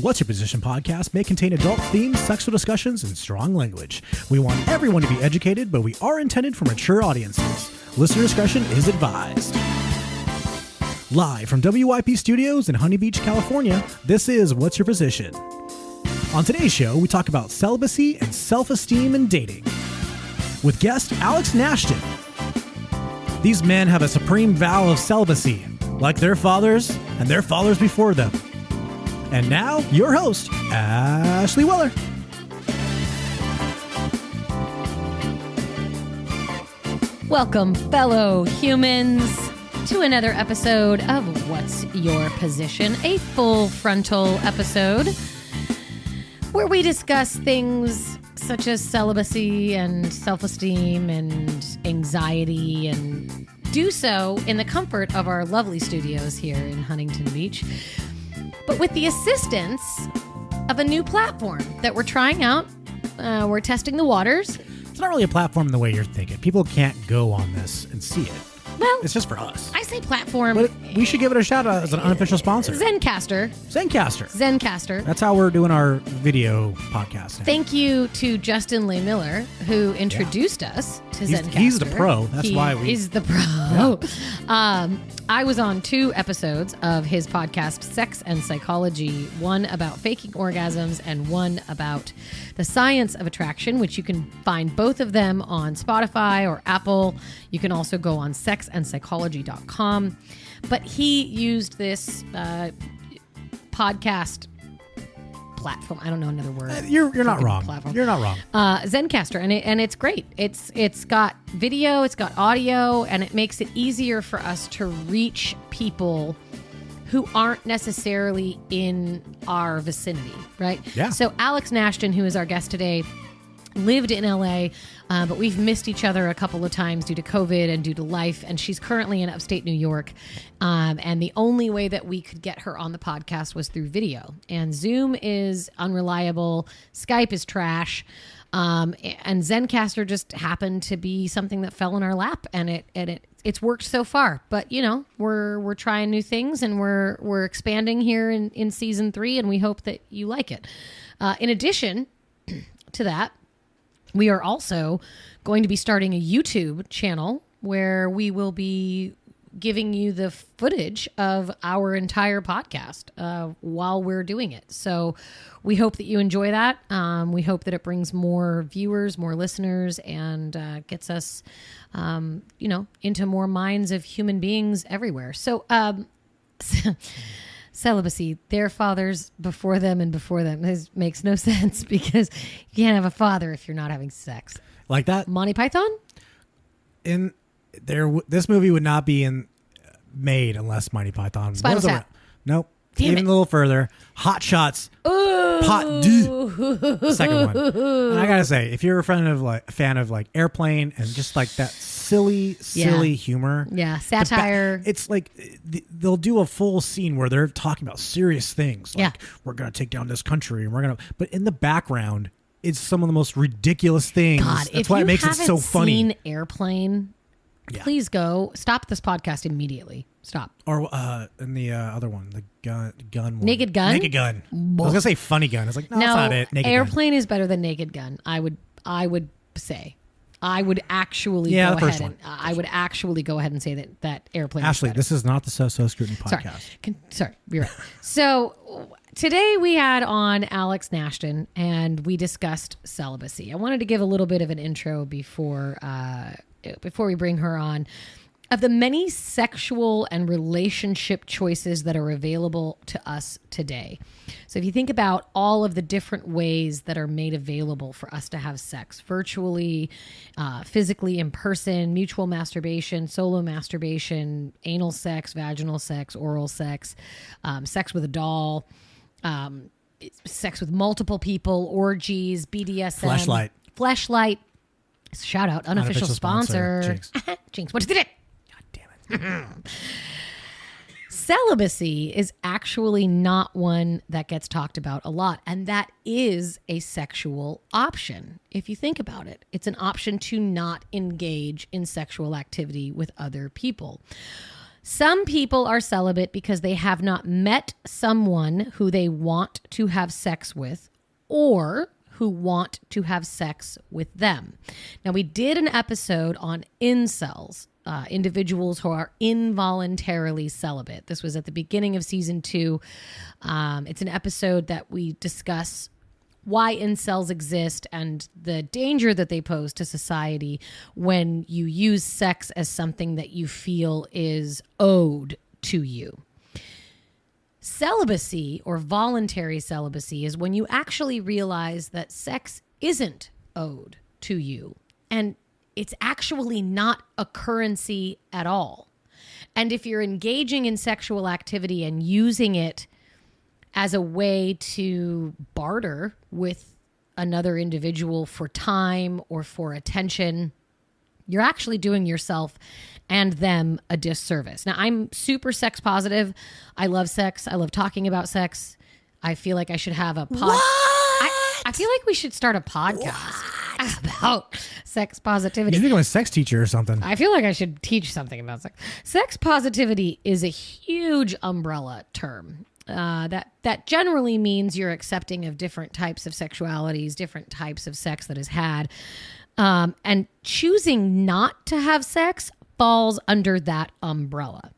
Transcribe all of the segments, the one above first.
What's Your Position podcast may contain adult themes, sexual discussions, and strong language. We want everyone to be educated, but we are intended for mature audiences. Listener discretion is advised. Live from WYP Studios in Honey Beach, California, this is What's Your Position? On today's show, we talk about celibacy and self esteem in dating. With guest Alex Nashton. These men have a supreme vow of celibacy, like their fathers and their fathers before them. And now, your host, Ashley Weller. Welcome, fellow humans, to another episode of What's Your Position, a full frontal episode where we discuss things such as celibacy and self esteem and anxiety and do so in the comfort of our lovely studios here in Huntington Beach, but with the assistance of a new platform that we're trying out. Uh, we're testing the waters. It's not really a platform the way you're thinking. People can't go on this and see it. Well, It's just for us. I say platform. But we should give it a shout out as an unofficial sponsor. Zencastr. Zencastr. Zencastr. That's how we're doing our video podcast. now. Thank you to Justin Lehmiller who introduced us to He's- Zencastr. he's the pro. That's He why we- He's the pro. Um, I was on two episodes of his podcast, Sex and Psychology. One about faking orgasms, and one about the science of attraction. Which you can find both of them on Spotify or Apple. You can also go on sexandpsychology.com. But he used this uh, podcast platform. I don't know another word. Uh, You're, you're not wrong. platform. You're not wrong. uh, Zencastr, and it, and it's great. It's it's got video, it's got audio, and it makes it easier for us to reach people who aren't necessarily in our vicinity, right? Yeah. So Alex Nashton, who is our guest today, lived in LA, uh, but we've missed each other a couple of times due to COVID and due to life. And she's currently in upstate New York. Um, and the only way that we could get her on the podcast was through video. And Zoom is unreliable, Skype is trash. Um, and Zencastr just happened to be something that fell in our lap, and it and it it's worked so far. But you know, we're we're trying new things, and we're we're expanding here in in season three, and we hope that you like it. Uh, in addition to that, we are also going to be starting a YouTube channel where we will be giving you the footage of our entire podcast uh, while we're doing it. So we hope that you enjoy that. Um, we hope that it brings more viewers, more listeners, and uh, gets us, um, you know, into more minds of human beings everywhere. So, um, celibacy their fathers before them and before them this makes no sense because you can't have a father if you're not having sex Like that. monty python In there, this movie would not be in made unless Monty Python Spinal was around. Nope. Damn Even it. a little further. Hot Shots. Part Deux. Second one. And I gotta say, if you're a friend of like a fan of like Airplane and just like that silly, silly humor, Yeah, satire. it's like th- they'll do a full scene where they're talking about serious things, like Yeah. we're gonna take down this country and we're gonna. But in the background, it's some of the most ridiculous things. god That's if why you it makes it haven't so funny. seen airplane Yeah. please go stop this podcast immediately stop Or uh, in the uh, other one, the gun, gun, one. Naked Gun? Naked gun. I was gonna say funny gun. It's like no, that's not it. Naked gun. airplane is better than naked gun i would i would say i would actually Yeah, go the first ahead and i would actually go ahead and say that that airplane Ashley, this is not the So So Scrutiny sorry. podcast. Con- sorry, you're right. so today we had on Alex Nashton and we discussed celibacy. I wanted to give a little bit of an intro before uh, before we bring her on. Of the many sexual and relationship choices that are available to us today. So, if you think about all of the different ways that are made available for us to have sex virtually, uh, physically in person, mutual masturbation, solo masturbation, anal sex, vaginal sex, oral sex, um, sex with a doll, um, sex with multiple people, orgies, BDSM, flashlight, fleshlight. Shout out, unofficial, Unofficial sponsor, sponsor. Jinx. Jinx, what did it? God damn it. Celibacy is actually not one that gets talked about a lot, and that is a sexual option. If you think about it, it's an option to not engage in sexual activity with other people. Some people are celibate because they have not met someone who they want to have sex with or who want to have sex with them. Now, we did an episode on incels, uh, individuals who are involuntarily celibate. This was at the beginning of season two. Um, it's an episode that we discuss why incels exist and the danger that they pose to society when you use sex as something that you feel is owed to you. Celibacy or voluntary celibacy is when you actually realize that sex isn't owed to you and it's actually not a currency at all. And if you're engaging in sexual activity and using it as a way to barter with another individual for time or for attention, you're actually doing yourself and them a disservice. Now, I'm super sex positive. I love sex. I love talking about sex. I feel like I should have a pod. I, I feel like we should start a podcast about sex positivity. You think I'm a sex teacher or something? I feel like I should teach something about sex. Sex positivity is a huge umbrella term. Uh, that that generally means you're accepting of different types of sexualities, different types of sex that is had, um, and choosing not to have sex falls under that umbrella.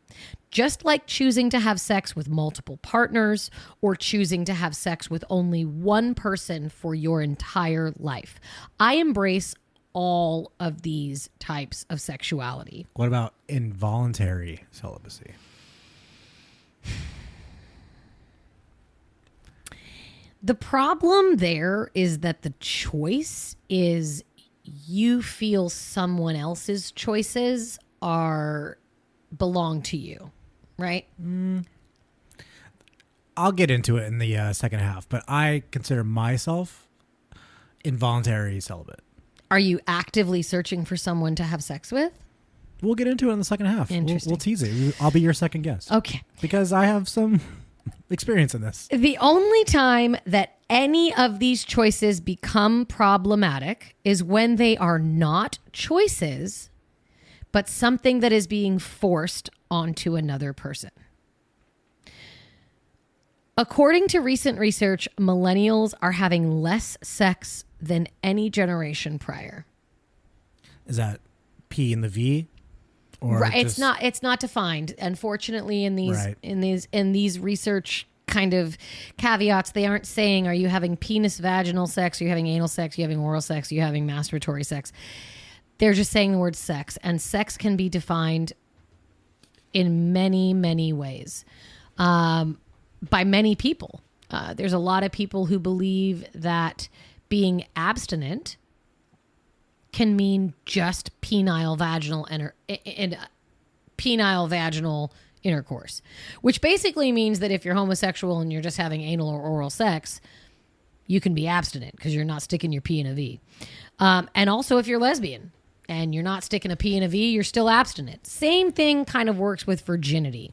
Just like choosing to have sex with multiple partners or choosing to have sex with only one person for your entire life. I embrace all of these types of sexuality. What about involuntary celibacy? The problem there is that the choice is you feel someone else's choices are belong to you, right? I'll get into it in the uh, second half, but I consider myself involuntary celibate. Are you actively searching for someone to have sex with? We'll get into it in the second half. We'll, Interesting. we'll tease it. I'll be your second guest Okay. because I have some experience in this. The only time that any of these choices become problematic is when they are not choices, but something that is being forced onto another person. According to recent research, millennials are having less sex than any generation prior. Is that P in the V? Or right it's not it's not defined unfortunately in these Right. in these in these research kind of caveats they aren't saying are you having penis vaginal sex are you having anal sex are you having oral sex are you having masturbatory sex they're just saying the word sex and sex can be defined in many many ways um, by many people uh, there's a lot of people who believe that being abstinent can mean just penile vaginal enter- and penile vaginal intercourse, which basically means that if you're homosexual and you're just having anal or oral sex, you can be abstinent because you're not sticking your P in a V. Um, and also, if you're lesbian and you're not sticking a P in a V, you're still abstinent. Same thing kind of works with virginity.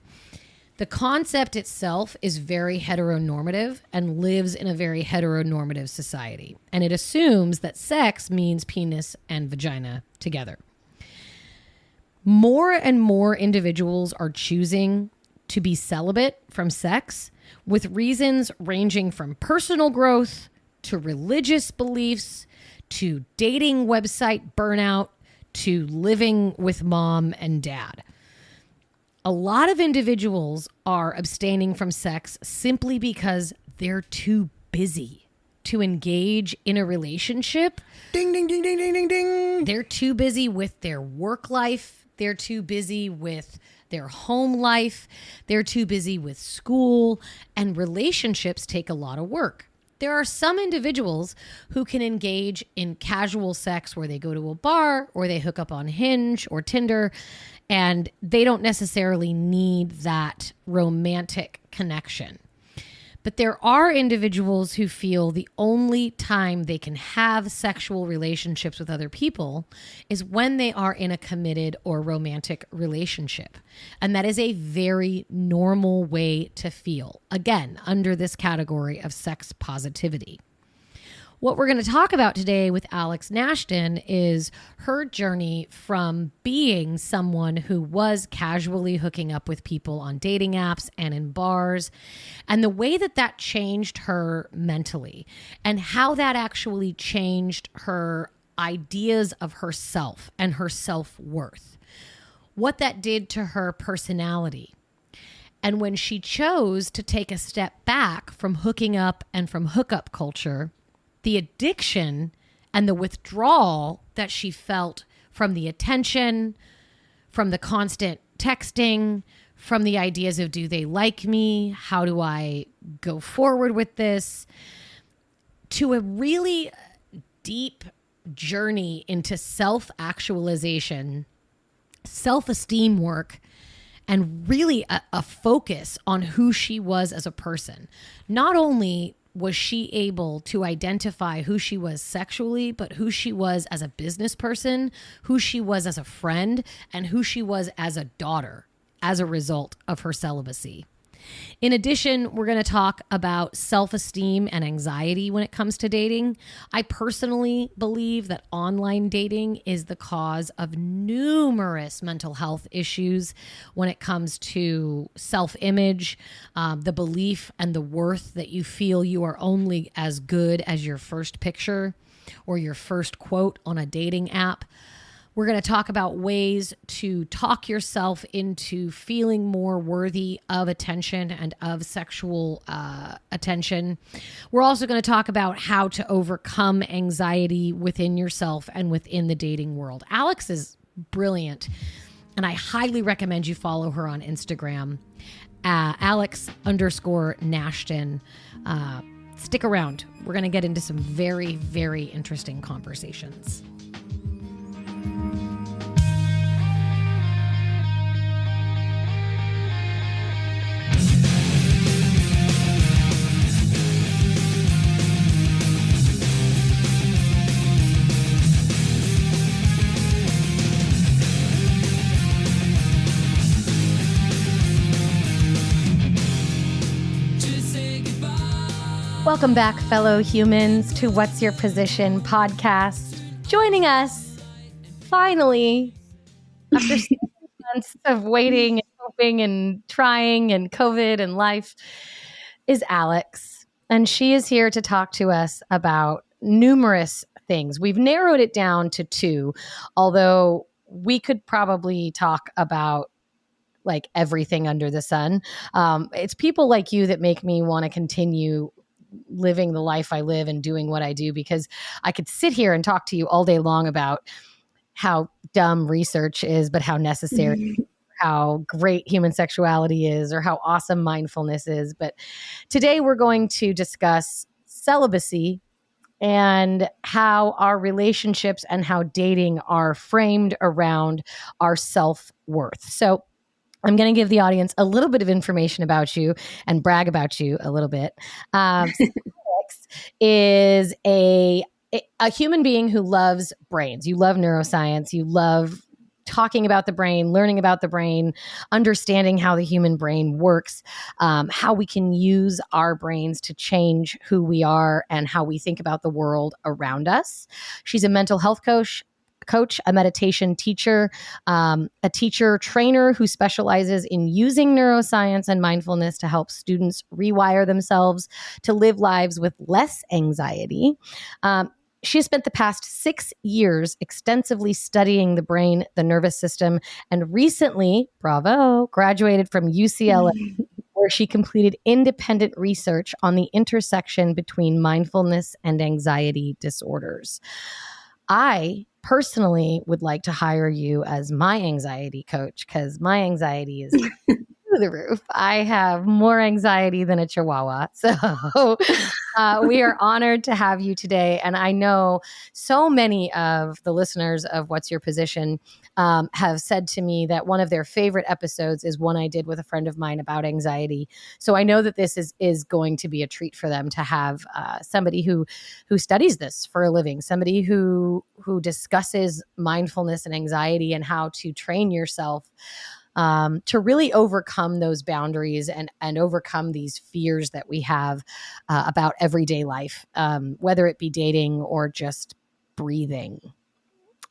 The concept itself is very heteronormative and lives in a very heteronormative society. And it assumes that sex means penis and vagina together. More and more individuals are choosing to be celibate from sex with reasons ranging from personal growth to religious beliefs to dating website burnout to living with mom and dad a lot of individuals are abstaining from sex simply because they're too busy to engage in a relationship. Ding, ding, ding, ding, ding, ding, ding. They're too busy with their work life. They're too busy with their home life. They're too busy with school. And relationships take a lot of work. There are some individuals who can engage in casual sex where they go to a bar or they hook up on Hinge or Tinder and they don't necessarily need that romantic connection. But there are individuals who feel the only time they can have sexual relationships with other people is when they are in a committed or romantic relationship. And that is a very normal way to feel, again, under this category of sex positivity. What we're going to talk about today with Alex Nashton is her journey from being someone who was casually hooking up with people on dating apps and in bars, and the way that that changed her mentally, and how that actually changed her ideas of herself and her self worth, what that did to her personality. And when she chose to take a step back from hooking up and from hookup culture, the addiction and the withdrawal that she felt from the attention, from the constant texting, from the ideas of do they like me? How do I go forward with this? To a really deep journey into self actualization, self esteem work, and really a, a, focus on who she was as a person. Not only was she able to identify who she was sexually, but who she was as a business person, who she was as a friend, and who she was as a daughter as a result of her celibacy. In addition, we're going to talk about self esteem and anxiety when it comes to dating. I personally believe that online dating is the cause of numerous mental health issues when it comes to self image, um, the belief and the worth that you feel you are only as good as your first picture or your first quote on a dating app. We're going to talk about ways to talk yourself into feeling more worthy of attention and of sexual uh, attention. We're also going to talk about how to overcome anxiety within yourself and within the dating world. Alex is brilliant, and I highly recommend you follow her on Instagram, uh, Alex underscore Nashton. Uh, stick around. We're going to get into some very, very interesting conversations. Welcome back, fellow humans, to What's Your Position podcast. Joining us finally after months of waiting and hoping and trying and COVID and life is Alex. And she is here to talk to us about numerous things. We've narrowed it down to two, although we could probably talk about like everything under the sun. Um, it's people like you that make me want to continue living the life I live and doing what I do because I could sit here and talk to you all day long about how dumb research is, but how necessary. Mm-hmm. How great human sexuality is, or how awesome mindfulness is. But today we're going to discuss celibacy and how our relationships and how dating are framed around our self worth. So, I'm going to give the audience a little bit of information about you and brag about you a little bit. Um, is a a human being who loves brains. You love neuroscience. You love talking about the brain, learning about the brain, understanding how the human brain works, um, how we can use our brains to change who we are and how we think about the world around us. She's a mental health coach, coach, a meditation teacher, um, a teacher trainer who specializes in using neuroscience and mindfulness to help students rewire themselves to live lives with less anxiety. Um, she has spent the past six years extensively studying the brain, the nervous system, and recently, bravo, graduated from UCLA, mm-hmm. where she completed independent research on the intersection between mindfulness and anxiety disorders. I personally would like to hire you as my anxiety coach because my anxiety is through the roof. I have more anxiety than a chihuahua. So uh, we are honored to have you today. And I know so many of the listeners of What's Your Position um, have said to me that one of their favorite episodes is one I did with a friend of mine about anxiety. So I know that this is is going to be a treat for them to have uh, somebody who who studies this for a living, somebody who who discusses mindfulness and anxiety and how to train yourself um, to really overcome those boundaries and and overcome these fears that we have uh, about everyday life, um, whether it be dating or just breathing.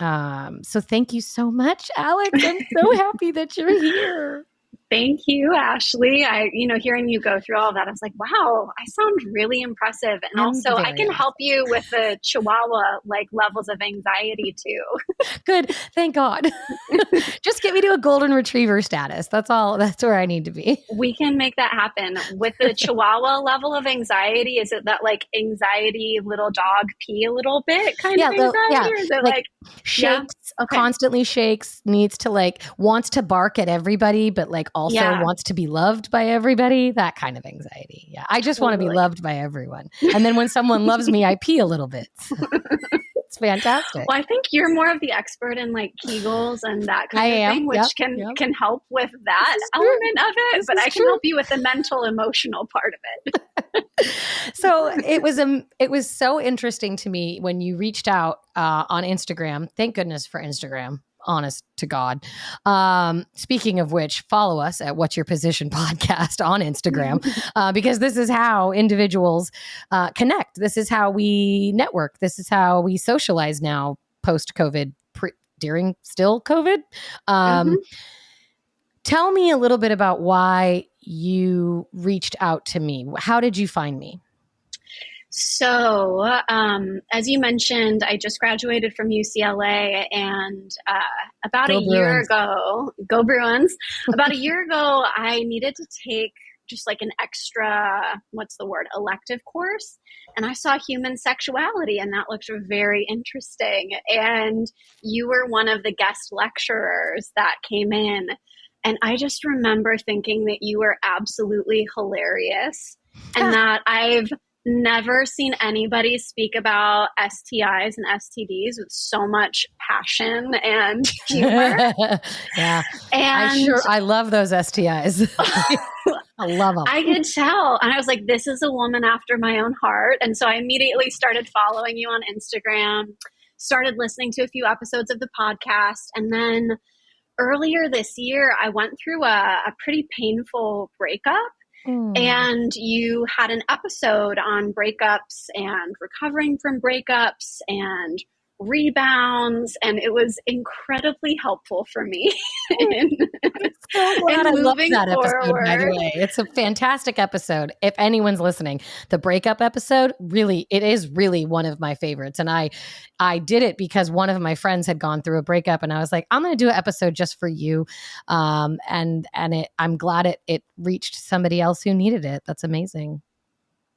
Um, so thank you so much, Alex. I'm so happy that you're here. Thank you, Ashley. I, you know, hearing you go through all that, I was like, wow, I sound really impressive. And also, I can help you with the chihuahua like levels of anxiety too. Good. Thank God. Just get me to a golden retriever status. That's all. That's where I need to be. We can make that happen. With the chihuahua level of anxiety, is it that like anxiety little dog pee a little bit kind yeah, of anxiety? Yeah. Or is it like, like shakes, yeah? okay. constantly shakes, needs to like, wants to bark at everybody, but like also yeah. wants to be loved by everybody, that kind of anxiety. Yeah. I just totally. want to be loved by everyone. And then when someone loves me, I pee a little bit. it's fantastic. Well, I think you're more of the expert in like Kegels and that kind I of am. thing, which yep, can yep. can help with that element of it. This but I can true. help you with the mental emotional part of it. so it was um it was so interesting to me when you reached out uh, on Instagram. Thank goodness for Instagram honest to God. Um, speaking of which, follow us at What's Your Position podcast on Instagram uh, because this is how individuals uh, connect. This is how we network. This is how we socialize now post COVID, pre- during still COVID. Um, mm-hmm. Tell me a little bit about why you reached out to me. How did you find me? So, um, as you mentioned, I just graduated from UCLA, and uh, about go a year ago, go Bruins! about a year ago, I needed to take just like an extra, what's the word, elective course. And I saw human sexuality, and that looked very interesting. And you were one of the guest lecturers that came in. And I just remember thinking that you were absolutely hilarious and that I've never seen anybody speak about STIs and STDs with so much passion and humor. yeah. And I sure I love those STIs. I love them. I could tell. And I was like, this is a woman after my own heart. And so I immediately started following you on Instagram, started listening to a few episodes of the podcast. And then earlier this year, I went through a, a pretty painful breakup. Mm. And you had an episode on breakups and recovering from breakups and rebounds and it was incredibly helpful for me. In, so glad I love that episode forward. by the way. It's a fantastic episode. If anyone's listening the breakup episode really it is really one of my favorites. And I I did it because one of my friends had gone through a breakup and I was like I'm going to do an episode just for you. Um and and it I'm glad it it reached somebody else who needed it. That's amazing.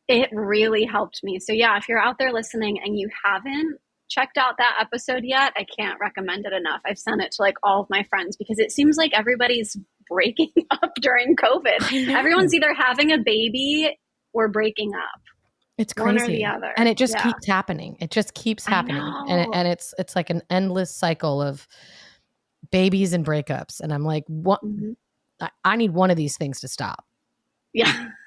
It really helped me. So, yeah, if you're out there listening and you haven't checked out that episode yet, I can't recommend it enough. I've sent it to like all of my friends because it seems like everybody's breaking up during COVID. Everyone's either having a baby or breaking up. It's crazy. And it just yeah. keeps happening. It just keeps happening. And it, and it's it's like an endless cycle of babies and breakups. And I'm like, what mm-hmm. I, I need one of these things to stop. Yeah.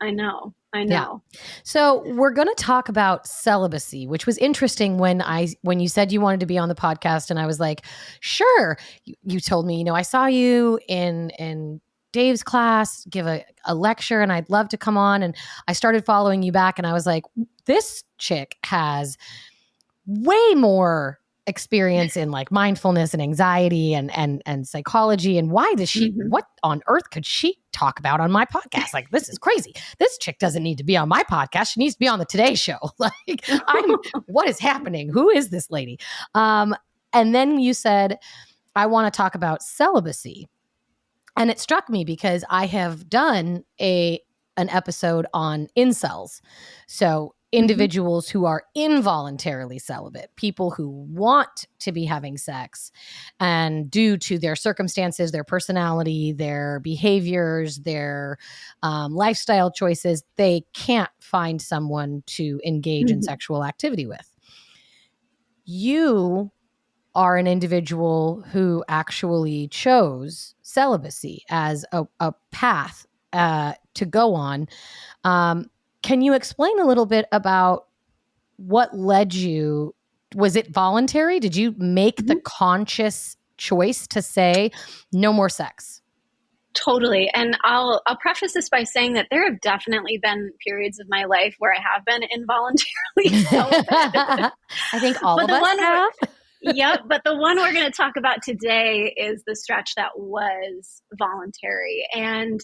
I know. I know. Yeah. So we're going to talk about celibacy, which was interesting when I when you said you wanted to be on the podcast, and I was like, sure. You, you told me, you know, I saw you in in Dave's class give a, a lecture, and I'd love to come on. And I started following you back, and I was like, this chick has way more experience in like mindfulness and anxiety and and and psychology and why does she mm-hmm. what on earth could she talk about on my podcast? Like this is crazy. This chick doesn't need to be on my podcast. She needs to be on the today show. Like i'm what is happening? Who is this lady? Um and then you said i want to talk about celibacy. And it struck me because i have done a an episode on incels. So. Individuals mm-hmm. who are involuntarily celibate, people who want to be having sex, and due to their circumstances, their personality, their behaviors, their um, lifestyle choices, they can't find someone to engage mm-hmm. in sexual activity with. You are an individual who actually chose celibacy as a, a path uh, to go on. Um, can you explain a little bit about what led you? Was it voluntary? Did you make mm-hmm. the conscious choice to say no more sex. Totally. And I'll I'll preface this by saying that there have definitely been periods of my life where I have been involuntarily. I think all but of us have. yep, but the one we're going to talk about today is the stretch that was voluntary. And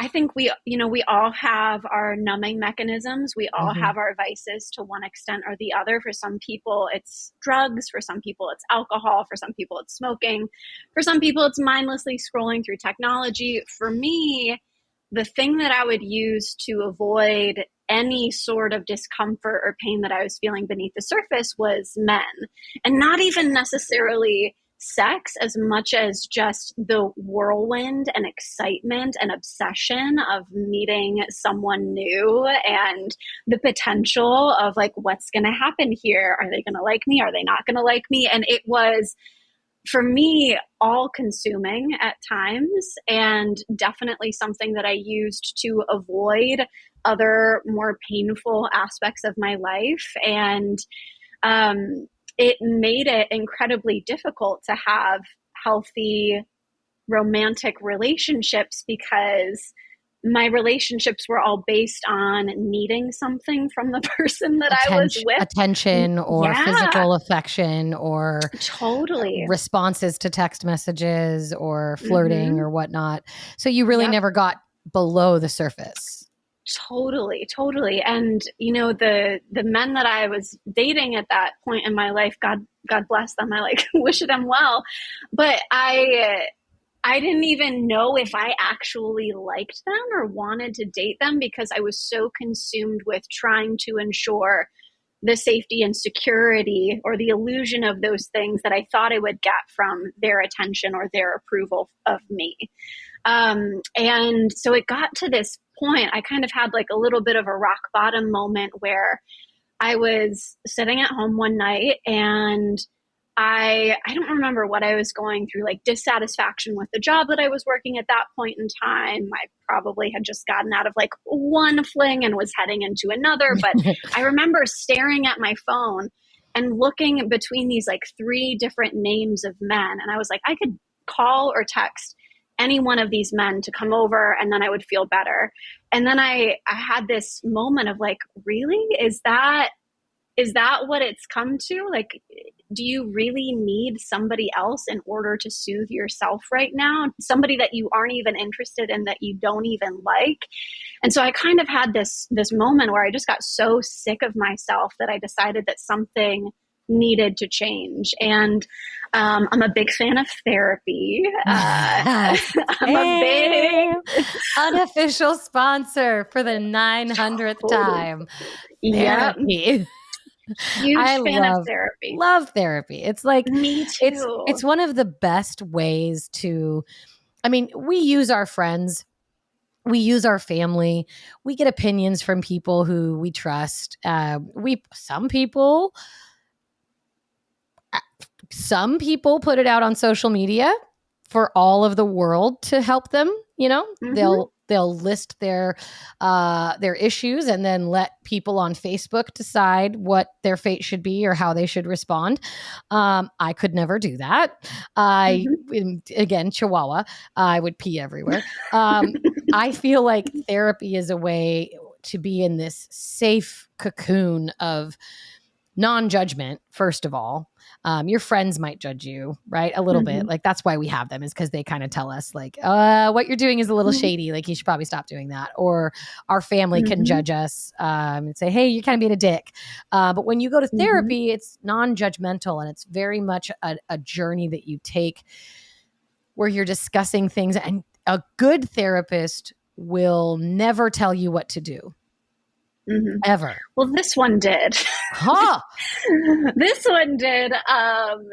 I think we, you know, we all have our numbing mechanisms. We all mm-hmm. have our vices to one extent or the other. For some people, it's drugs. For some people, it's alcohol. For some people, it's smoking. For some people, it's mindlessly scrolling through technology. For me, the thing that I would use to avoid any sort of discomfort or pain that I was feeling beneath the surface was men. And not even necessarily sex as much as just the whirlwind and excitement and obsession of meeting someone new and the potential of like what's going to happen here? Are they going to like me? Are they not going to like me? And it was for me all consuming at times and definitely something that I used to avoid other more painful aspects of my life. And um it made it incredibly difficult to have healthy romantic relationships because my relationships were all based on needing something from the person that attention, I was with. Attention or yeah. physical affection or totally responses to text messages or flirting mm-hmm. or whatnot. So you really yep. never got below the surface. Totally, totally. And you know, the the men that I was dating at that point in my life, God God bless them. I like wish them well. But I I didn't even know if I actually liked them or wanted to date them because I was so consumed with trying to ensure the safety and security or the illusion of those things that I thought I would get from their attention or their approval of me. Um, and so it got to this point, I kind of had like a little bit of a rock bottom moment where I was sitting at home one night and I I don't remember what I was going through, like dissatisfaction with the job that I was working at that point in time. I probably had just gotten out of like one fling and was heading into another. But I remember staring at my phone and looking between these like three different names of men. And I was like, I could call or text any one of these men to come over and then I would feel better. And then I I had this moment of like, really? Is that is that what it's come to? Like do you really need somebody else in order to soothe yourself right now? Somebody that you aren't even interested in that you don't even like. And so I kind of had this this moment where I just got so sick of myself that I decided that something needed to change. And um, I'm a big fan of therapy. Uh, I'm hey, a big unofficial sponsor for the 900th totally. time. Therapy. Huge I fan love, of therapy. Love therapy. It's like me too. It's it's one of the best ways to. I mean, we use our friends we use our family we get opinions from people who we trust uh, we some people some people put it out on social media for all of the world to help them you know? Mm-hmm. they'll they'll list their uh, their issues and then let people on facebook decide what their fate should be or how they should respond. Um, i could never do that. I mm-hmm. again chihuahua. I would pee everywhere. Um, i feel like therapy is a way to be in this safe cocoon of non-judgment first of all um, your friends might judge you right a little mm-hmm. bit like that's why we have them is because they kind of tell us like uh, what you're doing is a little mm-hmm. shady like you should probably stop doing that or our family mm-hmm. can judge us um, and say hey you're kind of being a dick uh, but when you go to mm-hmm. therapy it's non-judgmental and it's very much a, a journey that you take where you're discussing things and a good therapist will never tell you what to do Mm-hmm. Ever. Well, this one did. Huh. this one did. Um,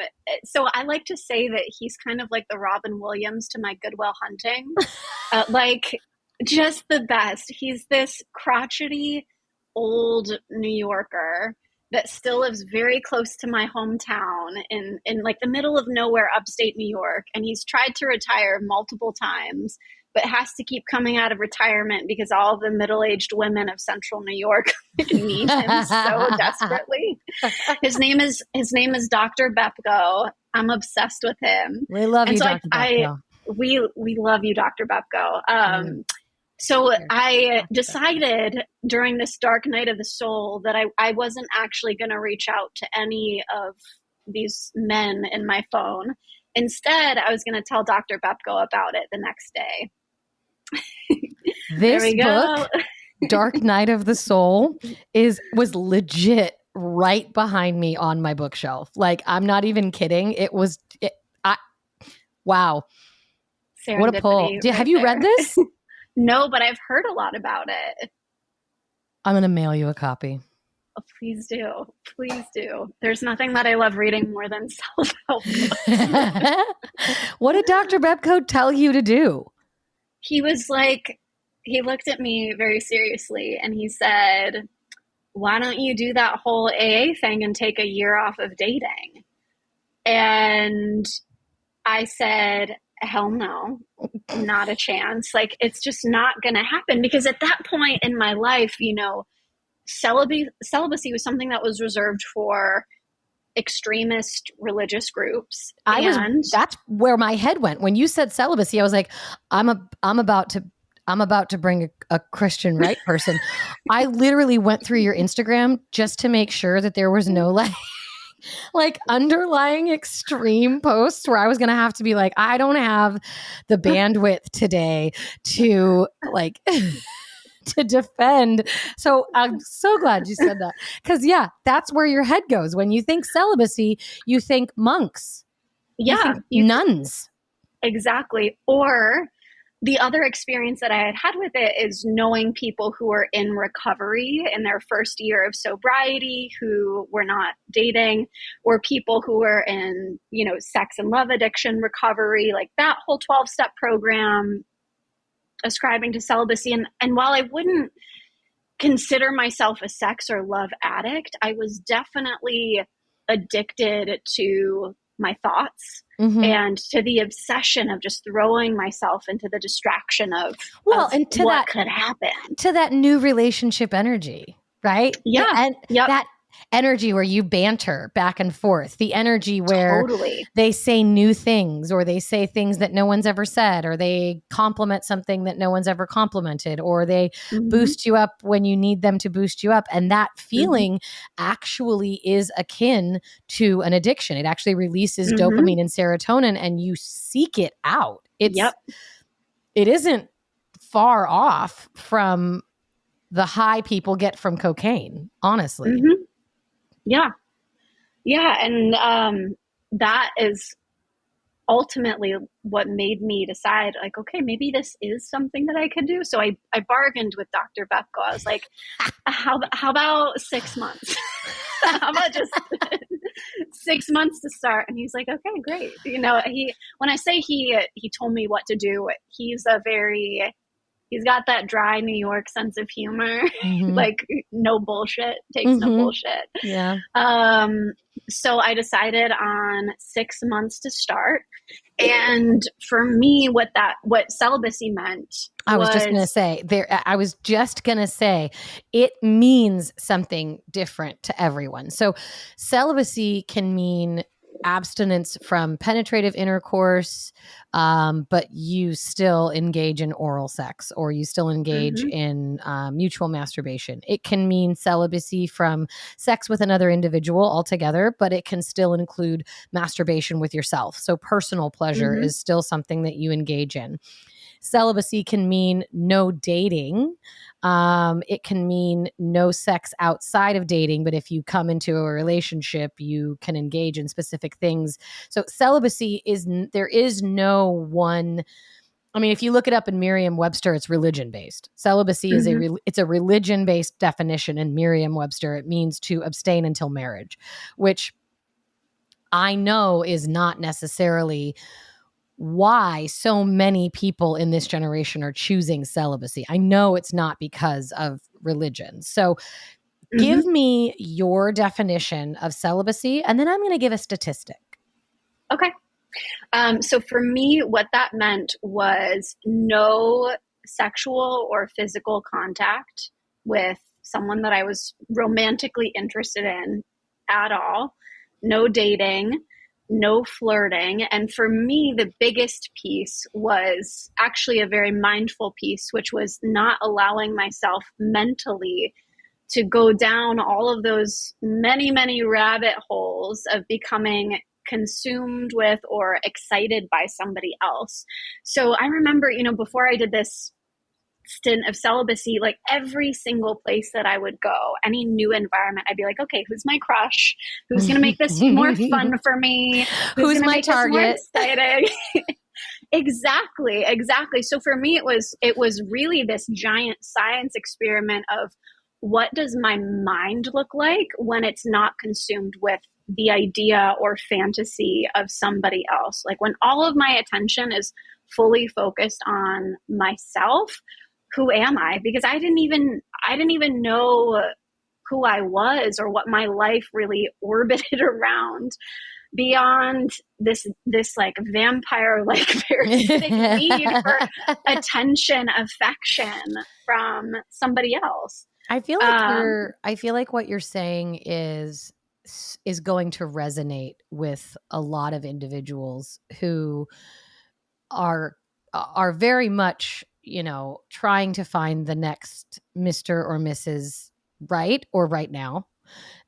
so I like to say that he's kind of like the Robin Williams to my Good Will Hunting. uh, like, just the best. He's this crotchety old New Yorker that still lives very close to my hometown in, in like the middle of nowhere, upstate New York. And he's tried to retire multiple times but has to keep coming out of retirement because all the middle-aged women of central New York need him so desperately. His name is his name is Dr. Bepko. I'm obsessed with him. We love and you, so Dr. I, I, we we love you, Dr. Bepko. Um, mm. So I decided during this dark night of the soul that I, I wasn't actually going to reach out to any of these men in my phone. Instead, I was going to tell Dr. Bepko about it the next day. this book, Dark Night of the Soul, is was legit right behind me on my bookshelf. Like I'm not even kidding. It was it, I wow. What a pull. Right have you read this? no, but I've heard a lot about it. I'm going to mail you a copy. Oh, please do. Please do. There's nothing that I love reading more than self help what did Dr. Bepko tell you to do? He was like, he looked at me very seriously and he said, Why don't you do that whole AA thing and take a year off of dating? And I said, Hell no, not a chance. Like, it's just not going to happen because at that point in my life, you know, celibacy, celibacy was something that was reserved for extremist religious groups. I and was that's where my head went when you said celibacy. I was like, I'm a I'm about to I'm about to bring a, a Christian right person. I literally went through your Instagram just to make sure that there was no like like underlying extreme posts where I was going to have to be like, I don't have the bandwidth today to like to defend. So I'm so glad you said that. Because, yeah, that's where your head goes. When you think celibacy, you think monks. Yeah. You think nuns. Exactly. Or the other experience that I had had with it is knowing people who are in recovery in their first year of sobriety who were not dating, or people who were in, you know, sex and love addiction recovery, like that whole 12 step program ascribing to celibacy. And, and while I wouldn't consider myself a sex or love addict, I was definitely addicted to my thoughts mm-hmm. and to the obsession of just throwing myself into the distraction of well of and to what that could happen to that new relationship energy right yeah and yep. that energy where you banter back and forth, the energy where totally. they say new things or they say things that no one's ever said or they compliment something that no one's ever complimented or they mm-hmm. boost you up when you need them to boost you up and that mm-hmm. feeling mm-hmm. actually is akin to an addiction. It actually releases mm-hmm. dopamine and serotonin and you seek it out. It's yep. it isn't far off from the high people get from cocaine, honestly. Mm-hmm. Yeah. Yeah. And um, that is ultimately what made me decide like okay maybe this is something that i could do so i, I bargained with dr bepko i was like how, how about six months how about just six months to start and he's like okay great you know he when i say he he told me what to do he's a very he's got that dry New York sense of humor, mm-hmm. like no bullshit, takes mm-hmm. no bullshit. Yeah. Um, so I decided on six months to start. And for me, what that what celibacy meant I was, was just gonna say there I was just gonna say it means something different to everyone. So celibacy can mean abstinence from penetrative intercourse, um, but you still engage in oral sex or you still engage mm-hmm. in uh, mutual masturbation. It can mean celibacy from sex with another individual altogether, but it can still include masturbation with yourself. So personal pleasure mm-hmm. is still something that you engage in. Celibacy can mean no dating. Um, it can mean no sex outside of dating, but if you come into a relationship, you can engage in specific things. So celibacy is there is no one. I mean, if you look it up in Merriam-Webster, it's religion-based. Celibacy mm-hmm. is a mm-hmm. re- it's a religion-based definition in Merriam-Webster. It means to abstain until marriage, which I know is not necessarily why so many people in this generation are choosing celibacy. I know it's not because of religion. So mm-hmm. give me your definition of celibacy and then I'm going to give a statistic. Okay. Um, so for me, what that meant was no sexual or physical contact with someone that I was romantically interested in at all, no dating, no flirting. And for me, the biggest piece was actually a very mindful piece, which was not allowing myself mentally to go down all of those many, many rabbit holes of becoming consumed with or excited by somebody else. So I remember, you know, before I did this stint of celibacy, like every single place that I would go, any new environment, I'd be like, okay, who's my crush? Who's going to make this more fun for me? Who's, who's my target? exciting? exactly, exactly. So for me, it was it was really this giant science experiment of what does my mind look like when it's not consumed with the idea or fantasy of somebody else. Like when all of my attention is fully focused on myself, who am I? Because I didn't even I didn't even know who I was or what my life really orbited around beyond this this like vampire like parasitic need for attention affection from somebody else i feel like um, you're i feel like what you're saying is is going to resonate with a lot of individuals who are are very much you know trying to find the next mr or mrs right or right now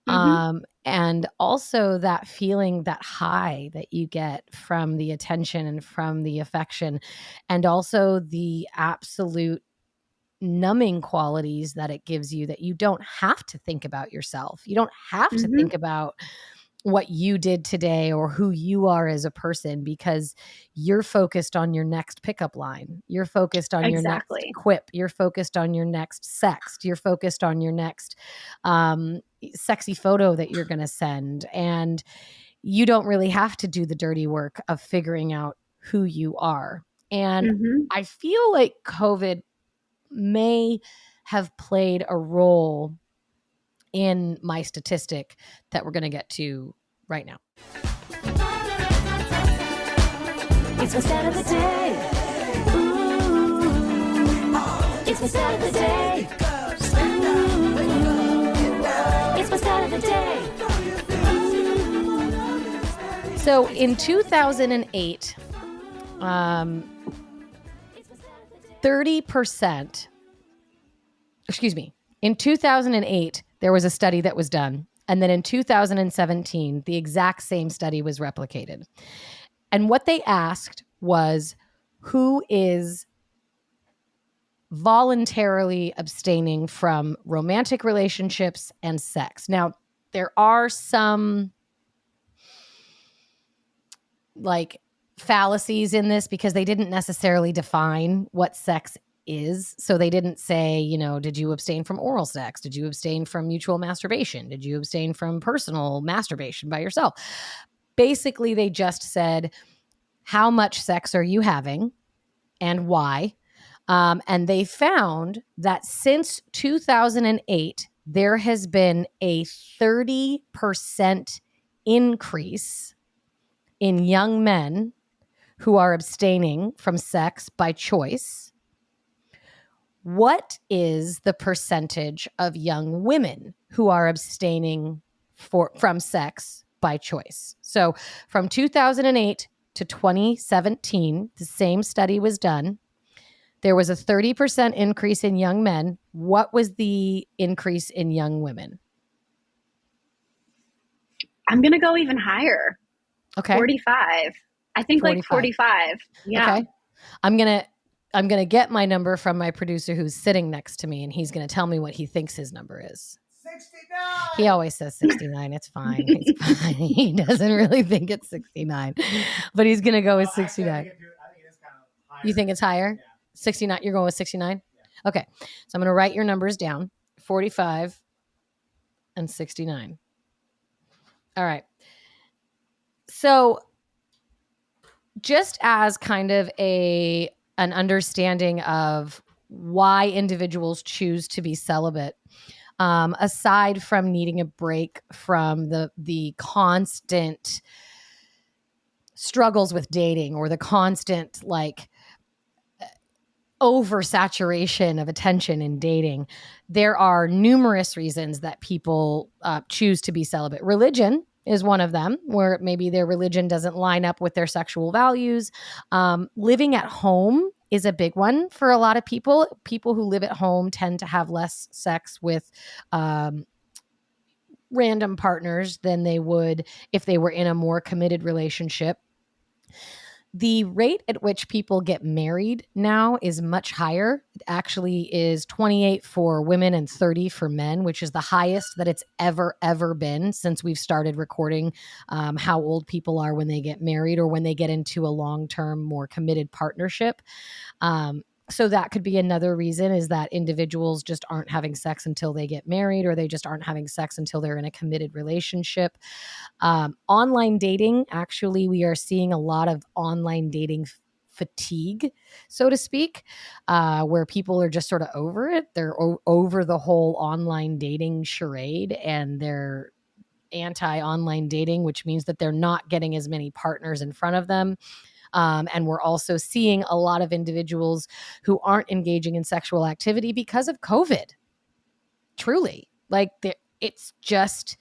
mm-hmm. um and also that feeling that high that you get from the attention and from the affection and also the absolute numbing qualities that it gives you that you don't have to think about yourself. You don't have mm-hmm. to think about what you did today or who you are as a person because you're focused on your next pickup line. You're focused on exactly. your next quip. You're focused on your next sext. You're focused on your next um, sexy photo that you're going to send. And you don't really have to do the dirty work of figuring out who you are. And mm-hmm. I feel like COVID may have played a role in my statistic that we're going to get to right now. It's the stat of the day. Ooh. It's the stat of the day. Ooh. It's the stat of the day. So in 2008, um, 30%, excuse me, in 2008, there was a study that was done. And then in 2017, the exact same study was replicated. And what they asked was who is voluntarily abstaining from romantic relationships and sex. Now, there are some like fallacies in this because they didn't necessarily define what sex is. So they didn't say, you know, did you abstain from oral sex? Did you abstain from mutual masturbation? Did you abstain from personal masturbation by yourself? Basically, they just said, how much sex are you having and why? Um, and they found that since 2008, there has been a 30% increase in young men who are abstaining from sex by choice, what is the percentage of young women who are abstaining for, from sex by choice? So from 2008 to 2017, the same study was done. There was a 30% increase in young men. What was the increase in young women? I'm going to go even higher. Okay. 45. I think 45. like 45. Yeah. Okay. I'm going to I'm going to get my number from my producer who's sitting next to me and he's going to tell me what he thinks his number is. 69. He always says 69. It's fine. It's fine. he doesn't really think it's 69. But he's going to go with 69. you think it's higher? Yeah. 69. You're going with 69? Yeah. Okay. So I'm going to write your numbers down 45 and 69. All right. So just as kind of a an understanding of why individuals choose to be celibate um, aside from needing a break from the the constant struggles with dating or the constant like oversaturation of attention in dating, there are numerous reasons that people uh, choose to be celibate. Religion is one of them, where maybe their religion doesn't line up with their sexual values. Um, living at home is a big one for a lot of people. People who live at home tend to have less sex with um, random partners than they would if they were in a more committed relationship. The rate at which people get married now is much higher. It actually is 28 for women and 30 for men, which is the highest that it's ever, ever been since we've started recording um, how old people are when they get married or when they get into a long term, more committed partnership. Um, so that could be another reason is that individuals just aren't having sex until they get married or they just aren't having sex until they're in a committed relationship. Um, online dating actually we are seeing a lot of online dating fatigue so to speak uh, where people are just sort of over it. They're o- over the whole online dating charade and they're anti online dating which means that they're not getting as many partners in front of them um, and we're also seeing a lot of individuals who aren't engaging in sexual activity because of COVID. Truly, like it's just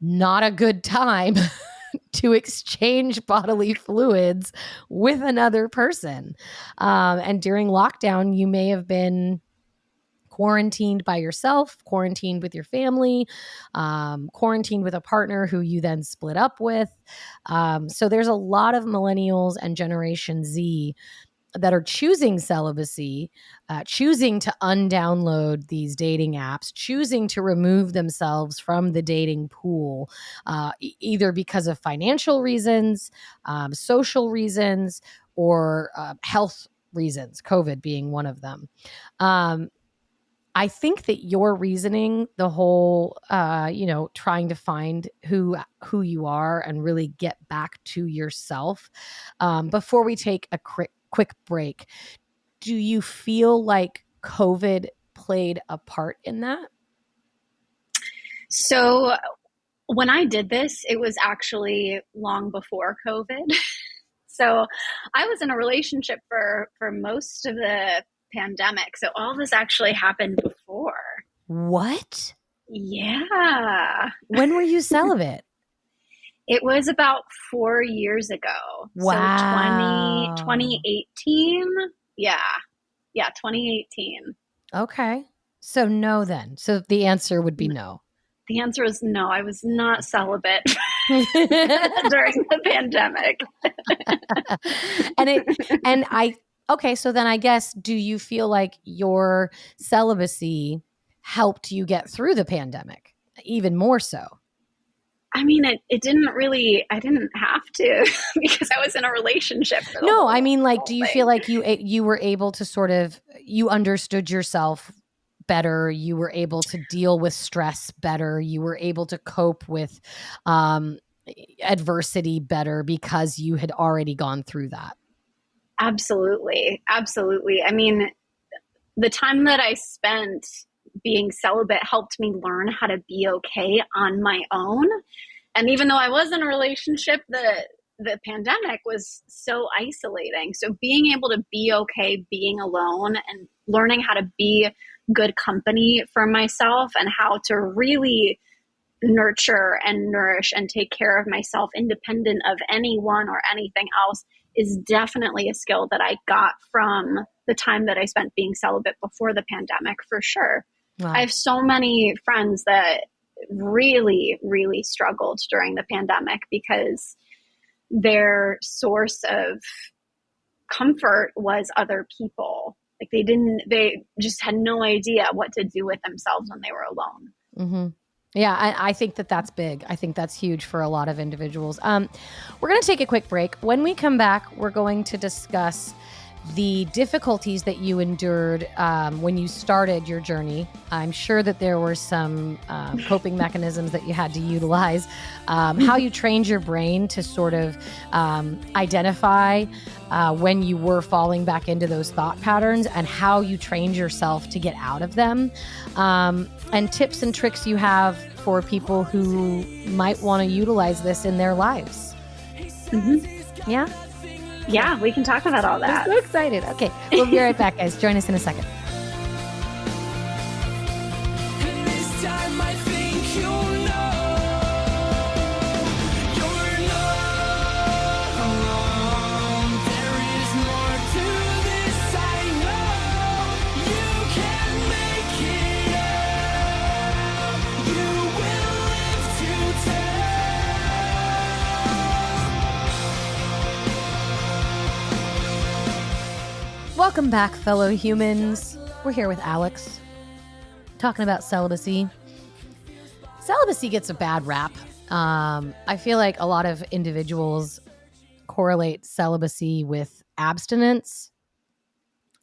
not a good time to exchange bodily fluids with another person. Um, and during lockdown, you may have been quarantined by yourself, quarantined with your family, um, quarantined with a partner who you then split up with. Um, so there's a lot of millennials and Generation Z that are choosing celibacy, uh, choosing to undownload these dating apps, choosing to remove themselves from the dating pool, uh, e- either because of financial reasons, um, social reasons, or uh, health reasons, COVID being one of them. Um, I think that your reasoning, the whole, uh, you know, trying to find who who you are and really get back to yourself. Um, before we take a quick quick break, do you feel like COVID played a part in that? So, when I did this, it was actually long before COVID. so, I was in a relationship for for most of the pandemic. So all this actually happened before. What? Yeah. When were you celibate? it was about four years ago. Wow. So 20, 2018. Yeah. Yeah, 2018. Okay. So no then. So the answer would be no. The answer is no. I was not celibate during the pandemic. and it and I Okay, so then I guess do you feel like your celibacy helped you get through the pandemic even more so? I mean, it, it didn't really, I didn't have to because I was in a relationship. no, whole, I mean, like, do you thing. feel like you, you were able to sort of, you understood yourself better. You were able to deal with stress better. You were able to cope with um, adversity better because you had already gone through that. Absolutely. Absolutely. I mean, the time that I spent being celibate helped me learn how to be okay on my own. And even though I was in a relationship, the the pandemic was so isolating. So being able to be okay being alone and learning how to be good company for myself and how to really nurture and nourish and take care of myself independent of anyone or anything else is definitely a skill that I got from the time that I spent being celibate before the pandemic for sure. Wow. I have so many friends that really, really struggled during the pandemic because their source of comfort was other people. Like they didn't, they just had no idea what to do with themselves when they were alone. Mm-hmm. Yeah, I, I, think that that's big. I think that's huge for a lot of individuals. Um, we're going to take a quick break. When we come back, we're going to discuss the difficulties that you endured um, when you started your journey. I'm sure that there were some um, coping mechanisms that you had to utilize, um, how you trained your brain to sort of um, identify uh, when you were falling back into those thought patterns, and how you trained yourself to get out of them, um, and tips and tricks you have for people who might want to utilize this in their lives. Mm-hmm. Yeah? Yeah, we can talk about all that. I'm so excited. Okay, we'll be right back, guys. Join us in a second. Welcome back, fellow humans. We're here with Alex, talking about celibacy. Celibacy gets a bad rap. Um, I feel like a lot of individuals correlate celibacy with abstinence.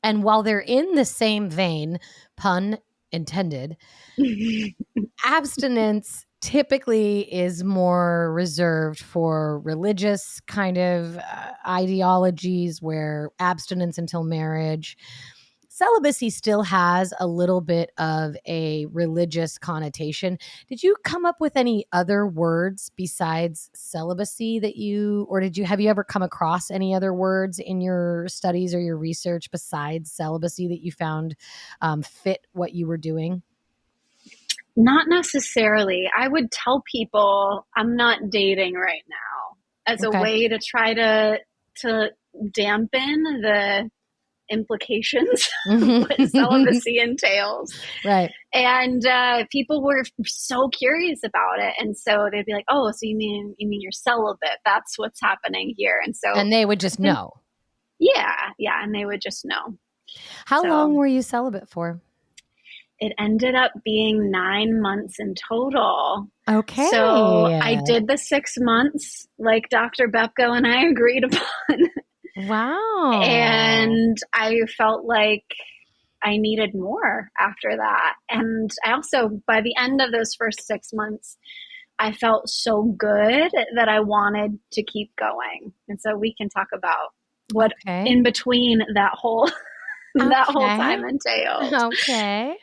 And while they're in the same vein, pun intended, abstinence typically is more reserved for religious kind of uh, ideologies where abstinence until marriage celibacy still has a little bit of a religious connotation. Did you come up with any other words besides celibacy that you or did you have you ever come across any other words in your studies or your research besides celibacy that you found um, fit what you were doing not necessarily. I would tell people I'm not dating right now as okay. a way to try to to dampen the implications what celibacy entails. Right. And uh, people were so curious about it, and so they'd be like, "Oh, so you mean you mean you're celibate? That's what's happening here." And so, and they would just know. Yeah, yeah, and they would just know. How so, long were you celibate for? It ended up being nine months in total. Okay. So I did the six months like Dr. Bepko and I agreed upon. Wow. and I felt like I needed more after that. And I also, by the end of those first six months, I felt so good that I wanted to keep going. And so we can talk about what okay. in between that whole okay. that whole time entailed. Okay.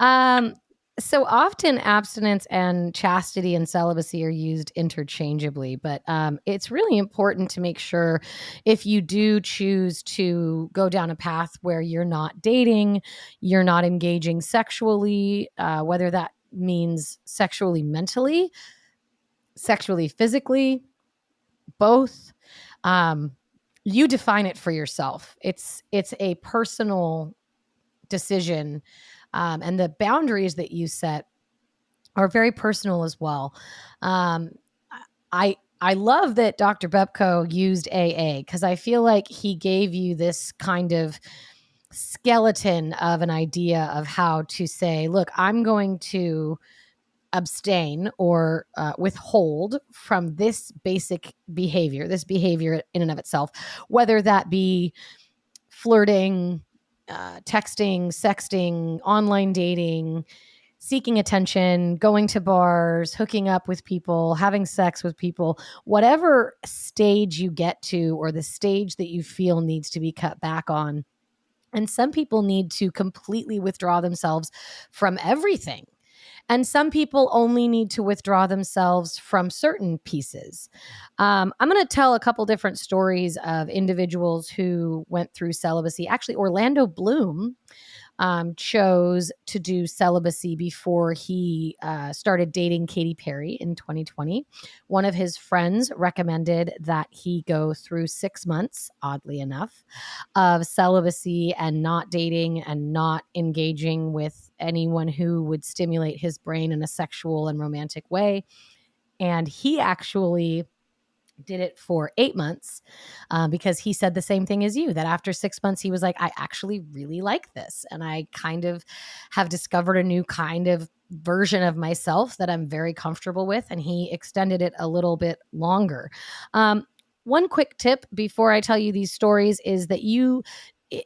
Um, so often abstinence and chastity and celibacy are used interchangeably, but um, it's really important to make sure if you do choose to go down a path where you're not dating, you're not engaging sexually, uh, whether that means sexually mentally, sexually physically, both. Um, you define it for yourself. It's it's a personal decision, um, and the boundaries that you set are very personal as well. Um, I I love that Dr. Bepko used AA because I feel like he gave you this kind of skeleton of an idea of how to say, look, I'm going to abstain or uh, withhold from this basic behavior, this behavior in and of itself, whether that be flirting, uh, texting, sexting, online dating, seeking attention, going to bars, hooking up with people, having sex with people, whatever stage you get to or the stage that you feel needs to be cut back on. And some people need to completely withdraw themselves from everything and some people only need to withdraw themselves from certain pieces. Um, I'm going to tell a couple different stories of individuals who went through celibacy. Actually, Orlando Bloom um, chose to do celibacy before he uh, started dating Katy Perry in 2020. One of his friends recommended that he go through six months, oddly enough, of celibacy and not dating and not engaging with anyone who would stimulate his brain in a sexual and romantic way. And he actually did it for eight months uh, because he said the same thing as you that after six months he was like i actually really like this and i kind of have discovered a new kind of version of myself that i'm very comfortable with and he extended it a little bit longer um, one quick tip before i tell you these stories is that you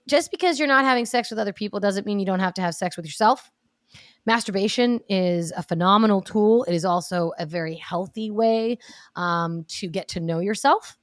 just because you're not having sex with other people doesn't mean you don't have to have sex with yourself Masturbation is a phenomenal tool. It is also a very healthy way um, to get to know yourself.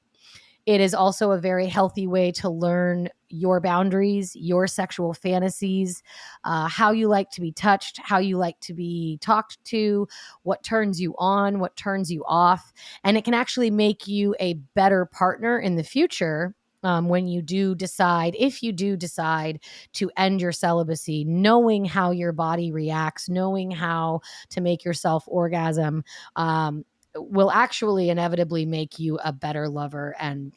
It is also a very healthy way to learn your boundaries, your sexual fantasies, uh, how you like to be touched, how you like to be talked to, what turns you on, what turns you off. And it can actually make you a better partner in the future um, when you do decide, if you do decide to end your celibacy, knowing how your body reacts, knowing how to make yourself orgasm, um, will actually inevitably make you a better lover and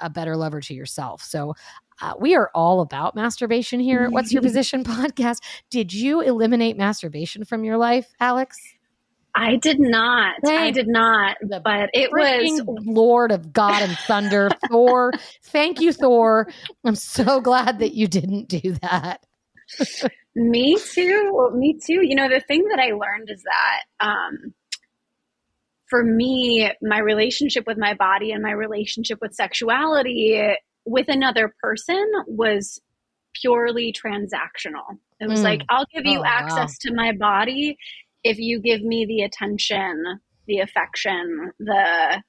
a better lover to yourself. So uh, we are all about masturbation here. What's your position podcast? Did you eliminate masturbation from your life, Alex? I did not. Thank I did not. But it was Lord of God and Thunder, Thor. Thank you, Thor. I'm so glad that you didn't do that. me too. Me too. You know, the thing that I learned is that um, for me, my relationship with my body and my relationship with sexuality with another person was purely transactional. It was mm. like, I'll give you oh, access wow. to my body if you give me the attention, the affection, the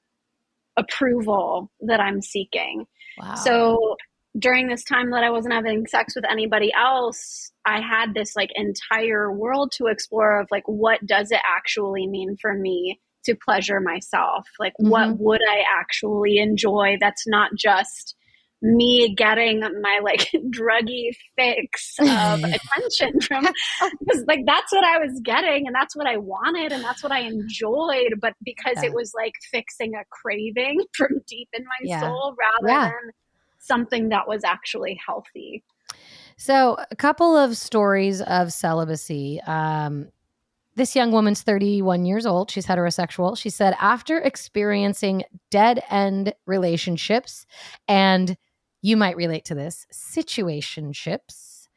approval that I'm seeking. Wow. So during this time that I wasn't having sex with anybody else, I had this like entire world to explore of like what does it actually mean for me to pleasure myself? Like mm-hmm. what would I actually enjoy that's not just me getting my like druggy fix of attention from because like that's what I was getting and that's what I wanted and that's what I enjoyed but because yeah. it was like fixing a craving from deep in my yeah. soul rather yeah. than something that was actually healthy. So, a couple of stories of celibacy. Um, this young woman's 31 years old. She's heterosexual. She said, after experiencing dead end relationships and you might relate to this situationships.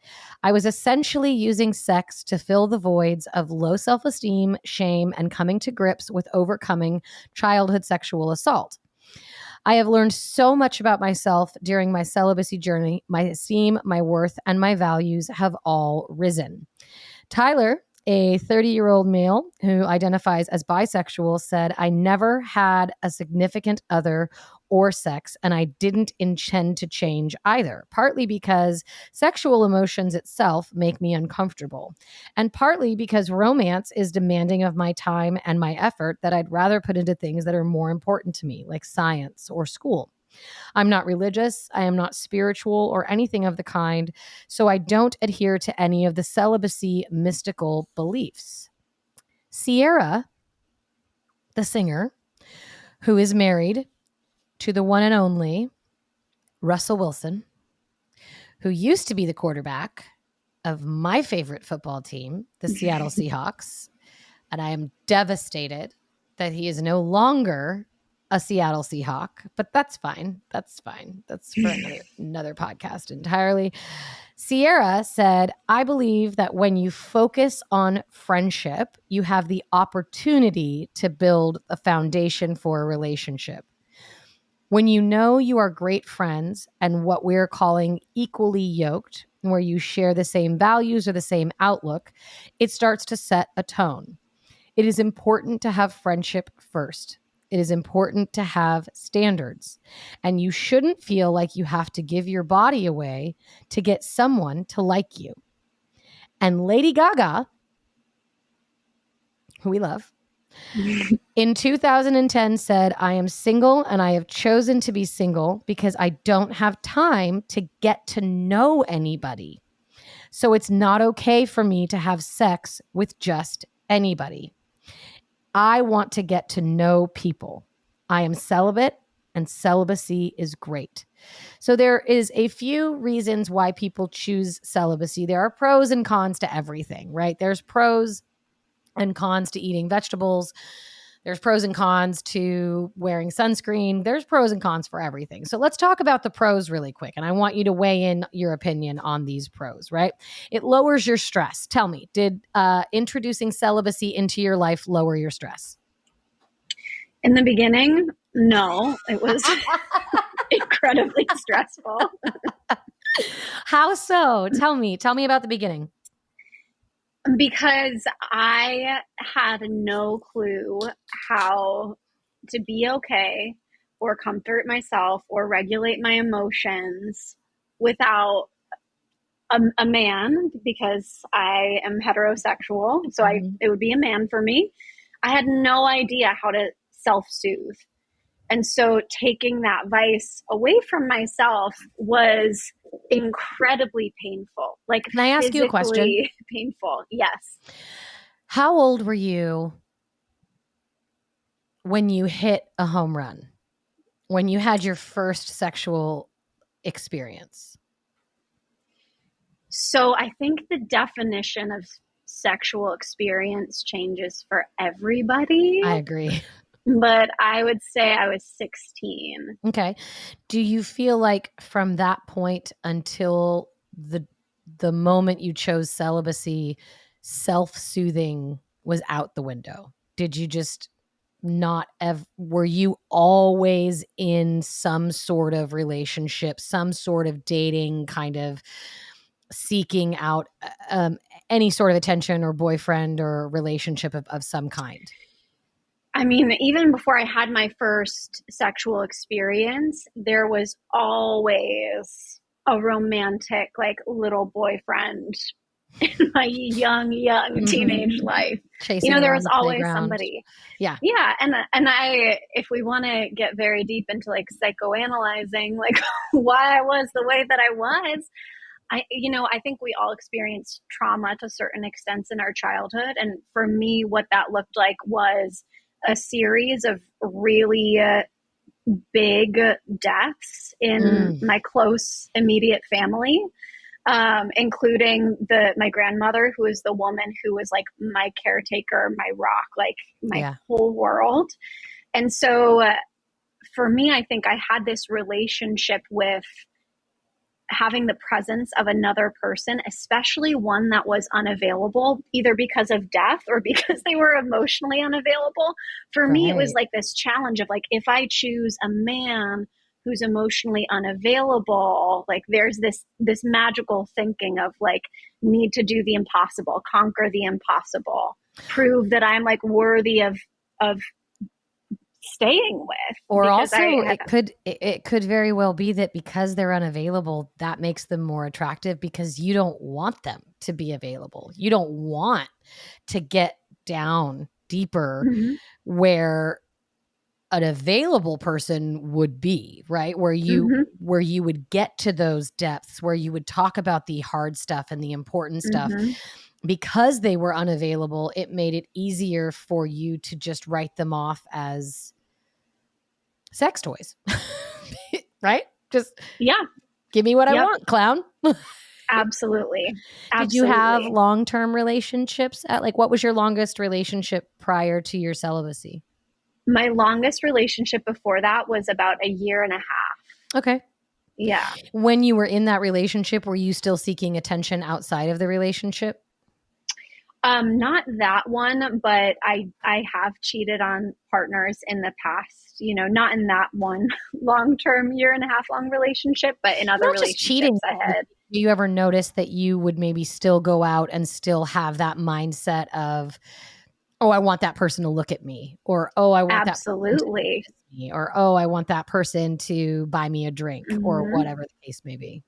I was essentially using sex to fill the voids of low self esteem, shame, and coming to grips with overcoming childhood sexual assault. I have learned so much about myself during my celibacy journey. My esteem, my worth, and my values have all risen. Tyler, a 30 year old male who identifies as bisexual, said, I never had a significant other or sex, and I didn't intend to change either, partly because sexual emotions itself make me uncomfortable, and partly because romance is demanding of my time and my effort that I'd rather put into things that are more important to me, like science or school. I'm not religious, I am not spiritual or anything of the kind, so I don't adhere to any of the celibacy mystical beliefs. Ciara, the singer, who is married to the one and only Russell Wilson, who used to be the quarterback of my favorite football team, the Seattle Seahawks. And I am devastated that he is no longer a Seattle Seahawk, but that's fine. That's fine. That's for another, another podcast entirely. Ciara said, I believe that when you focus on friendship, you have the opportunity to build a foundation for a relationship. When you know you are great friends and what we're calling equally yoked, where you share the same values or the same outlook, it starts to set a tone. It is important to have friendship first. It is important to have standards. And you shouldn't feel like you have to give your body away to get someone to like you. And Lady Gaga, who we love, in 2010 said, I am single and I have chosen to be single because I don't have time to get to know anybody. So it's not okay for me to have sex with just anybody. I want to get to know people. I am celibate and celibacy is great. So there is a few reasons why people choose celibacy. There are pros and cons to everything, right? There's pros and cons to eating vegetables. There's pros and cons to wearing sunscreen. There's pros and cons for everything. So let's talk about the pros really quick. And I want you to weigh in your opinion on these pros, right? It lowers your stress. Tell me, did uh, introducing celibacy into your life lower your stress? In the beginning, no. It was incredibly stressful. How so? Tell me. Tell me about the beginning because I had no clue how to be okay or comfort myself or regulate my emotions without a, a, man because I am heterosexual. So mm-hmm. I, it would be a man for me. I had no idea how to self soothe. And so taking that vice away from myself was incredibly painful. Like, can I ask you a question? Painful. Yes. How old were you when you hit a home run? When you had your first sexual experience? So I think the definition of sexual experience changes for everybody. I agree. But I would say I was 16. Okay. Do you feel like from that point until the the moment you chose celibacy, self-soothing was out the window? Did you just not ever were you always in some sort of relationship, some sort of dating kind of seeking out uh, um, any sort of attention or boyfriend or relationship of, of some kind? I mean, even before I had my first sexual experience, there was always a romantic, like, little boyfriend in my young, young mm-hmm. teenage life. Chasing you know, there was the always playground. somebody. Yeah. Yeah. And, and I, if we want to get very deep into like psychoanalyzing, like why I was the way that I was, I, you know, I think we all experience trauma to certain extents in our childhood. And for me, what that looked like was a series of really uh, big deaths in mm. my close immediate family. Um, including the my grandmother, who is the woman who was like my caretaker, my rock, like my yeah. whole world. And so, uh, for me, I think I had this relationship with having the presence of another person, especially one that was unavailable, either because of death or because they were emotionally unavailable. For right. me, it was like this challenge of like, if I choose a man who's emotionally unavailable, like there's this this magical thinking of like need to do the impossible, conquer the impossible, prove that I'm like worthy of of staying with. Or also, it could it could very well be that because they're unavailable, that makes them more attractive because you don't want them to be available. You don't want to get down deeper mm-hmm. where an available person would be right where you mm-hmm. where you would get to those depths where you would talk about the hard stuff and the important stuff mm-hmm because they were unavailable, it made it easier for you to just write them off as sex toys. right? Just yeah. Give me what yep. I want, clown. Absolutely. Absolutely. Did you have long-term relationships at like what was your longest relationship prior to your celibacy? My longest relationship before that was about a year and a half. Okay. Yeah. When you were in that relationship, were you still seeking attention outside of the relationship? Um, not that one, but I I have cheated on partners in the past. You know, not in that one long term year and a half long relationship, but in other not relationships cheating. I had. Do you ever notice that you would maybe still go out and still have that mindset of, oh, I want that person to look at me, or oh, I want absolutely, that me, or oh, I want that person to buy me a drink, mm-hmm. or whatever the case may be.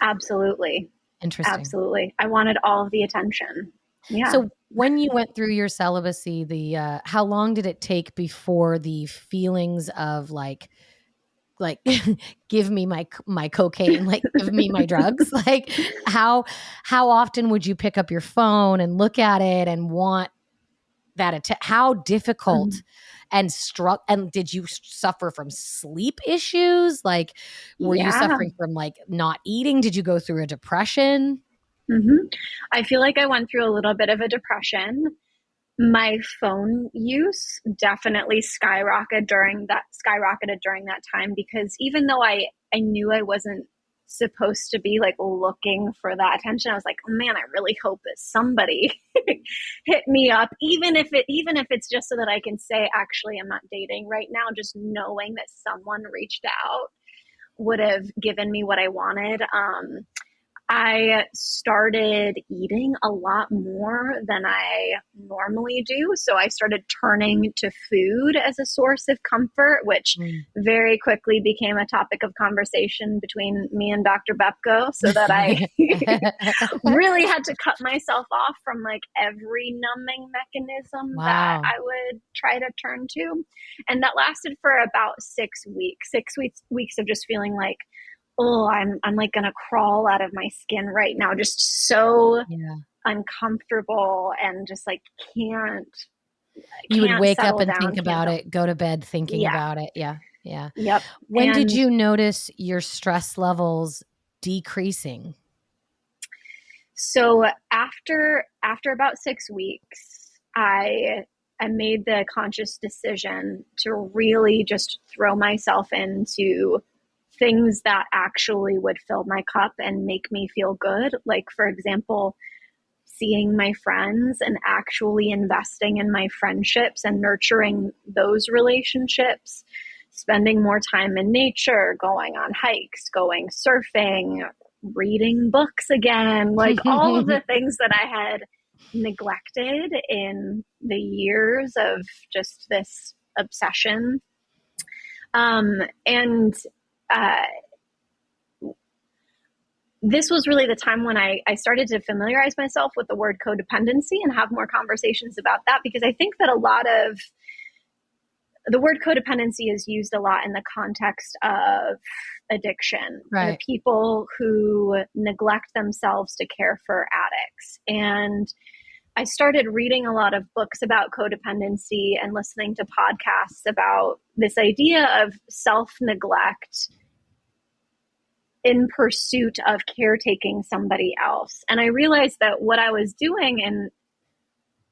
Absolutely, interesting. Absolutely, I wanted all of the attention. Yeah. So when you went through your celibacy, the uh, how long did it take before the feelings of like like give me my my cocaine like give me my drugs like how how often would you pick up your phone and look at it and want that att- how difficult mm-hmm. and struck and did you suffer from sleep issues like were yeah. you suffering from like not eating did you go through a depression Mm-hmm. I feel like I went through a little bit of a depression. My phone use definitely skyrocketed during that skyrocketed during that time because even though I I knew I wasn't supposed to be like looking for that attention, I was like, oh, man, I really hope that somebody hit me up, even if it even if it's just so that I can say, actually, I'm not dating right now. Just knowing that someone reached out would have given me what I wanted. Um, I started eating a lot more than I normally do. So I started turning to food as a source of comfort, which mm. very quickly became a topic of conversation between me and Dr. Bepko. So that I really had to cut myself off from like every numbing mechanism wow. that I would try to turn to. And that lasted for about six weeks, six weeks, weeks of just feeling like, oh, I'm I'm like gonna crawl out of my skin right now. Just so yeah. uncomfortable and just like can't. You can't would wake up and think about it, go to bed thinking yeah. about it. Yeah. Yeah. Yep. When and did you notice your stress levels decreasing? So after after about six weeks, I I made the conscious decision to really just throw myself into things that actually would fill my cup and make me feel good. Like, for example, seeing my friends and actually investing in my friendships and nurturing those relationships, spending more time in nature, going on hikes, going surfing, reading books again, like all of the things that I had neglected in the years of just this obsession. Um, and uh, this was really the time when I, I started to familiarize myself with the word codependency and have more conversations about that because I think that a lot of the word codependency is used a lot in the context of addiction. Right. people who neglect themselves to care for addicts. And I started reading a lot of books about codependency and listening to podcasts about this idea of self neglect in pursuit of caretaking somebody else. And I realized that what I was doing and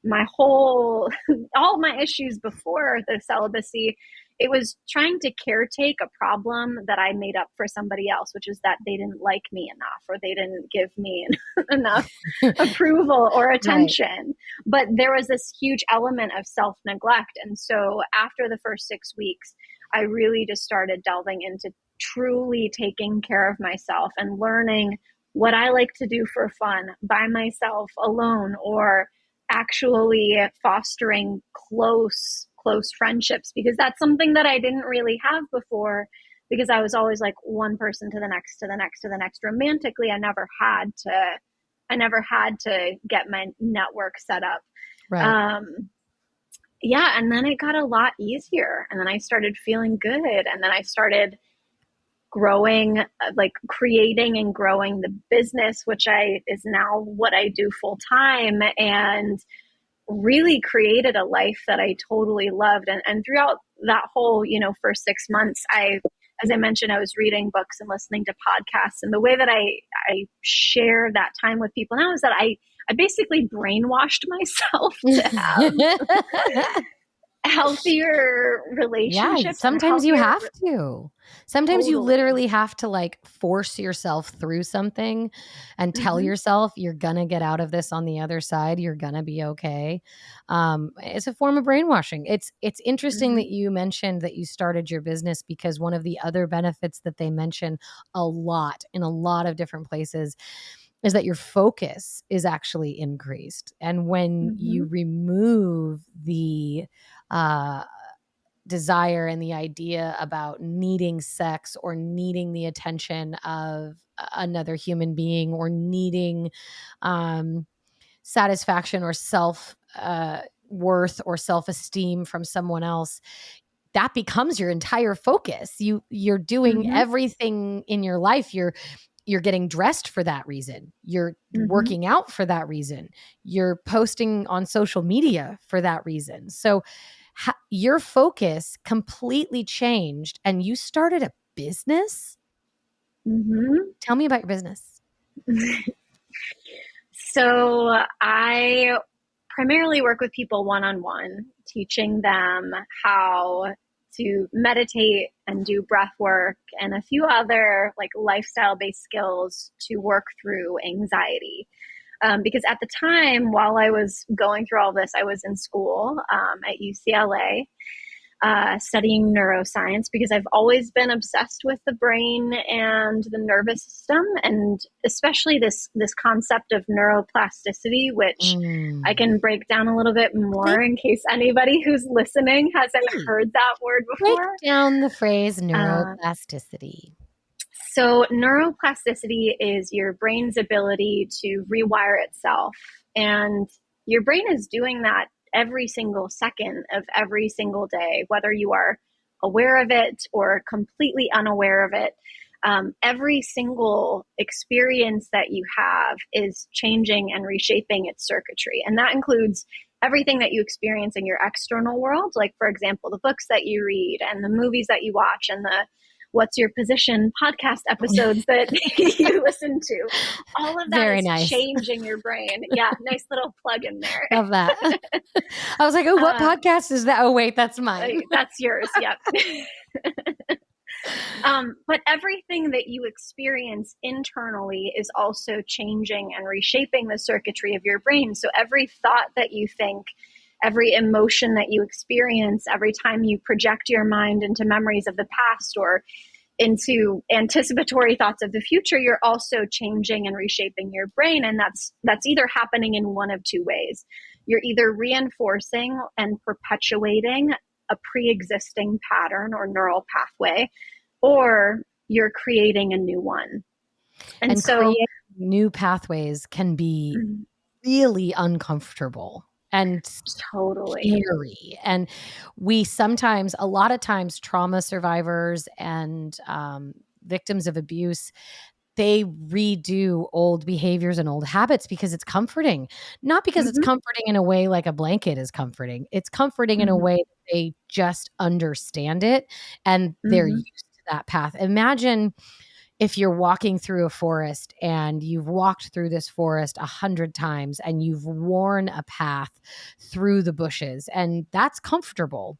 my whole all my issues before the celibacy it was trying to caretake a problem that I made up for somebody else, which is that they didn't like me enough or they didn't give me enough approval or attention. Right. But there was this huge element of self neglect. And so after the first six weeks, I really just started delving into truly taking care of myself and learning what I like to do for fun by myself alone or actually fostering close close friendships. Because that's something that I didn't really have before because I was always like one person to the next to the next to the next. Romantically I never had to I never had to get my network set up. Right. um yeah and then it got a lot easier and then I started feeling good and then I started growing like creating and growing the business which i is now what i do full time and really created a life that i totally loved. And, and throughout that whole you know first six months i as i mentioned i was reading books and listening to podcasts and the way that i i share that time with people now is that i i basically brainwashed myself to have healthier relationship. Yeah, sometimes you have to. Sometimes totally. you literally have to like force yourself through something and tell mm-hmm. yourself you're gonna get out of this on the other side. You're gonna be okay. Um, it's a form of brainwashing. It's it's interesting mm-hmm. that you mentioned that you started your business because one of the other benefits that they mention a lot in a lot of different places is that your focus is actually increased. And when mm-hmm. you remove the uh, desire and the idea about needing sex or needing the attention of another human being or needing um, satisfaction or self uh, worth or self esteem from someone else that becomes your entire focus you you're doing mm-hmm. everything in your life you're you're getting dressed for that reason you're mm-hmm. working out for that reason you're posting on social media for that reason so ha- your focus completely changed and you started a business. Mm-hmm. Tell me about your business. so, I primarily work with people one on one, teaching them how to meditate and do breath work and a few other like lifestyle based skills to work through anxiety. Um, because at the time, while I was going through all this, I was in school um, at UCLA. Uh, studying neuroscience because I've always been obsessed with the brain and the nervous system, and especially this this concept of neuroplasticity, which mm. I can break down a little bit more in case anybody who's listening hasn't heard that word before. Break down the phrase uh, neuroplasticity. Uh, so, neuroplasticity is your brain's ability to rewire itself. And your brain is doing that every single second of every single day, whether you are aware of it or completely unaware of it. Um, every single experience that you have is changing and reshaping its circuitry. And that includes everything that you experience in your external world, like, for example, the books that you read and the movies that you watch and the what's your position podcast episodes that you listen to. All of that Very is nice. changing your brain. Yeah, nice little plug in there. Love that. I was like, oh, what uh, podcast is that? Oh, wait, that's mine. that's yours. Yep. um, but everything that you experience internally is also changing and reshaping the circuitry of your brain. So every thought that you think, every emotion that you experience every time you project your mind into memories of the past or into anticipatory thoughts of the future you're also changing and reshaping your brain. And that's that's either happening in one of two ways. You're either reinforcing and perpetuating a pre-existing pattern or neural pathway or you're creating a new one. And, and so new pathways can be mm-hmm. really uncomfortable and totally scary. And we sometimes, a lot of times, trauma survivors and um, victims of abuse, they redo old behaviors and old habits because it's comforting. Not because mm-hmm. it's comforting in a way like a blanket is comforting. It's comforting mm-hmm. in a mm-hmm. way that they just understand it and they're mm-hmm. used to that path. Imagine if you're walking through a forest and you've walked through this forest a hundred times and you've worn a path through the bushes and that's comfortable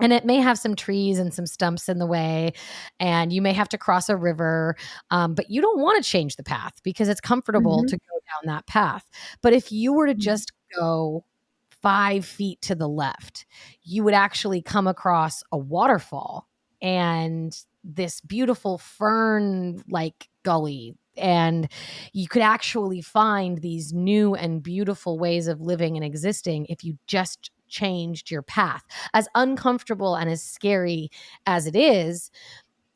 and it may have some trees and some stumps in the way and you may have to cross a river um, but you don't want to change the path because it's comfortable mm-hmm. to go down that path but if you were to mm-hmm. just go five feet to the left you would actually come across a waterfall and this beautiful fern like gully and you could actually find these new and beautiful ways of living and existing if you just changed your path. As uncomfortable and as scary as it is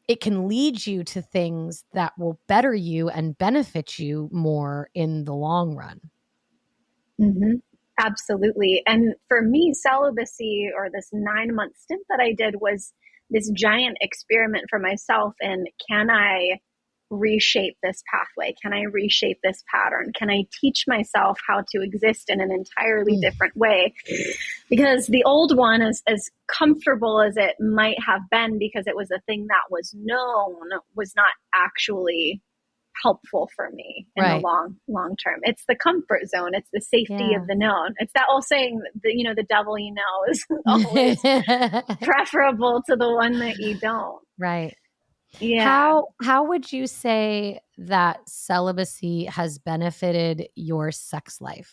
it can lead you to things that will better you and benefit you more in the long run. Mm-hmm. absolutely. And for me celibacy or this nine month stint that i did was this giant experiment for myself and can I reshape this pathway? Can I reshape this pattern? Can I teach myself how to exist in an entirely mm. different way? Because the old one is as comfortable as it might have been because it was a thing that was known was not actually helpful for me in right. the long long term. It's the comfort zone. It's the safety yeah. of the known. It's that old saying that you know the devil you know is always preferable to the one that you don't. Right. Yeah. How how would you say that celibacy has benefited your sex life?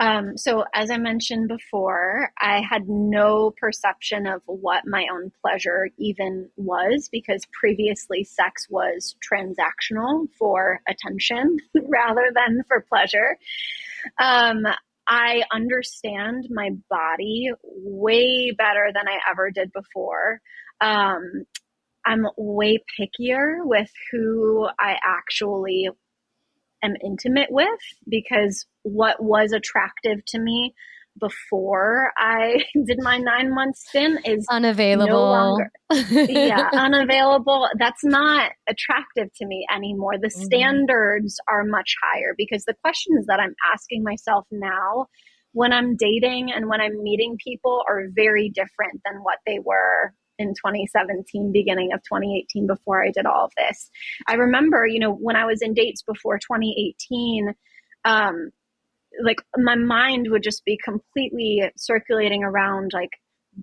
Um, so, as I mentioned before, I had no perception of what my own pleasure even was because previously sex was transactional for attention rather than for pleasure. Um, I understand my body way better than I ever did before. Um, I'm way pickier with who I actually am intimate with because what was attractive to me before I did my nine month stint is unavailable. No longer, yeah, unavailable. That's not attractive to me anymore. The mm-hmm. standards are much higher because the questions that I'm asking myself now when I'm dating and when I'm meeting people are very different than what they were in 2017, beginning of 2018, before I did all of this. I remember, you know, when I was in dates before 2018, um, like my mind would just be completely circulating around like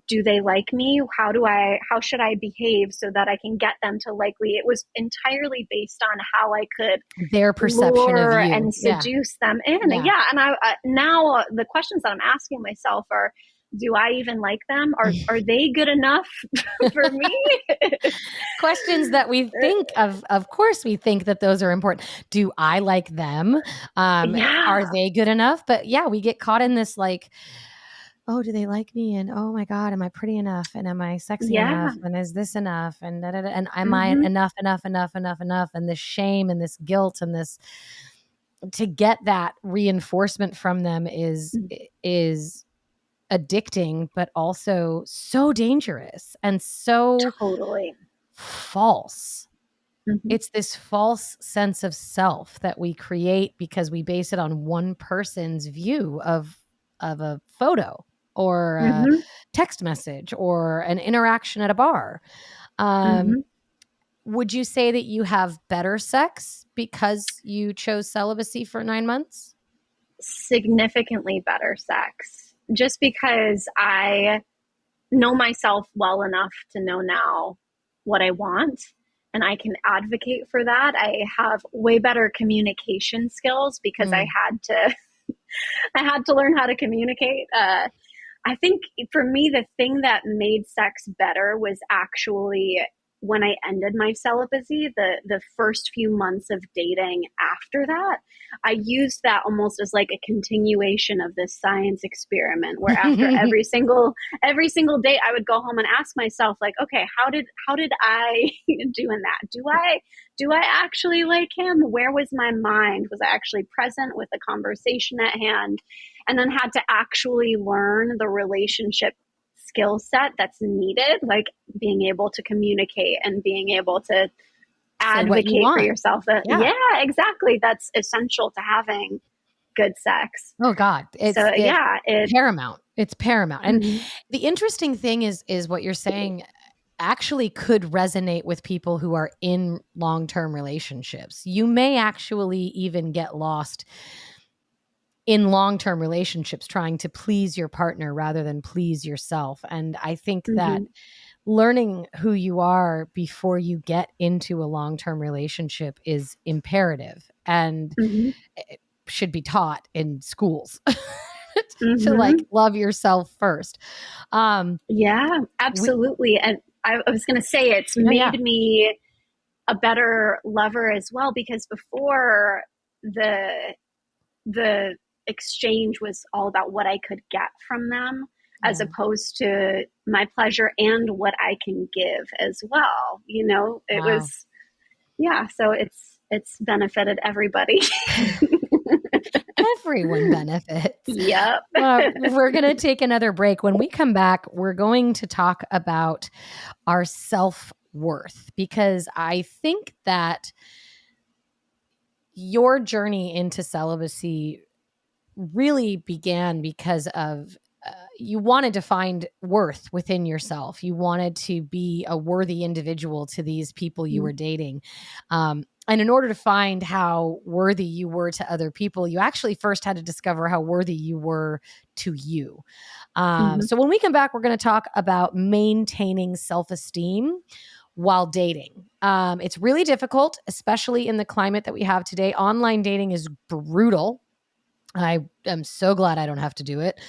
do they like me? How do i how should i behave so that i can get them to like me? It was entirely based on how i could their perception of you. and seduce yeah. them in. Yeah, yeah and i uh, now uh, the questions that i'm asking myself are do I even like them? Are are they good enough for me? Questions that we think of. Of course, we think that those are important. Do I like them? Um, yeah. Are they good enough? But yeah, we get caught in this like oh, do they like me? And oh my God, am I pretty enough? And am I sexy yeah. enough? And is this enough? And da, da, da, and am mm-hmm. I enough, enough, enough, enough, enough? And this shame and this guilt and this to get that reinforcement from them is mm-hmm. is addicting, but also so dangerous and so totally false. Mm-hmm. It's this false sense of self that we create because we base it on one person's view of of a photo or mm-hmm. a text message or an interaction at a bar. Um, mm-hmm. Would you say that you have better sex because you chose celibacy for nine months? Significantly better sex. Just because I know myself well enough to know now what I want and I can advocate for that. I have way better communication skills because mm. I had to I had to learn how to communicate. Uh, I think for me, the thing that made sex better was actually when I ended my celibacy, the the first few months of dating after that, I used that almost as like a continuation of this science experiment where after every single every single date I would go home and ask myself like, okay, how did how did I do in that? Do I do I actually like him? Where was my mind? Was I actually present with the conversation at hand? And then had to actually learn the relationship skill set that's needed, like being able to communicate and being able to advocate you for yourself. yeah. yeah, exactly. That's essential to having good sex. Oh God, it's so, yeah, it's paramount. It's paramount. And mm-hmm. the interesting thing is, is what you're saying actually could resonate with people who are in long-term relationships. You may actually even get lost in long-term relationships trying to please your partner rather than please yourself. And I think mm-hmm. that learning who you are before you get into a long-term relationship is imperative and mm-hmm. should be taught in schools. mm-hmm. to like love yourself first. Um, yeah, absolutely. We, and I, I was going to say it's made yeah. me a better lover as well because before the the exchange was all about what I could get from them yeah. as opposed to my pleasure and what I can give as well. You know, it wow. was yeah, so it's it's benefited everybody. Everyone benefits. Yep. uh, we're going to take another break. When we come back, we're going to talk about our self worth because I think that your journey into celibacy really began because of uh, you wanted to find worth within yourself. You wanted to be a worthy individual to these people you mm. were dating. Um, and in order to find how worthy you were to other people, you actually first had to discover how worthy you were to you. Um, mm-hmm. So when we come back, we're going to talk about maintaining self esteem while dating. Um, it's really difficult, especially in the climate that we have today. Online dating is brutal I am so glad I don't have to do it.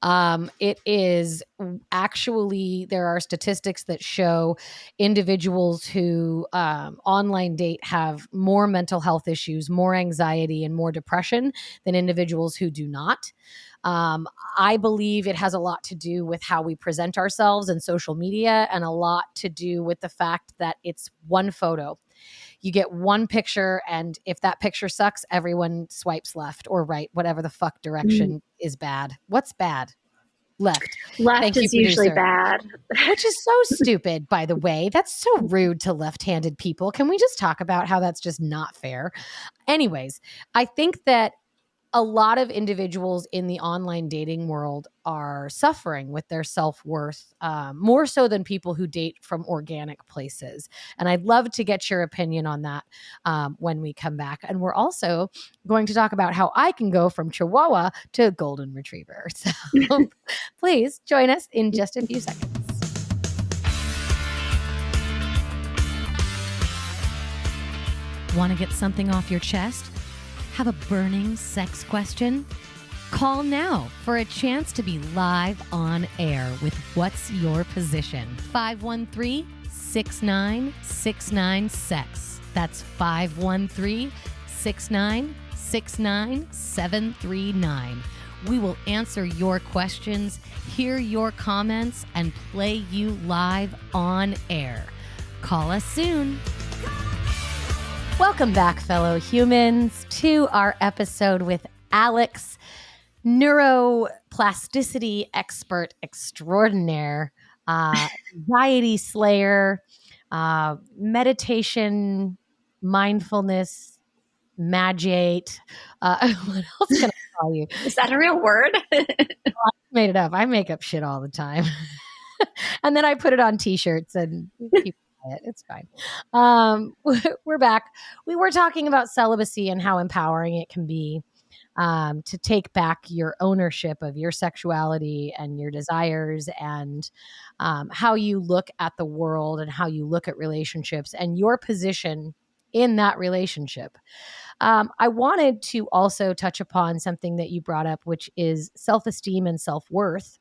Um, it is actually, there are statistics that show individuals who um, online date have more mental health issues, more anxiety, and more depression than individuals who do not. Um, I believe it has a lot to do with how we present ourselves in social media and a lot to do with the fact that it's one photo you get one picture and if that picture sucks everyone swipes left or right whatever the fuck direction mm. is bad. What's bad? Left. Left Thank is you, usually bad. Which is so stupid by the way. That's so rude to left-handed people. Can we just talk about how that's just not fair? Anyways i think that a lot of individuals in the online dating world are suffering with their self worth um, more so than people who date from organic places. And I'd love to get your opinion on that um, when we come back. And we're also going to talk about how I can go from Chihuahua to Golden Retriever. So please join us in just a few seconds. Want to get something off your chest? Have a burning sex question? Call now for a chance to be live on air with What's Your Position? 513 6969 Sex. That's 513 6969 739. We will answer your questions, hear your comments, and play you live on air. Call us soon. Welcome back, fellow humans, to our episode with Alex neuroplasticity expert extraordinaire, uh, anxiety slayer, uh, meditation, mindfulness, magiate. Uh, what else can I call you? Is that a real word? oh, I made it up. I make up shit all the time. and then I put it on t-shirts and people it. It's fine. Um, we're back. We were talking about celibacy and how empowering it can be um, to take back your ownership of your sexuality and your desires and um, how you look at the world and how you look at relationships and your position in that relationship. Um, I wanted to also touch upon something that you brought up, which is self esteem and self worth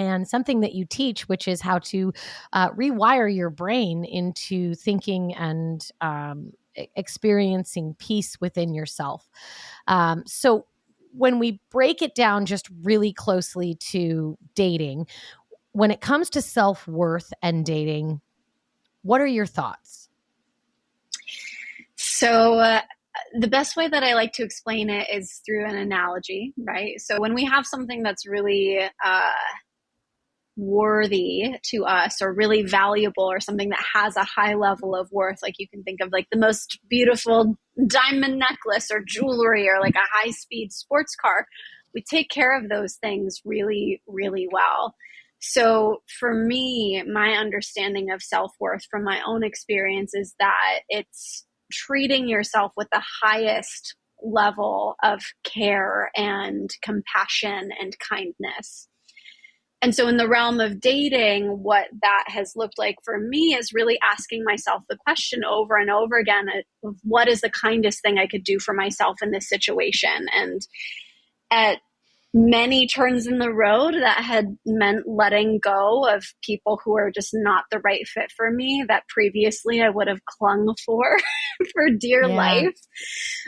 and something that you teach, which is how to uh, rewire your brain into thinking and um, experiencing peace within yourself. Um, so, when we break it down just really closely to dating, when it comes to self worth and dating, what are your thoughts? So, uh, the best way that I like to explain it is through an analogy, right? So, when we have something that's really uh, worthy to us or really valuable or something that has a high level of worth. Like you can think of like the most beautiful diamond necklace or jewelry or like a high speed sports car. We take care of those things really really well. So for me my understanding of self-worth from my own experience is that it's treating yourself with the highest level of care and compassion and kindness and so, in the realm of dating, what that has looked like for me is really asking myself the question over and over again of what is the kindest thing I could do for myself in this situation? And at many turns in the road that had meant letting go of people who are just not the right fit for me that previously I would have clung for for dear yeah. life.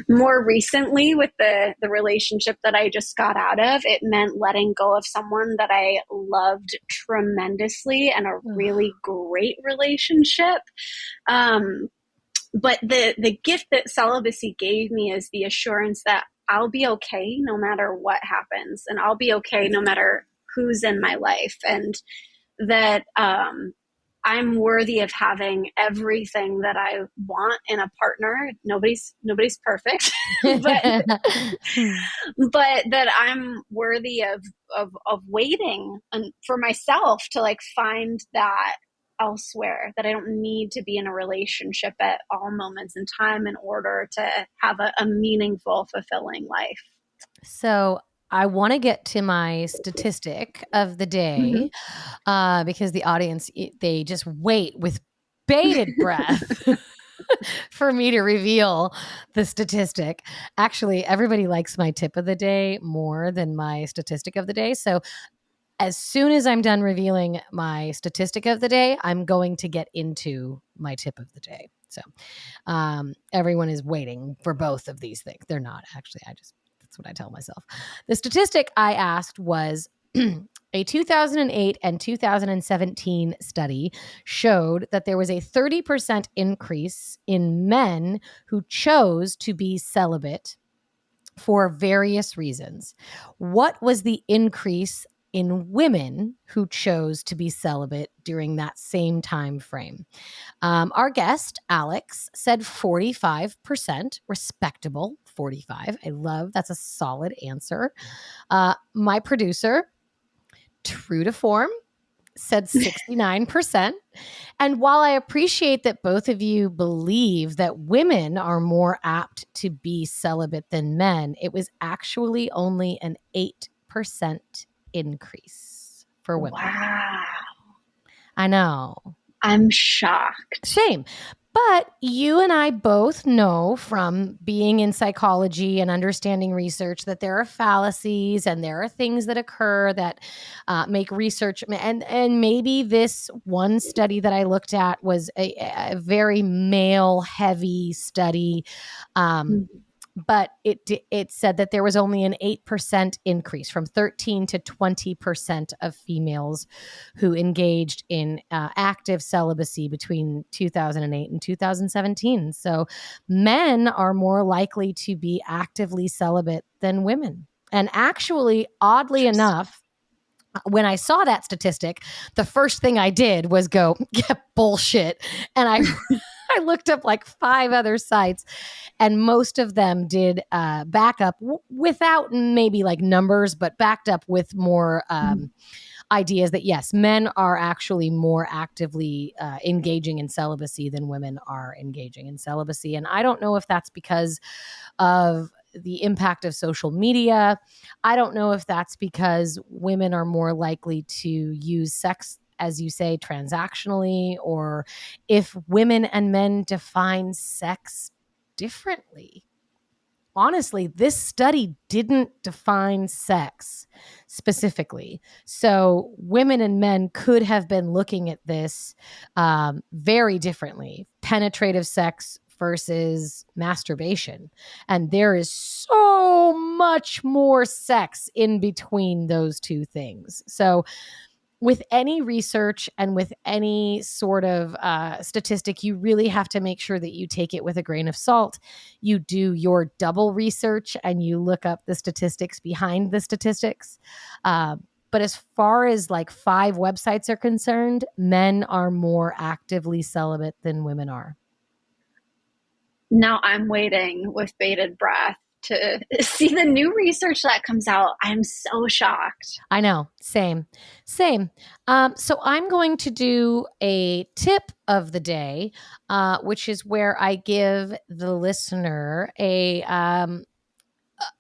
More recently with the the relationship that I just got out of, it meant letting go of someone that I loved tremendously and a really great relationship. Um but the the gift that celibacy gave me is the assurance that I'll be okay no matter what happens, and I'll be okay no matter who's in my life, and that um, I'm worthy of having everything that I want in a partner. Nobody's nobody's perfect, but but that I'm worthy of of of waiting and for myself to like find that elsewhere, that I don't need to be in a relationship at all moments in time in order to have a, a meaningful, fulfilling life. So I want to get to my statistic of the day mm-hmm. uh, because the audience, they just wait with bated breath. for me to reveal the statistic. Actually, everybody likes my tip of the day more than my statistic of the day. So as soon as I'm done revealing my statistic of the day, I'm going to get into my tip of the day. So um, everyone is waiting for both of these things. They're not actually. I just, that's what I tell myself. The statistic I asked was a 2008 and 2017 study showed that there was a 30% increase in men who chose to be celibate for various reasons. What was the increase in women who chose to be celibate during that same time frame. Um, our guest, Alex, said 45%, respectable 45. I love that's a solid answer. Uh, my producer, true to form, said 69%. and while I appreciate that both of you believe that women are more apt to be celibate than men, it was actually only an 8% increase for women. Wow. I know. I'm shocked. Shame. But you and I both know from being in psychology and understanding research that there are fallacies and there are things that occur that uh, make research and and maybe this one study that I looked at was a, a very male heavy study. Um, mm-hmm but it it said that there was only an 8% increase from 13 to 20% of females who engaged in uh, active celibacy between 2008 and 2017 so men are more likely to be actively celibate than women. And actually oddly enough when I saw that statistic, the first thing I did was go, yeah, bullshit. And I I looked up like five other sites, and most of them did uh, backup w- without maybe like numbers, but backed up with more. Um, mm. Ideas that yes, men are actually more actively uh, engaging in celibacy than women are engaging in celibacy. And I don't know if that's because of the impact of social media. I don't know if that's because women are more likely to use sex as you say, transactionally, or if women and men define sex differently. Honestly, this study didn't define sex specifically. So, women and men could have been looking at this um, very differently. Penetrative sex versus masturbation. And there is so much more sex in between those two things. So, with any research and with any sort of uh, statistic, you really have to make sure that you take it with a grain of salt. You do your double research and you look up the statistics behind the statistics. Uh, but as far as like five websites are concerned, men are more actively celibate than women are. Now I'm waiting with bated breath to see the new research that comes out. I'm so shocked. I know. Same. Same. Um, so I'm going to do a tip of the day, uh, which is where I give the listener a. Um,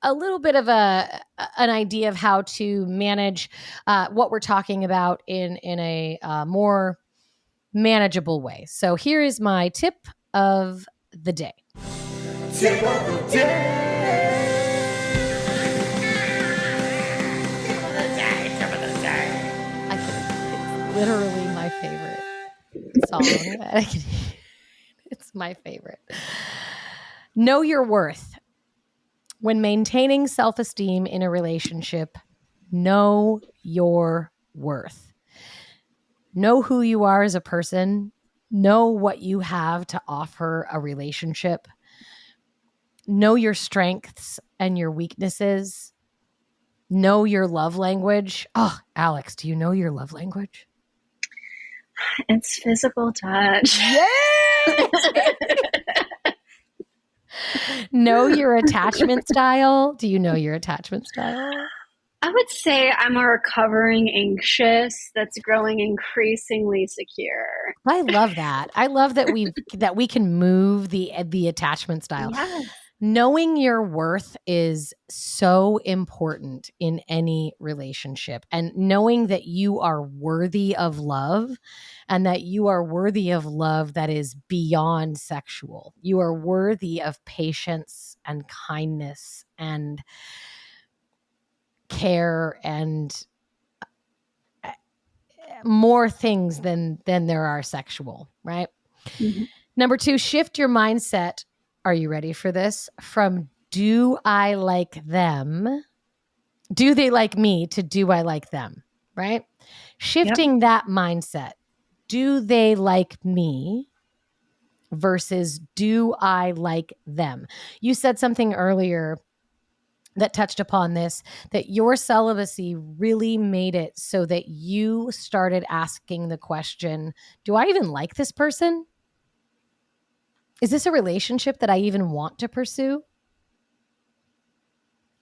a little bit of a an idea of how to manage uh, what we're talking about in in a uh, more manageable way. So here is my tip of the day. Tip of the day. Literally my favorite song. it's my favorite. Know your worth. When maintaining self esteem in a relationship, know your worth. Know who you are as a person. Know what you have to offer a relationship. Know your strengths and your weaknesses. Know your love language. Oh, Alex, do you know your love language? It's physical touch. know your attachment style. Do you know your attachment style? I would say I'm a recovering anxious that's growing increasingly secure. I love that. I love that we that we can move the the attachment style. Yes knowing your worth is so important in any relationship and knowing that you are worthy of love and that you are worthy of love that is beyond sexual. You are worthy of patience and kindness and care and uh, more things than than there are sexual, right? Mm-hmm. Number 2, shift your mindset are you ready for this? From do I like them? Do they like me to do I like them? Right? Shifting yep. that mindset. Do they like me? Versus do I like them? You said something earlier that touched upon this that your celibacy really made it so that you started asking the question Do I even like this person? Is this a relationship that I even want to pursue?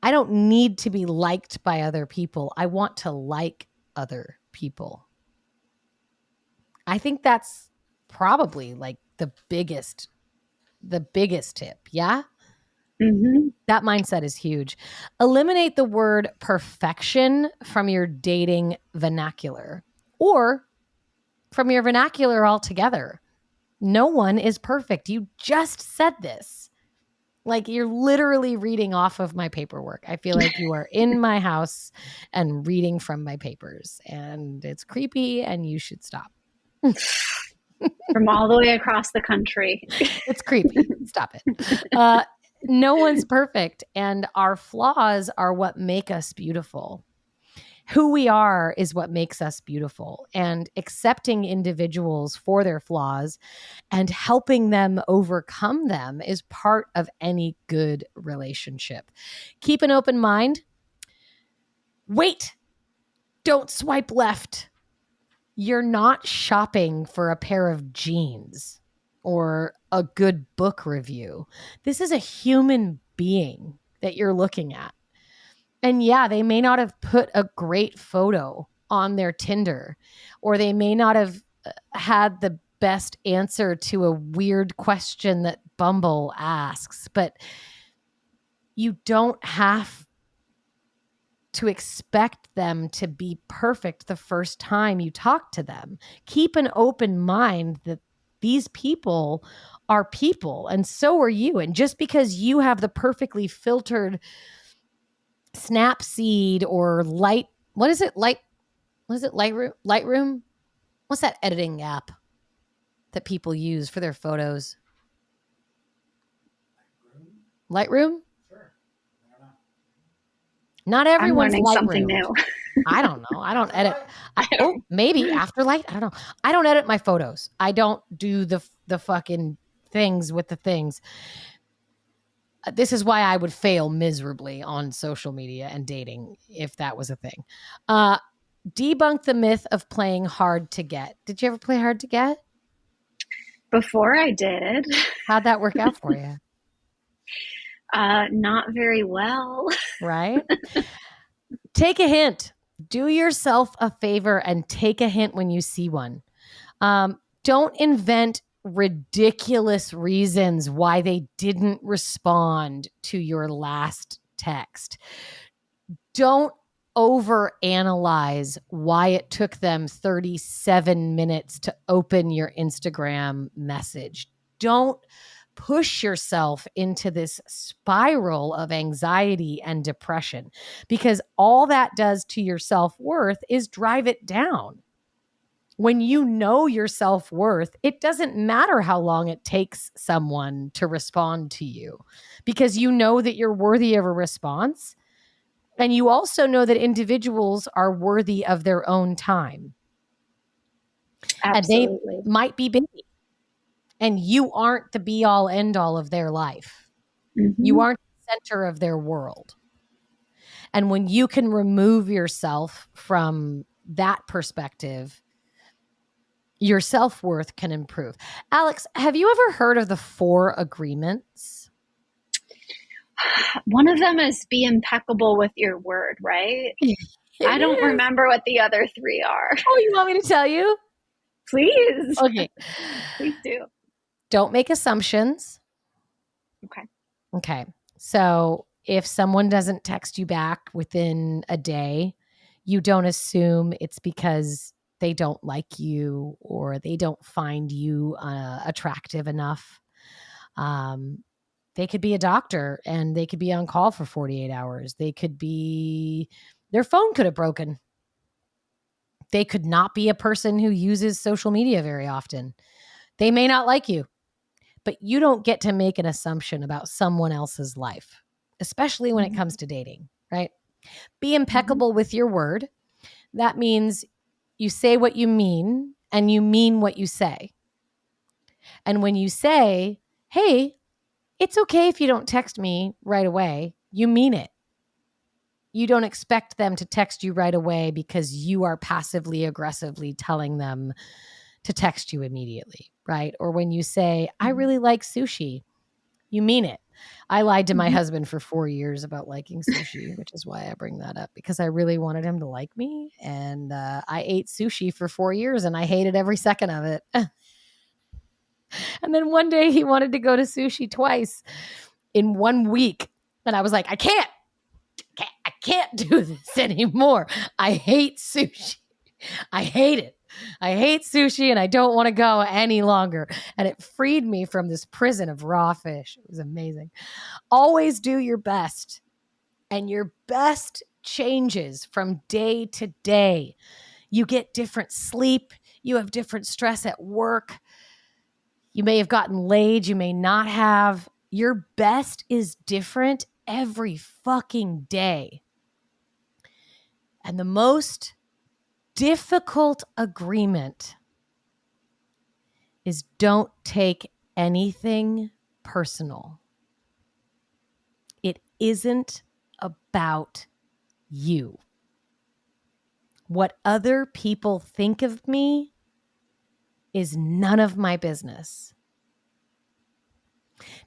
I don't need to be liked by other people. I want to like other people. I think that's probably like the biggest the biggest tip. Yeah? Mm-hmm. That mindset is huge. Eliminate the word perfection from your dating vernacular or from your vernacular altogether. No one is perfect. You just said this. Like you're literally reading off of my paperwork. I feel like you are in my house and reading from my papers, and it's creepy, and you should stop. from all the way across the country. it's creepy. Stop it. Uh, no one's perfect, and our flaws are what make us beautiful who we are is what makes us beautiful and accepting individuals for their flaws and helping them overcome them is part of any good relationship. Keep an open mind. Wait. Don't swipe left. You're not shopping for a pair of jeans or a good book review. This is a human being that you're looking at and yeah, they may not have put a great photo on their Tinder, or they may not have uh, had the best answer to a weird question that Bumble asks, but you don't have to expect them to be perfect the first time you talk to them. Keep an open mind that these people are people and so are you. And just because you have the perfectly filtered Snapseed or Light. What is it? Light. What is it? Lightroom. Lightroom. What's that editing app that people use for their photos? Lightroom. Sure. Not everyone's I'm something new. I don't know. I don't edit. I, oh, maybe Afterlight. I don't know. I don't edit my photos. I don't do the the fucking things with the things this is why I would fail miserably on social media and dating if that was a thing. Uh, debunk the myth of playing hard to get. Did you ever play hard to get? Before I did. How'd that work out for you? Uh, not very well. Right? take a hint. Do yourself a favor and take a hint when you see one. Um, don't invent ridiculous reasons why they didn't respond to your last text. Don't overanalyze why it took them 37 minutes to open your Instagram message. Don't push yourself into this spiral of anxiety and depression because all that does to your self worth is drive it down when you know your self worth, it doesn't matter how long it takes someone to respond to you because you know that you're worthy of a response. And you also know that individuals are worthy of their own time. Absolutely. And they might be busy. And you aren't the be all end all of their life. Mm-hmm. You aren't the center of their world. And when you can remove yourself from that perspective, your self worth can improve. Alex, have you ever heard of the four agreements? One of them is be impeccable with your word, right? I don't remember what the other three are. Oh, you want me to tell you? Please. Okay. Please do. Don't make assumptions. Okay. Okay. So if someone doesn't text you back within a day, you don't assume it's because they don't like you or they don't find you uh, attractive enough. Um, they could be a doctor and they could be on call for 48 hours. They could be, their phone could have broken. They could not be a person who uses social media very often. They may not like you, but you don't get to make an assumption about someone else's life, especially when it mm-hmm. comes to dating, right? Be mm-hmm. impeccable with your word. That means you say what you mean and you mean what you say. And when you say, hey, it's okay if you don't text me right away, you mean it. You don't expect them to text you right away because you are passively aggressively telling them to text you immediately, right? Or when you say, I mm-hmm. really like sushi, you mean it. I lied to my mm-hmm. husband for four years about liking sushi, which is why I bring that up because I really wanted him to like me. And uh, I ate sushi for four years and I hated every second of it. and then one day he wanted to go to sushi twice in one week. And I was like, I can't. I can't do this anymore. I hate sushi. I hate it. I hate sushi and I don't want to go any longer. And it freed me from this prison of raw fish. It was amazing. Always do your best, and your best changes from day to day. You get different sleep, you have different stress at work. You may have gotten laid, you may not have. Your best is different every fucking day. And the most difficult agreement is don't take anything personal. It isn't about you. What other people think of me is none of my business.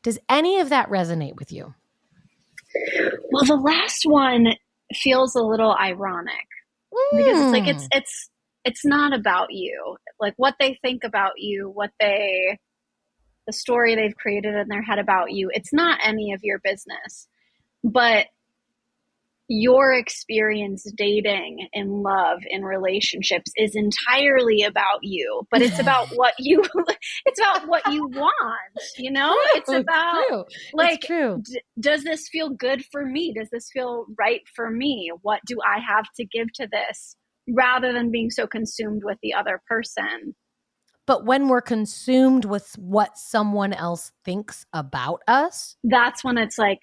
Does any of that resonate with you? Well, the last one feels a little ironic because it's like it's hmm. it's it's not about you like what they think about you what they the story they've created in their head about you it's not any of your business but your experience dating in love in relationships is entirely about you but it's about what you it's about what you want you know? True, it's about true. like it's true. D- does this feel good for me? Does this feel right for me? What do i have to give to this rather than being so consumed with the other person? But when we're consumed with what someone else thinks about us that's when it's like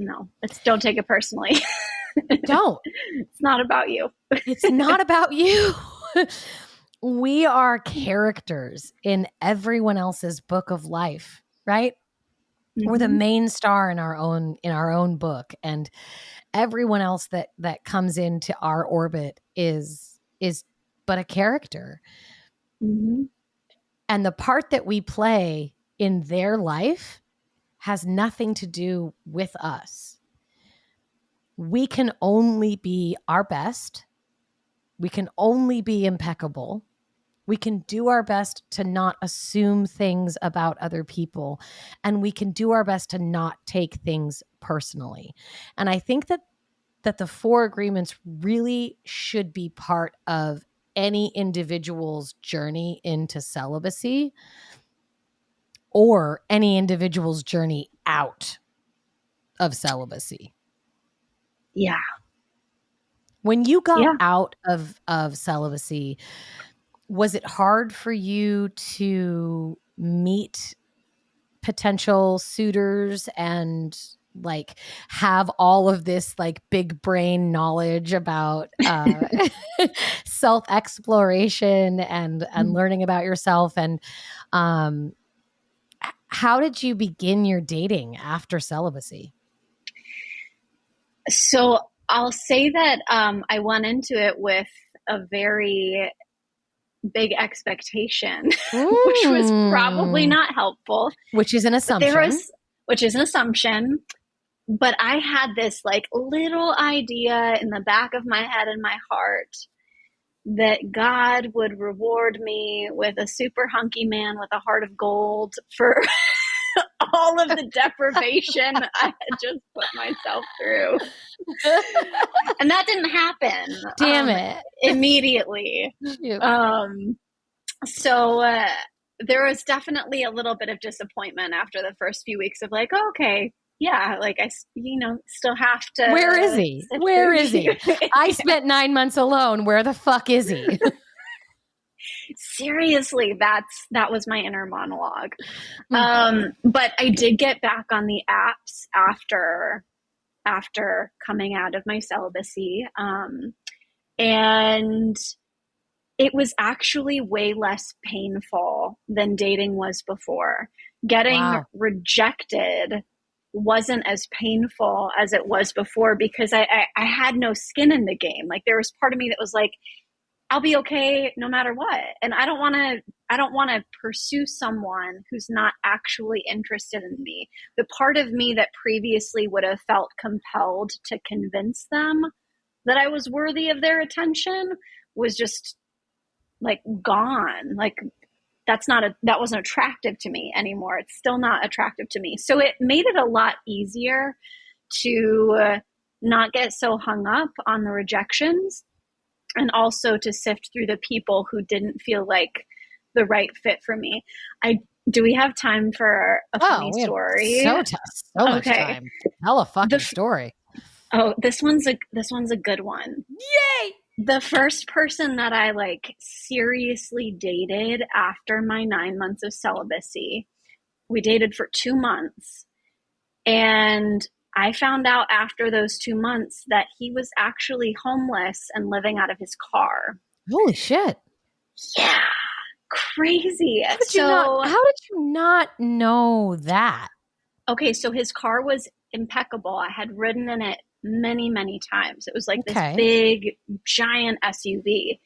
no, it's don't take it personally. don't. it's not about you. it's not about you. we are characters in everyone else's book of life, right? Mm-hmm. We're the mm-hmm. main star in our own in our own book and everyone else that that comes into our orbit is is but a character. Mm-hmm. And the part that we play in their life has nothing to do with us. We can only be our best. We can only be impeccable. We can do our best to not assume things about other people. And we can do our best to not take things personally. And I think that that the four agreements really should be part of any individual's journey into celibacy or any individual's journey out of celibacy. Yeah. When you got yeah. out of of celibacy, was it hard for you to meet potential suitors and like have all of this like big brain knowledge about uh, self exploration and and mm-hmm. learning about yourself and um how did you begin your dating after celibacy? So I'll say that um, I went into it with a very big expectation, which was probably not helpful. Which is an assumption. There was, which is an assumption. But I had this like little idea in the back of my head and my heart that God would reward me with a super hunky man with a heart of gold for all of the deprivation I had just put myself through. and that didn't happen. Damn um, it. Immediately. Um, so uh, there was definitely a little bit of disappointment after the first few weeks of like, oh, okay, yeah, like I, you know, still have to. Where is he? Where is he? I spent nine months alone. Where the fuck is he? Seriously, that's that was my inner monologue. Mm-hmm. Um, but I did get back on the apps after after coming out of my celibacy, um, and it was actually way less painful than dating was before. Getting wow. rejected wasn't as painful as it was before because I, I, I had no skin in the game. Like there was part of me that was like, I'll be okay no matter what. And I don't want to I don't want to pursue someone who's not actually interested in me. The part of me that previously would have felt compelled to convince them that I was worthy of their attention was just like gone. Like that's not a that wasn't attractive to me anymore it's still not attractive to me so it made it a lot easier to uh, not get so hung up on the rejections and also to sift through the people who didn't feel like the right fit for me. I do we have time for a oh, funny story? So, t- so much okay. time. Tell a fucking the, story. Oh, this one's a this one's a good one. Yay! The first person that I like seriously dated after my nine months of celibacy, we dated for two months, and I found out after those two months that he was actually homeless and living out of his car. Holy shit! Yeah, crazy. How did, so, not, how did you not know that? Okay, so his car was impeccable. I had ridden in it many, many times. It was like okay. this big, giant SUV.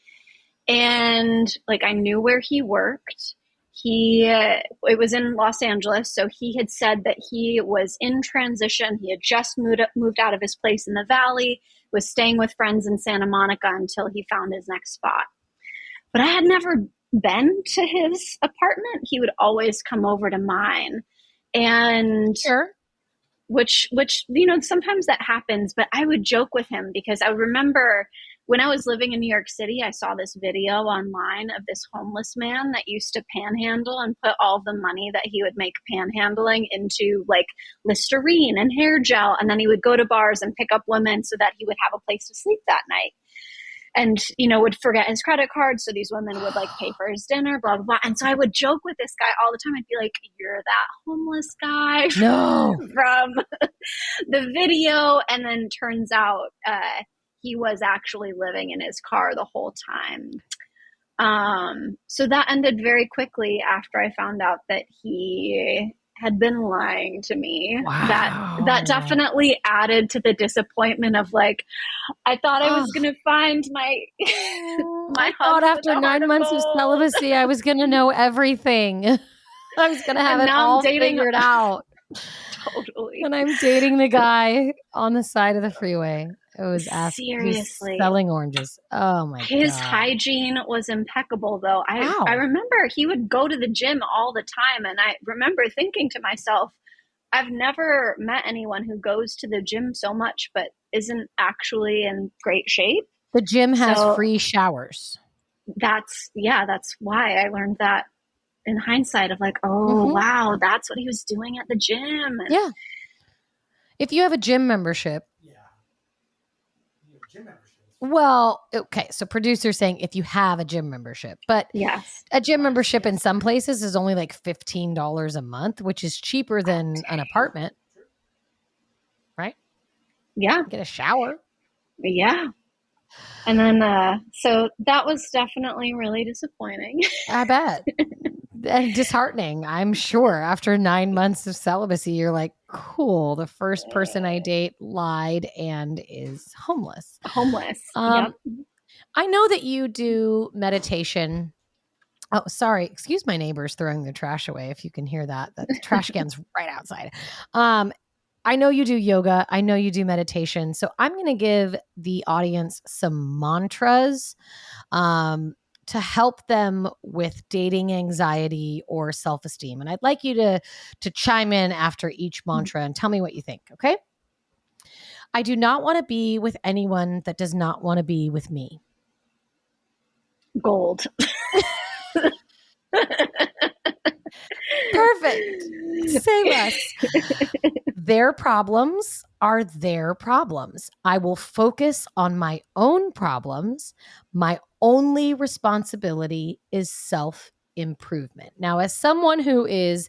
And like I knew where he worked. He, uh, it was in Los Angeles. So he had said that he was in transition. He had just moved, moved out of his place in the valley, was staying with friends in Santa Monica until he found his next spot. But I had never been to his apartment. He would always come over to mine. And sure which which you know sometimes that happens but i would joke with him because i remember when i was living in new york city i saw this video online of this homeless man that used to panhandle and put all the money that he would make panhandling into like listerine and hair gel and then he would go to bars and pick up women so that he would have a place to sleep that night and you know would forget his credit card so these women would like pay for his dinner blah blah blah. And so i would joke with this guy all the time. I'd be like you're that homeless guy no. from the video. And then turns out uh, he was actually living in his car the whole time. Um, so that ended very quickly after i found out that he had been lying to me. Wow. That that definitely added to the disappointment of like I thought I was going to find my oh, my I thought after 9 months of celibacy I was going to know everything. I was going to have and it all figured out. totally. And I'm dating the guy on the side of the freeway. It was seriously selling oranges. Oh my His God. hygiene was impeccable though. I wow. I remember he would go to the gym all the time and I remember thinking to myself, I've never met anyone who goes to the gym so much but isn't actually in great shape. The gym has so free showers. That's yeah, that's why I learned that in hindsight of like, oh mm-hmm. wow, that's what he was doing at the gym. And yeah. If you have a gym membership, well, okay. So producers saying if you have a gym membership, but yes, a gym membership in some places is only like fifteen dollars a month, which is cheaper than an apartment, right? Yeah, get a shower. Yeah, and then uh, so that was definitely really disappointing. I bet. and disheartening, I'm sure. After nine months of celibacy, you're like, cool. The first person I date lied and is homeless. Homeless. Um, yep. I know that you do meditation. Oh, sorry. Excuse my neighbors throwing their trash away. If you can hear that, the trash can's right outside. Um, I know you do yoga. I know you do meditation. So I'm going to give the audience some mantras. Um, to help them with dating anxiety or self-esteem. And I'd like you to to chime in after each mm. mantra and tell me what you think, okay? I do not want to be with anyone that does not want to be with me. Gold. Perfect. Say less. their problems are their problems. I will focus on my own problems. My only responsibility is self improvement. Now, as someone who is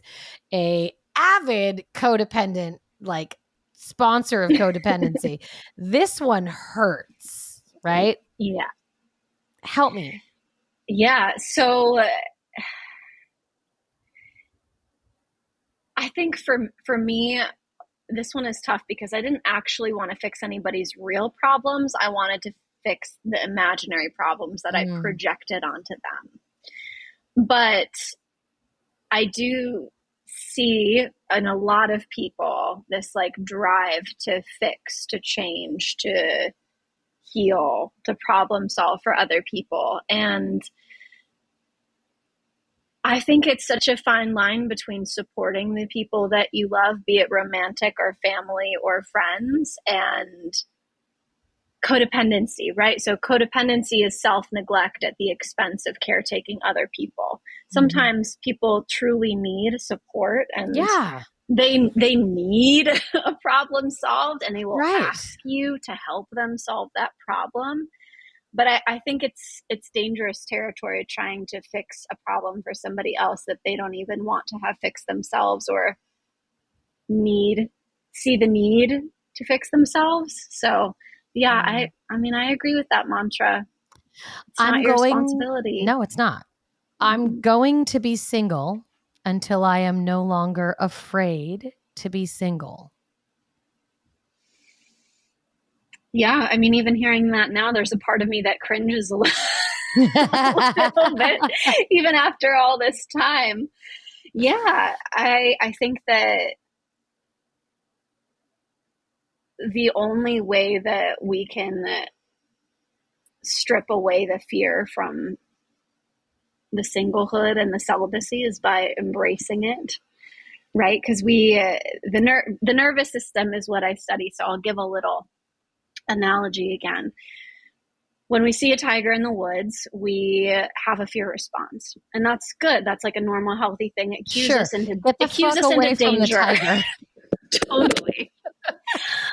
a avid codependent, like sponsor of codependency, this one hurts, right? Yeah. Help me. Yeah. So I think for for me this one is tough because I didn't actually want to fix anybody's real problems. I wanted to fix the imaginary problems that mm. I projected onto them. But I do see in a lot of people this like drive to fix, to change, to heal, to problem solve for other people. And I think it's such a fine line between supporting the people that you love, be it romantic or family or friends, and codependency, right? So codependency is self neglect at the expense of caretaking other people. Mm-hmm. Sometimes mm-hmm. people truly need support and yeah. they they need a problem solved and they will right. ask you to help them solve that problem. But I, I think it's it's dangerous territory trying to fix a problem for somebody else that they don't even want to have fixed themselves or need see the need to fix themselves. So yeah, mm. I I mean I agree with that mantra. It's I'm going, responsibility. No, it's not. I'm mm-hmm. going to be single until I am no longer afraid to be single. Yeah, I mean, even hearing that now, there's a part of me that cringes a little, a little bit, even after all this time. Yeah, I I think that the only way that we can strip away the fear from the singlehood and the celibacy is by embracing it right because we uh, the ner- the nervous system is what i study so i'll give a little analogy again when we see a tiger in the woods we have a fear response and that's good that's like a normal healthy thing it cues sure. us into Get the it cues us into danger totally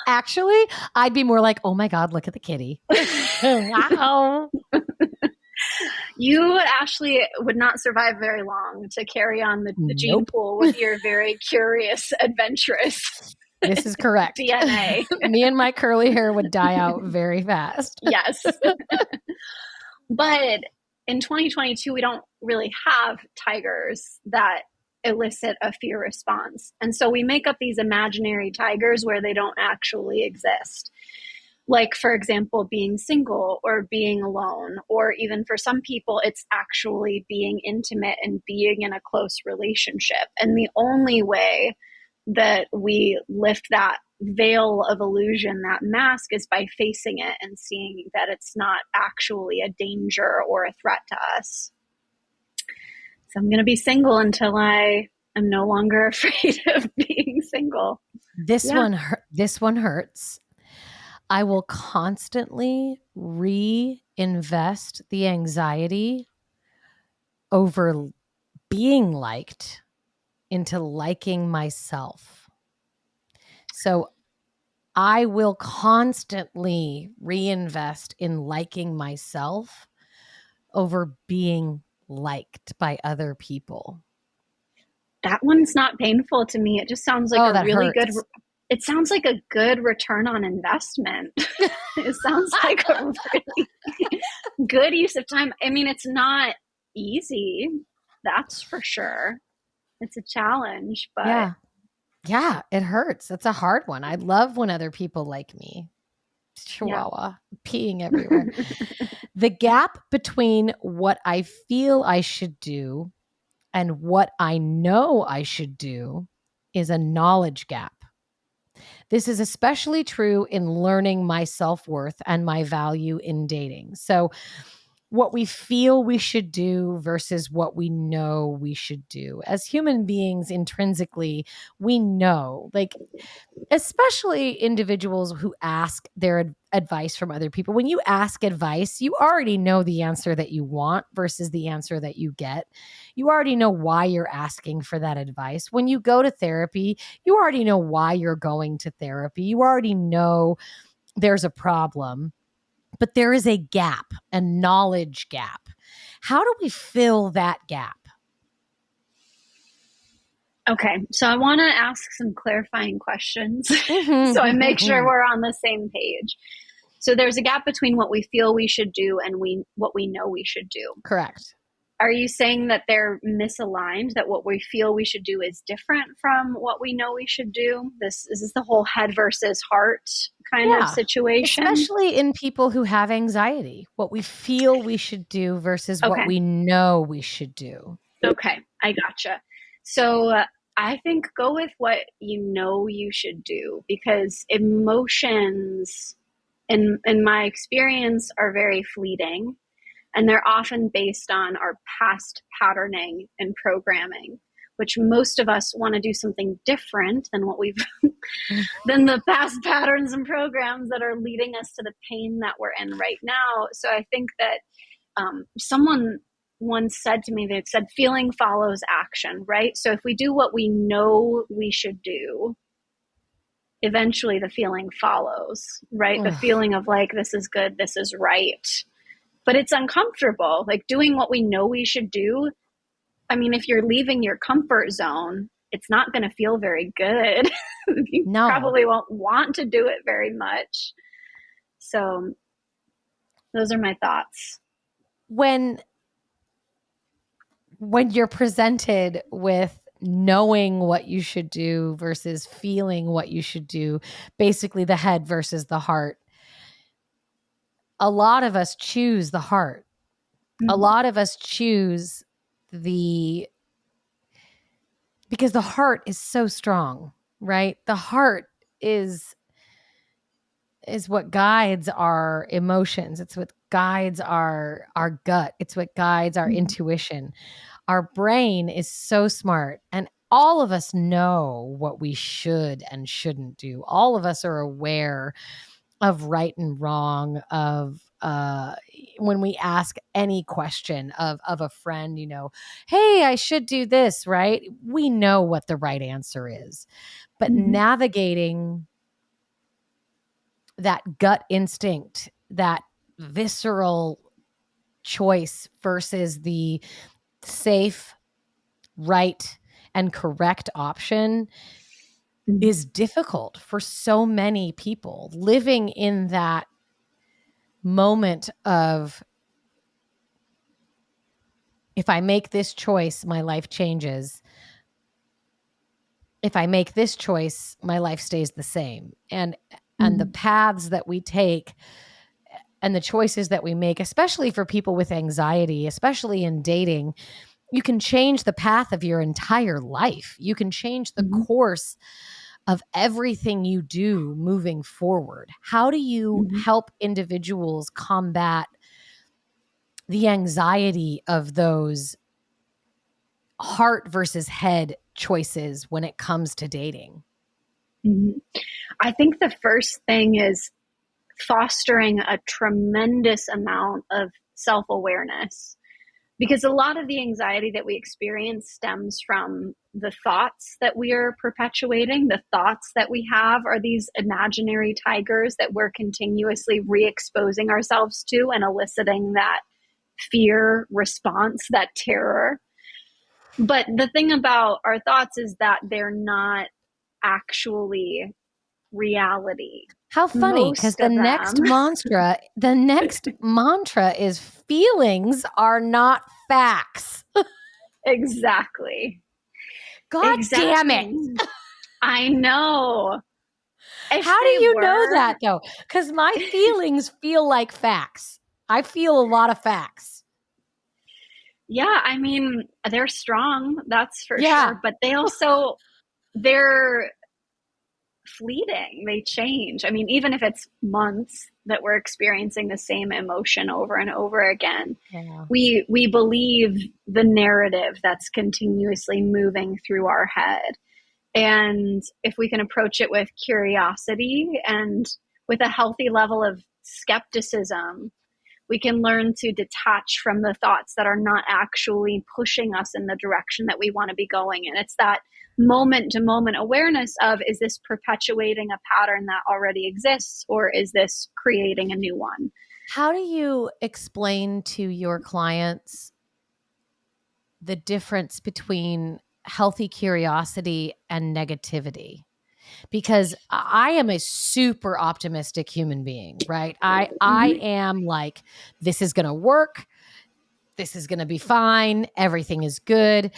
Actually, I'd be more like, oh my God, look at the kitty. wow. you, Ashley, would not survive very long to carry on the, the gene pool with your very curious, adventurous. This is correct. DNA. Me and my curly hair would die out very fast. yes. but in 2022, we don't really have tigers that elicit a fear response. And so we make up these imaginary tigers where they don't actually exist. Like, for example, being single or being alone, or even for some people, it's actually being intimate and being in a close relationship. And the only way that we lift that veil of illusion, that mask, is by facing it and seeing that it's not actually a danger or a threat to us. So I'm going to be single until I am no longer afraid of being single. This yeah. one this one hurts. I will constantly reinvest the anxiety over being liked into liking myself. So I will constantly reinvest in liking myself over being liked by other people? That one's not painful to me. It just sounds like oh, a really hurts. good it sounds like a good return on investment. it sounds like a really good use of time. I mean, it's not easy, that's for sure. It's a challenge, but yeah, yeah, it hurts. It's a hard one. I love when other people like me chihuahua yeah. peeing everywhere. the gap between what I feel I should do and what I know I should do is a knowledge gap. This is especially true in learning my self worth and my value in dating. So, what we feel we should do versus what we know we should do. As human beings, intrinsically, we know, like, especially individuals who ask their ad- advice from other people. When you ask advice, you already know the answer that you want versus the answer that you get. You already know why you're asking for that advice. When you go to therapy, you already know why you're going to therapy. You already know there's a problem but there is a gap, a knowledge gap. How do we fill that gap? Okay, so I want to ask some clarifying questions mm-hmm, so I make sure mm-hmm. we're on the same page. So there's a gap between what we feel we should do and we what we know we should do. Correct are you saying that they're misaligned that what we feel we should do is different from what we know we should do? This is this the whole head versus heart kind yeah, of situation? especially in people who have anxiety what we feel we should do versus okay. what we know we should do. Okay i gotcha. So uh, i think go with what you know you should do because emotions in in my experience are very fleeting and they're often based on our past patterning and programming. which most of us want to do something different than what we've than the past patterns and programs that are leading us to the pain that we're in right now so i think that um, someone once said to me they said feeling follows action right so if we do what we know we should do eventually the feeling follows right Ugh. the feeling of like this is good this is right but it's uncomfortable like doing what we know we should do i mean if you're leaving your comfort zone it's not going to feel very good you no. probably won't want to do it very much so those are my thoughts when when you're presented with knowing what you should do versus feeling what you should do, basically the head versus the heart. A lot of us choose the heart. Mm-hmm. A lot of us choose the because the heart is so strong, right? The heart is is what guides our emotions. It's what guides our our gut. It's what guides our mm-hmm. intuition. Our brain is so smart and all of us know what we should and shouldn't do. All of us are aware of right and wrong of uh, when we ask any question of of a friend, you know, hey, I should do this, right? We know what the right answer is. But mm-hmm. navigating that gut instinct, that visceral choice versus the safe, right, and correct option mm-hmm. is difficult for so many people living in that moment of if I make this choice, my life changes. If I make this choice, my life stays the same. And mm-hmm. and the mm-hmm. paths that we take and the choices that we make, especially for people with anxiety, especially in dating, you can change the path of your entire life. You can change the mm-hmm. course of everything you do moving forward. How do you mm-hmm. help individuals combat the anxiety of those heart versus head choices when it comes to dating? Mm-hmm. I think the first thing is fostering a tremendous amount of self awareness because a lot of the anxiety that we experience stems from the thoughts that we are perpetuating. The thoughts that we have are these imaginary tigers that we're continuously re-exposing ourselves to and eliciting that fear response that terror. But the thing about our thoughts is that they're not actually reality how funny because the next mantra, the next mantra is feelings are not facts. exactly. God exactly. damn it. I know. If How do you were, know that though? Because my feelings feel like facts. I feel a lot of facts. Yeah, I mean, they're strong, that's for yeah. sure. But they also they're fleeting. They change. I mean even if it's months that we're experiencing the same emotion over and over again yeah. we we believe the narrative that's continuously moving through our head. And if we can approach it with curiosity and with a healthy level of skepticism we can learn to detach from the thoughts that are not actually pushing us in the direction that we want to be going in it's that moment to moment awareness of is this perpetuating a pattern that already exists or is this creating a new one? How do you explain to your clients the difference between healthy curiosity and negativity? Because I am a super optimistic human being, right? I I mm-hmm. am like this is going to work. This is going to be fine. Everything is good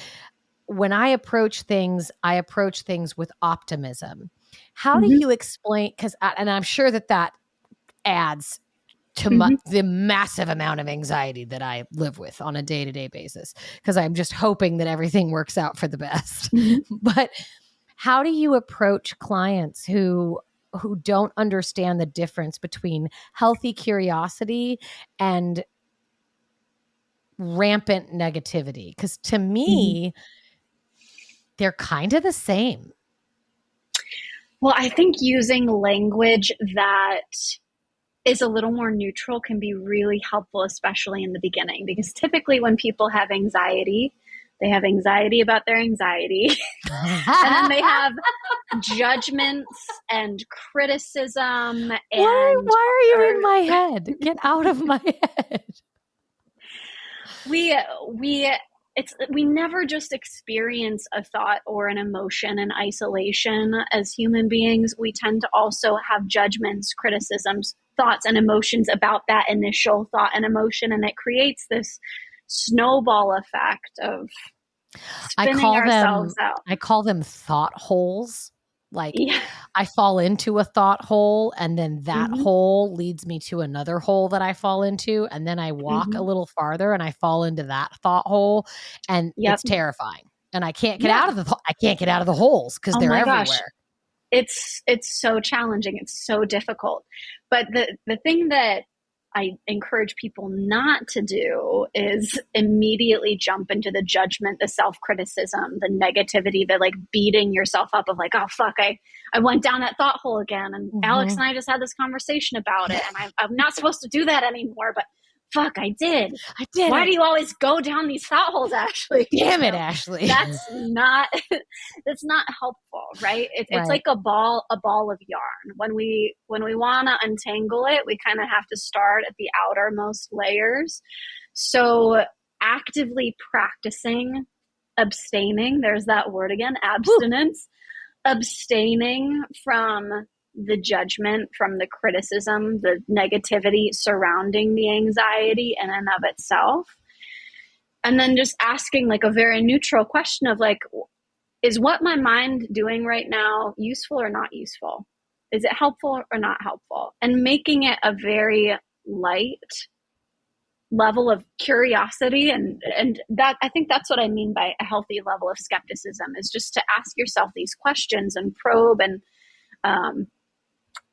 when I approach things, I approach things with optimism. How mm-hmm. do you explain? Because, and I'm sure that that adds to mm-hmm. my, the massive amount of anxiety that I live with on a day to day basis, because I'm just hoping that everything works out for the best. Mm-hmm. but how do you approach clients who who don't understand the difference between healthy curiosity and rampant negativity because to me mm-hmm they're kind of the same. Well, I think using language that is a little more neutral can be really helpful, especially in the beginning, because typically when people have anxiety, they have anxiety about their anxiety. and then they have judgments and criticism. And, why, why are you in er, my head? Get out of my head. We, we, it's we never just experience a thought or an emotion in isolation as human beings we tend to also have judgments criticisms thoughts and emotions about that initial thought and emotion and it creates this snowball effect of I call them out. I call them thought holes. Like yeah. I fall into a thought hole and then that mm-hmm. hole leads me to another hole that I fall into and then I walk mm-hmm. a little farther and I fall into that thought hole and yep. it's terrifying. And I can't get yeah. out of the I can't get out of the holes because oh they're everywhere. Gosh. It's it's so challenging. It's so difficult. But the the thing that I encourage people not to do is immediately jump into the judgment, the self criticism, the negativity, the like beating yourself up of like, oh fuck, I, I went down that thought hole again. And mm-hmm. Alex and I just had this conversation about it. And I, I'm not supposed to do that anymore. But fuck, I did. I did. Why do you always go down these thought holes, Ashley? Damn it, Ashley. That's not that's not helpful, right? It, right? It's like a ball a ball of yarn. When we when we want to untangle it, we kind of have to start at the outermost layers. So actively practicing abstaining, there's that word again, abstinence. Woo. Abstaining from the judgment, from the criticism, the negativity surrounding the anxiety in and of itself. And then just asking like a very neutral question of like, is what my mind doing right now useful or not useful? Is it helpful or not helpful? And making it a very light level of curiosity and and that I think that's what I mean by a healthy level of skepticism is just to ask yourself these questions and probe and um,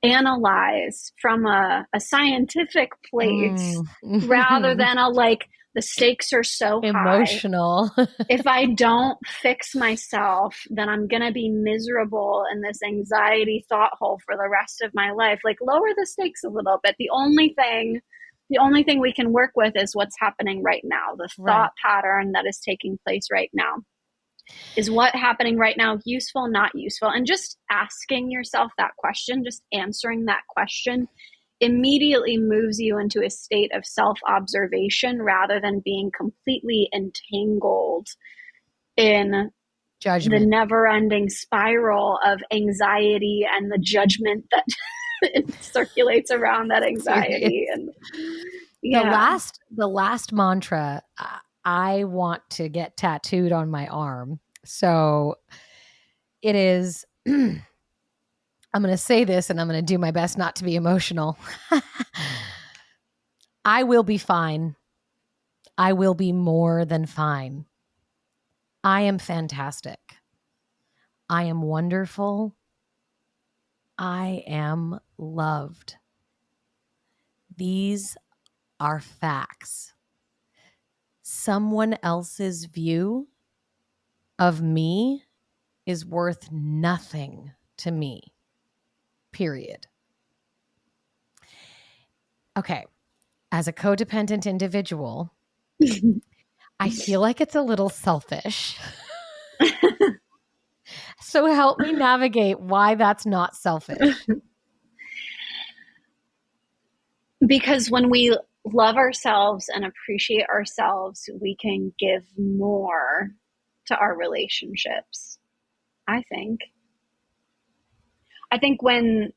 analyze from a, a scientific place mm. rather than a like the stakes are so emotional. if I don't fix myself, then I'm going to be miserable in this anxiety thought hole for the rest of my life. Like lower the stakes a little bit. The only thing the only thing we can work with is what's happening right now, the thought right. pattern that is taking place right now is what happening right now useful not useful and just asking yourself that question just answering that question immediately moves you into a state of self observation rather than being completely entangled in judgment. the never ending spiral of anxiety and the judgment that circulates around that anxiety and yeah. the last the last mantra uh, I want to get tattooed on my arm. So it is. I'm going to say this and I'm going to do my best not to be emotional. I will be fine. I will be more than fine. I am fantastic. I am wonderful. I am loved. These are facts someone else's view of me is worth nothing to me. Period. Okay. As a codependent individual, I feel like it's a little selfish. so help me navigate why that's not selfish. Because when we love ourselves and appreciate ourselves, we can give more to our relationships. I think. I think when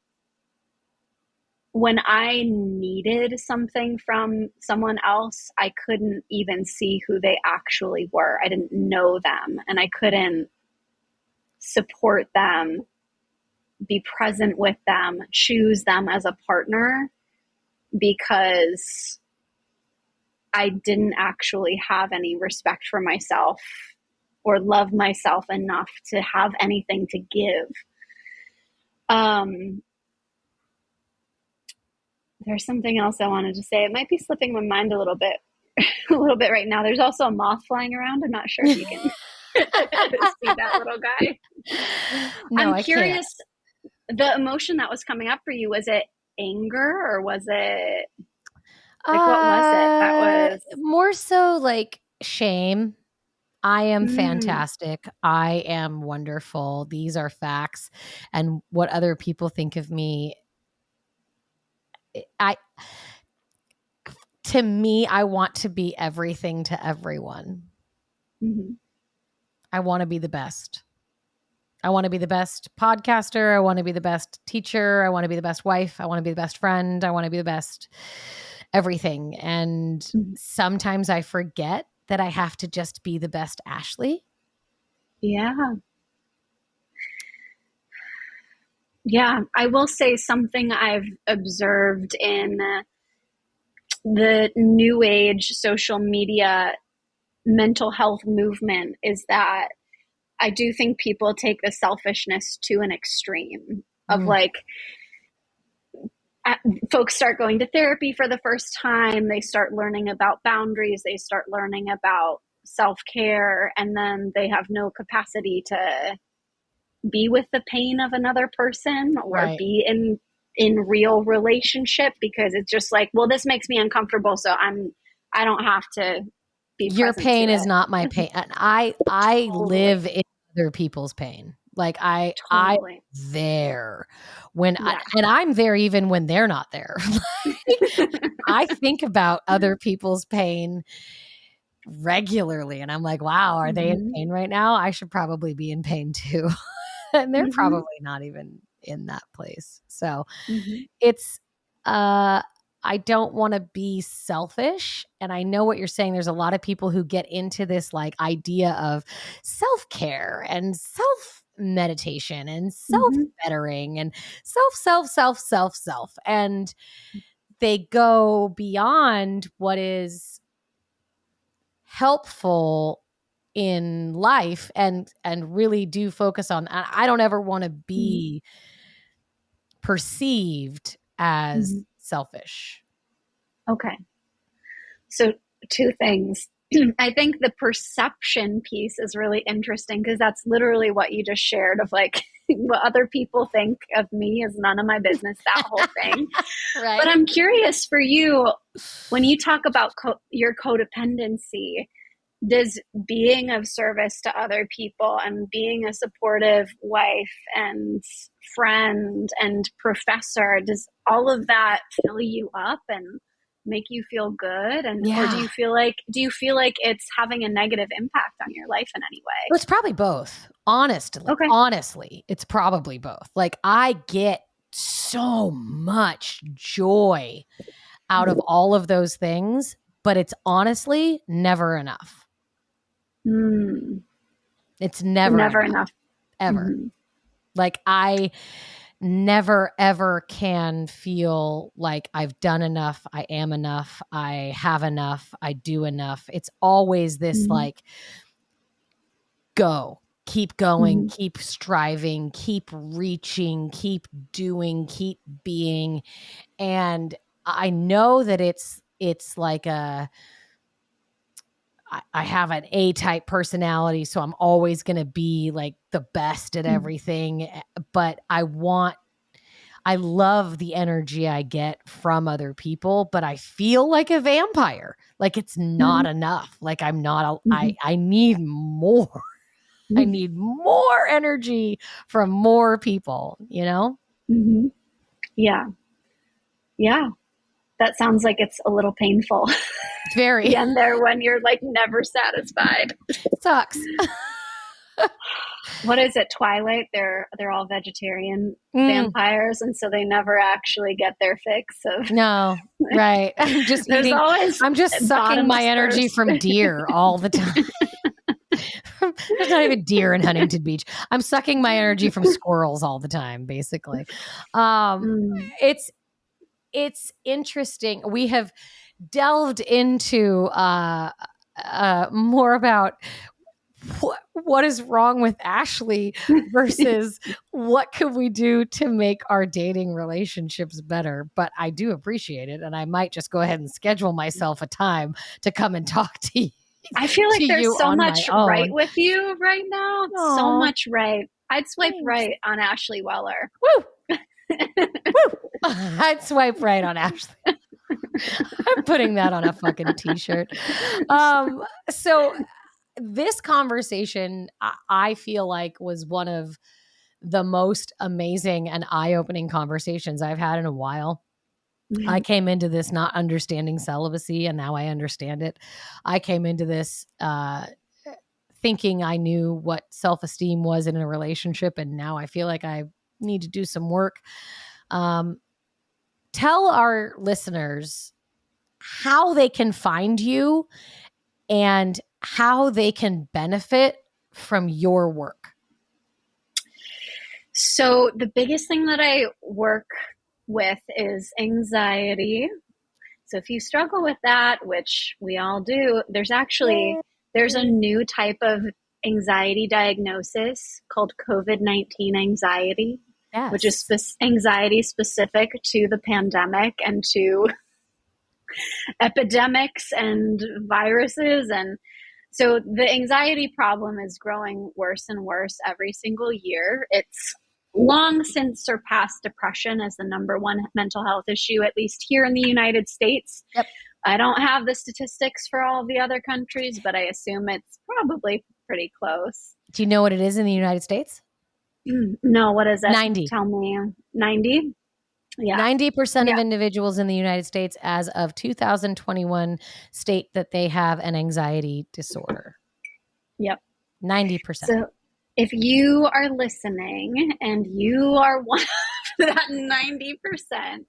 when I needed something from someone else, I couldn't even see who they actually were. I didn't know them and I couldn't support them, be present with them, choose them as a partner because I didn't actually have any respect for myself or love myself enough to have anything to give. Um, there's something else I wanted to say. It might be slipping my mind a little bit, a little bit right now. There's also a moth flying around. I'm not sure if you can. See that little guy. No, I'm curious. The emotion that was coming up for you was it anger or was it like what was it? That uh, was more so like shame. I am mm. fantastic. I am wonderful. These are facts. And what other people think of me, I, to me, I want to be everything to everyone. Mm-hmm. I want to be the best. I want to be the best podcaster. I want to be the best teacher. I want to be the best wife. I want to be the best friend. I want to be the best everything. And mm-hmm. sometimes I forget that I have to just be the best Ashley. Yeah. Yeah, I will say something I've observed in the new age social media mental health movement is that I do think people take the selfishness to an extreme of mm. like folks start going to therapy for the first time, they start learning about boundaries, they start learning about self care, and then they have no capacity to be with the pain of another person or right. be in in real relationship because it's just like well this makes me uncomfortable so i'm i don't have to your pain is not my pain and i i totally. live in other people's pain like I, totally. I there when yeah. I, and I'm there even when they're not there. I think about other people's pain regularly, and I'm like, wow, are mm-hmm. they in mm-hmm. pain right now? I should probably be in pain too, and they're mm-hmm. probably not even in that place. So mm-hmm. it's uh I don't want to be selfish. And I know what you're saying. There's a lot of people who get into this like idea of self care and self meditation and self bettering mm-hmm. and self, self, self, self, self. And they go beyond what is helpful in life and and really do focus on I don't ever want to be mm-hmm. perceived as mm-hmm. Selfish. Okay. So two things. I think the perception piece is really interesting because that's literally what you just shared of like what other people think of me is none of my business, that whole thing. right. But I'm curious for you when you talk about co- your codependency, does being of service to other people and being a supportive wife and friend and professor, does all of that fill you up and make you feel good? And yeah. or do you feel like do you feel like it's having a negative impact on your life in any way? Well, it's probably both. Honestly okay. honestly it's probably both. Like i get so much joy out of all of those things but it's honestly never enough mm. it's never never enough, enough. ever mm-hmm. like i never ever can feel like I've done enough, I am enough, I have enough, I do enough. It's always this mm-hmm. like go, keep going, mm-hmm. keep striving, keep reaching, keep doing, keep being. And I know that it's it's like a I have an A type personality, so I'm always going to be like the best at mm. everything. Eh, but I want, I love the energy I get from other people, but I feel like a vampire. Like it's not mm-hmm. enough. Like I'm not, a, mm-hmm. I, I need more. Mm-hmm. I need more energy from more people, you know? Mm-hmm. Yeah. Yeah that sounds like it's a little painful. Very. and there when you're like never satisfied. Sucks. what is it? Twilight? They're they're all vegetarian mm. vampires, and so they never actually get their fix of. No, right. I'm just eating. Always I'm just sucking my energy from deer all the time. There's not even deer in Huntington Beach. I'm sucking my energy from squirrels all the time, basically. Um, mm. It's it's interesting. We have delved into uh, uh, more about what, what is wrong with Ashley versus what could we do to make our dating relationships better. But I do appreciate it. And I might just go ahead and schedule myself a time to come and talk to you. I feel like there's so much right with you right now. Aww. So much right. I'd swipe Thanks. right on Ashley Weller. Woo! Woo! I'd swipe right on Ashley. I'm putting that on a fucking t-shirt. Um, so this conversation, I feel like was one of the most amazing and eye-opening conversations I've had in a while. Mm-hmm. I came into this not understanding celibacy, and now I understand it. I came into this uh, thinking I knew what self esteem was in a relationship, and now I feel like I need to do some work. Um, tell our listeners how they can find you and how they can benefit from your work. So, the biggest thing that I work with is anxiety. So, if you struggle with that, which we all do, there's actually there's a new type of anxiety diagnosis called COVID-19 anxiety yes. which is spe- anxiety specific to the pandemic and to epidemics and viruses and so the anxiety problem is growing worse and worse every single year it's long since surpassed depression as the number one mental health issue at least here in the united states yep. i don't have the statistics for all the other countries but i assume it's probably pretty close do you know what it is in the united states no, what is it? 90. Tell me. 90? Yeah. 90% yeah. of individuals in the United States as of 2021 state that they have an anxiety disorder. Yep. 90%. So if you are listening and you are one of that 90%,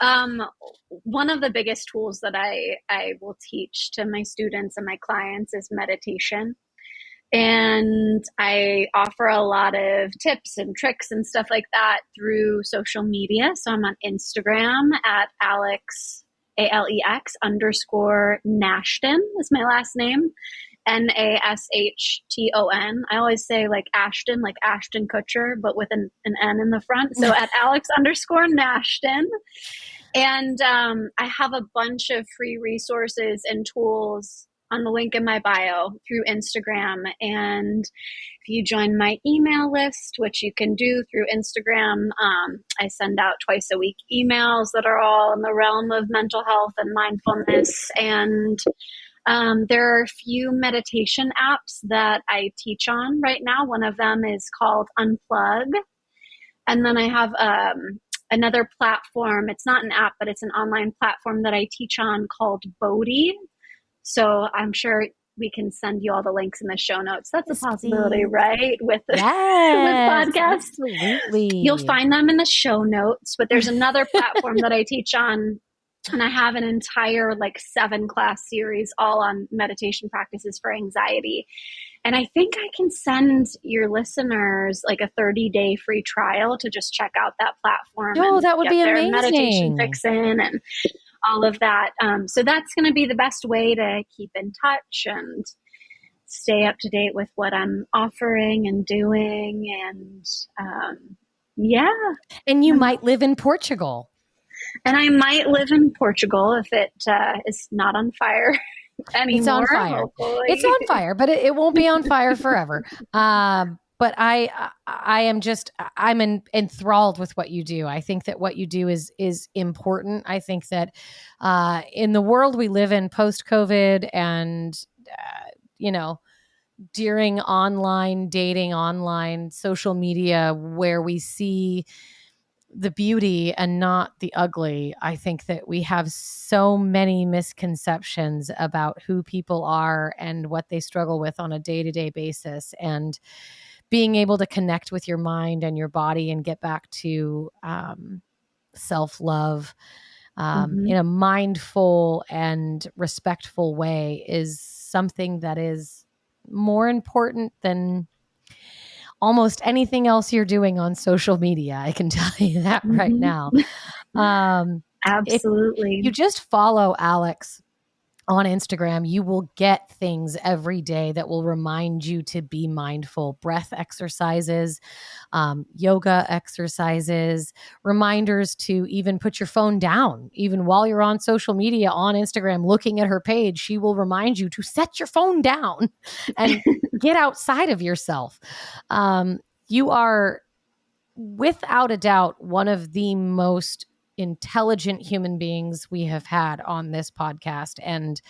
um, one of the biggest tools that I, I will teach to my students and my clients is meditation. And I offer a lot of tips and tricks and stuff like that through social media. So I'm on Instagram at Alex, A L E X underscore Nashton is my last name. N A S H T O N. I always say like Ashton, like Ashton Kutcher, but with an, an N in the front. So at Alex underscore Nashton. And um, I have a bunch of free resources and tools on the link in my bio through Instagram. And if you join my email list, which you can do through Instagram, um, I send out twice a week emails that are all in the realm of mental health and mindfulness. And um, there are a few meditation apps that I teach on right now. One of them is called Unplug. And then I have um, another platform. It's not an app, but it's an online platform that I teach on called Bodhi. So I'm sure we can send you all the links in the show notes. That's a possibility, right? With the yes, with podcast. Absolutely. You'll find them in the show notes, but there's another platform that I teach on and I have an entire like seven class series all on meditation practices for anxiety. And I think I can send your listeners like a 30 day free trial to just check out that platform. Oh, that would be amazing. Meditation fixin and all of that. Um, so that's going to be the best way to keep in touch and stay up to date with what I'm offering and doing. And um, yeah. And you um, might live in Portugal. And I might live in Portugal if it uh, is not on fire. Anymore, it's on fire. Hopefully. It's on fire, but it, it won't be on fire forever. Um, but I I am just I'm en, enthralled with what you do. I think that what you do is is important. I think that uh, in the world we live in post COVID and uh, you know during online dating, online social media, where we see the beauty and not the ugly. I think that we have so many misconceptions about who people are and what they struggle with on a day to day basis. And being able to connect with your mind and your body and get back to um, self love um, mm-hmm. in a mindful and respectful way is something that is more important than almost anything else you're doing on social media. I can tell you that mm-hmm. right now. Um, Absolutely. You just follow Alex on Instagram, you will get things every day that will remind you to be mindful breath exercises, um, yoga exercises, reminders to even put your phone down. Even while you're on social media on Instagram looking at her page, she will remind you to set your phone down and get outside of yourself. Um, you are, without a doubt, one of the most intelligent human beings we have had on this podcast. And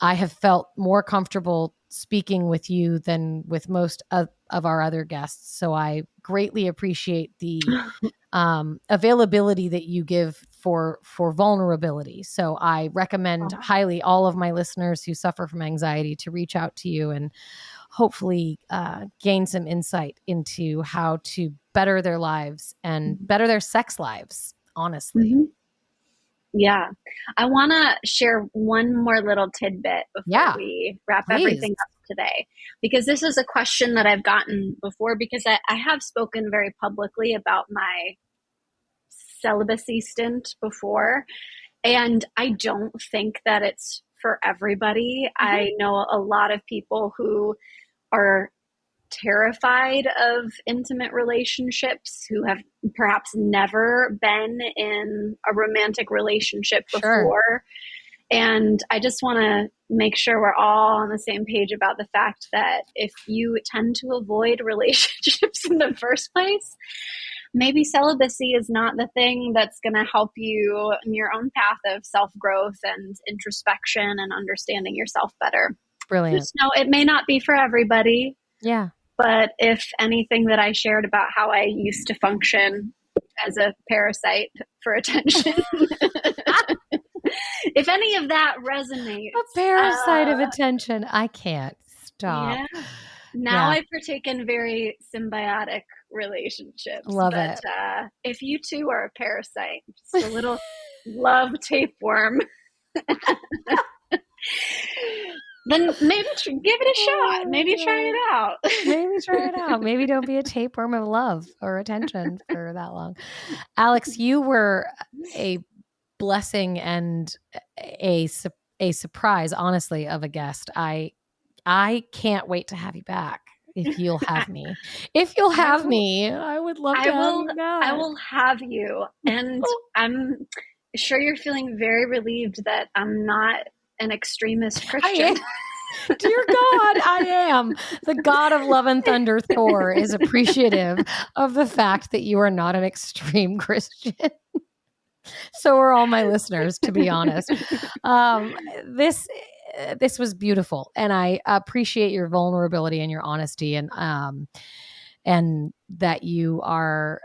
I have felt more comfortable speaking with you than with most of, of our other guests. So I greatly appreciate the um, availability that you give for for vulnerability. So I recommend highly all of my listeners who suffer from anxiety to reach out to you and hopefully uh, gain some insight into how to better their lives and mm-hmm. better their sex lives honestly. Mm-hmm. Yeah. I want to share one more little tidbit before yeah. we wrap Please. everything up today. Because this is a question that I've gotten before because I, I have spoken very publicly about my celibacy stint before. And I don't think that it's for everybody. Mm-hmm. I know a lot of people who are terrified of intimate relationships, who have perhaps never been in a romantic relationship before. Sure. And I just want to make sure we're all on the same page about the fact that if you tend to avoid relationships in the first place, maybe celibacy is not the thing that's going to help you in your own path of self growth and introspection and understanding yourself better. Brilliant. Just know it may not be for everybody. Yeah. But if anything that I shared about how I used to function as a parasite for attention, if any of that resonates, a parasite uh, of attention, I can't stop. Yeah. Now yeah. I partake in very symbiotic relationships. Love but, it. Uh, if you too are a parasite, just a little love tapeworm then maybe give it a shot. Oh, maybe try it out. maybe try it out. Maybe don't be a tapeworm of love or attention for that long. Alex, you were a blessing and a a surprise, honestly, of a guest. I I can't wait to have you back if you'll have me. If you'll have me, I would love to I will, I will have you. And I'm sure you're feeling very relieved that I'm not an extremist Christian. Dear God, I am. The God of love and thunder, Thor, is appreciative of the fact that you are not an extreme Christian. so are all my listeners, to be honest. Um, this this was beautiful, and I appreciate your vulnerability and your honesty, and um, and that you are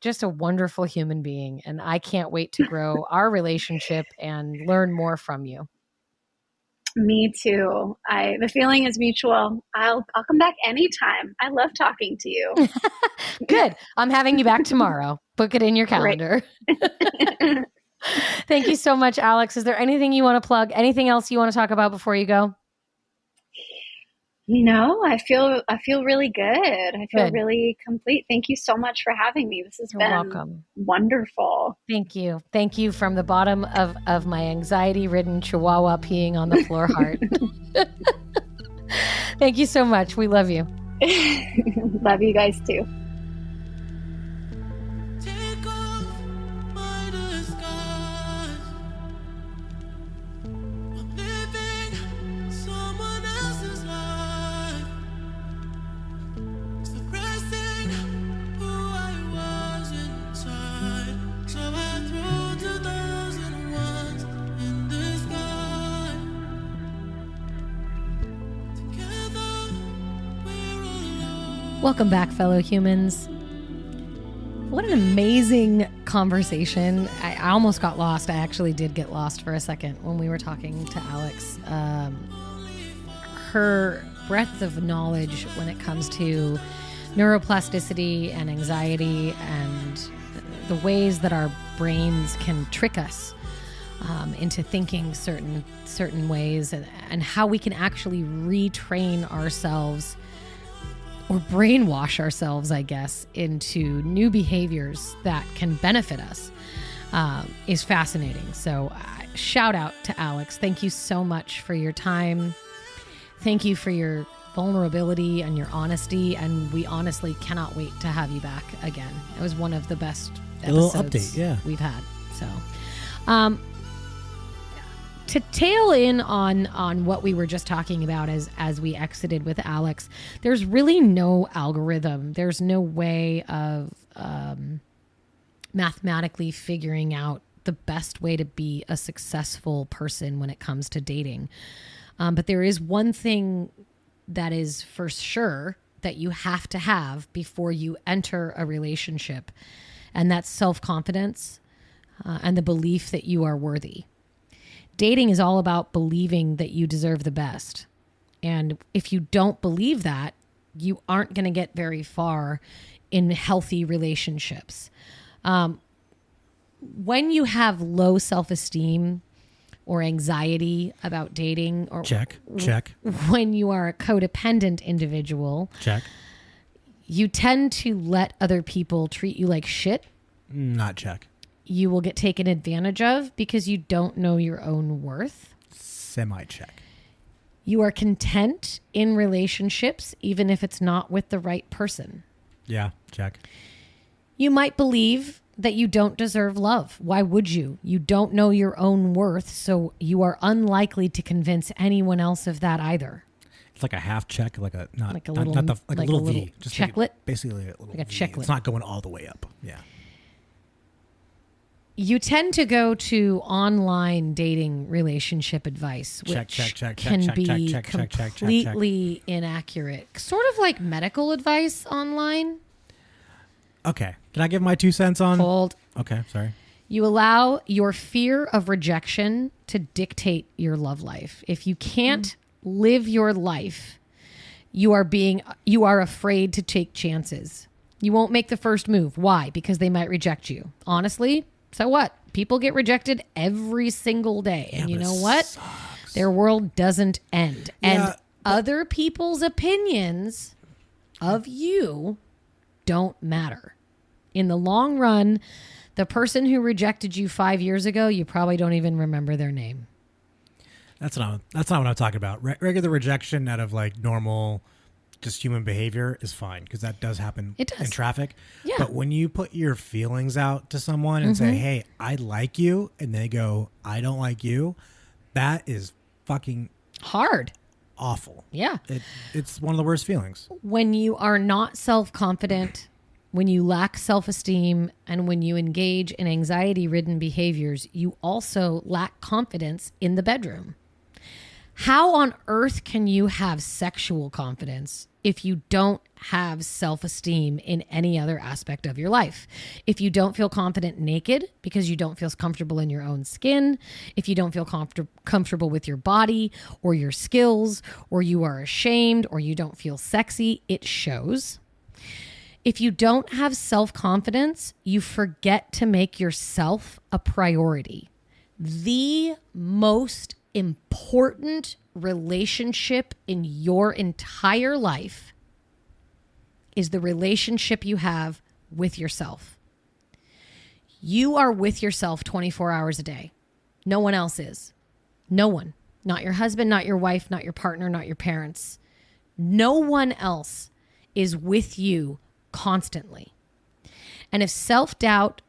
just a wonderful human being. And I can't wait to grow our relationship and learn more from you. Me too. I the feeling is mutual. I'll I'll come back anytime. I love talking to you. Good. I'm having you back tomorrow. Book it in your calendar. Thank you so much, Alex. Is there anything you want to plug? Anything else you want to talk about before you go? No, I feel I feel really good. I feel good. really complete. Thank you so much for having me. This has You're been welcome. wonderful. Thank you. Thank you from the bottom of, of my anxiety ridden chihuahua peeing on the floor heart. Thank you so much. We love you. love you guys too. Welcome back, fellow humans. What an amazing conversation. I, almost got lost. I actually did get lost for a second when we were talking to Alex. Um, her breadth of knowledge when it comes to neuroplasticity and anxiety and the ways that our brains can trick us um, into thinking certain certain ways and, and how we can actually retrain ourselves or brainwash ourselves, I guess, into new behaviors that can benefit us. um, is fascinating. So, uh, shout out to Alex. Thank you so much for your time. Thank you for your vulnerability and your honesty. And we honestly cannot wait to have you back again. It was one of the best A little episodes update, yeah. we've had. So, um, to tail in on on what we were just talking about as as we exited with Alex, there's really no algorithm. There's no way of um, mathematically figuring out the best way to be a successful person when it comes to dating. Um, but there is one thing that is for sure that you have to have before you enter a relationship, and that's self confidence uh, and the belief that you are worthy. Dating is all about believing that you deserve the best. And if you don't believe that, you aren't going to get very far in healthy relationships. Um, when you have low self esteem or anxiety about dating, or Check, check, when you are a codependent individual, check. you tend to let other people treat you like shit. Not check. You will get taken advantage of because you don't know your own worth. Semi check. You are content in relationships, even if it's not with the right person. Yeah, check. You might believe that you don't deserve love. Why would you? You don't know your own worth, so you are unlikely to convince anyone else of that either. It's like a half check, like a not Like a not, little- not the like, like a a little, little V, just like a- checklet? basically a little Like a V. checklet. It's not going all the way up. Yeah. You tend to go to online dating relationship advice, which Check, check, check, can check, be completely inaccurate. Sort of like medical advice online. Okay. Can I give my two cents on? Hold. Okay, sorry. You allow your fear of rejection to dictate your love life. If you can't mm. live your life, you are being you are afraid to take chances. You won't make the first move. Why? Because they might reject you. Honestly, so what? People get rejected every single day. and Yeah, you know what? Their world doesn't end. Yeah, and other people's opinions of you don't matter. In the long run, the person who rejected you five years ago, you probably don't even remember their name. That's not that's not what I'm talking about. Re- regular rejection out of like normal, just human behavior is fine because that does happen It does. in traffic. Yeah. Mm-hmm. But when you put your feelings out to someone and say, "Hey, I like you," and they go, "I don't like you," that is fucking Hard. awful. Yeah. It it's one of the worst feelings. When you are not self confident, when you lack self esteem, and when you engage in anxiety ridden behaviors, you also lack confidence in the bedroom. How on earth can you have sexual confidence if you don't have self esteem in any other aspect of your life? If you don't feel confident naked because you don't feel comfortable in your own skin, if you don't feel comfort- comfortable with your body or your skills, or you are ashamed or you don't feel sexy, it shows. If you don't have self confidence, you forget to make yourself a priority. The most important relationship in your entire life is the relationship you have with yourself. You are with yourself 24 hours a day. No one else is. No one. Not your husband, not your wife, not your partner, not your parents. No one else is with you constantly. And if self doubt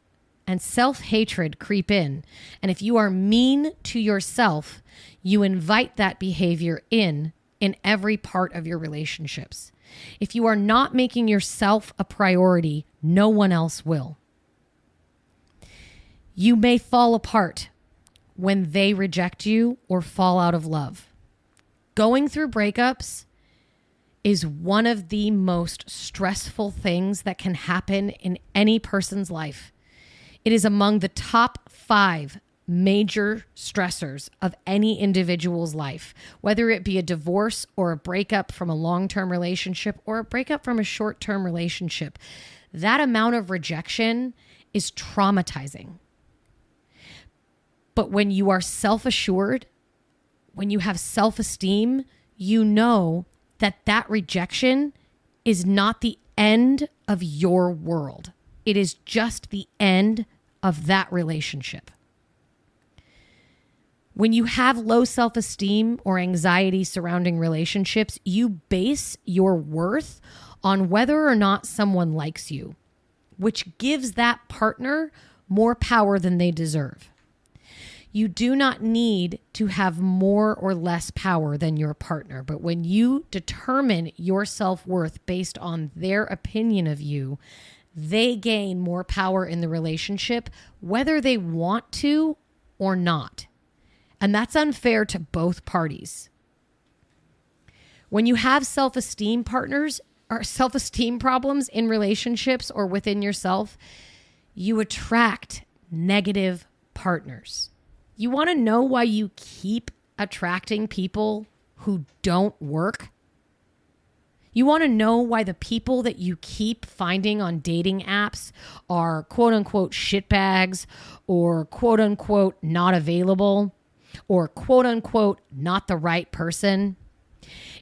and self hatred creep in, and if you are mean to yourself, you invite that behavior in in every part of your relationships. If you are not making yourself a priority, no one else will. You may fall apart when they reject you or fall out of love. Going through breakups is one of the most stressful things that can happen in any person's life. It is among the top five major stressors of any individual's life, whether it be a divorce or a breakup from a long term relationship or a breakup from a short term relationship. That amount of rejection is traumatizing. But when you are self assured, when you have self esteem, you know that that rejection is not the end of your world. It is just the end of that relationship. When you have low self esteem or anxiety surrounding relationships, you base your worth on whether or not someone likes you, which gives that partner more power than they deserve. You do not need to have more or less power than your partner, but when you determine your self worth based on their opinion of you, they gain more power in the relationship, whether they want to or not. And that's unfair to both parties. When you have self esteem partners or self esteem problems in relationships or within yourself, you attract negative partners. You want to know why you keep attracting people who don't work? You want to know why the people that you keep finding on dating apps are quote unquote shitbags or quote unquote not available or quote unquote not the right person?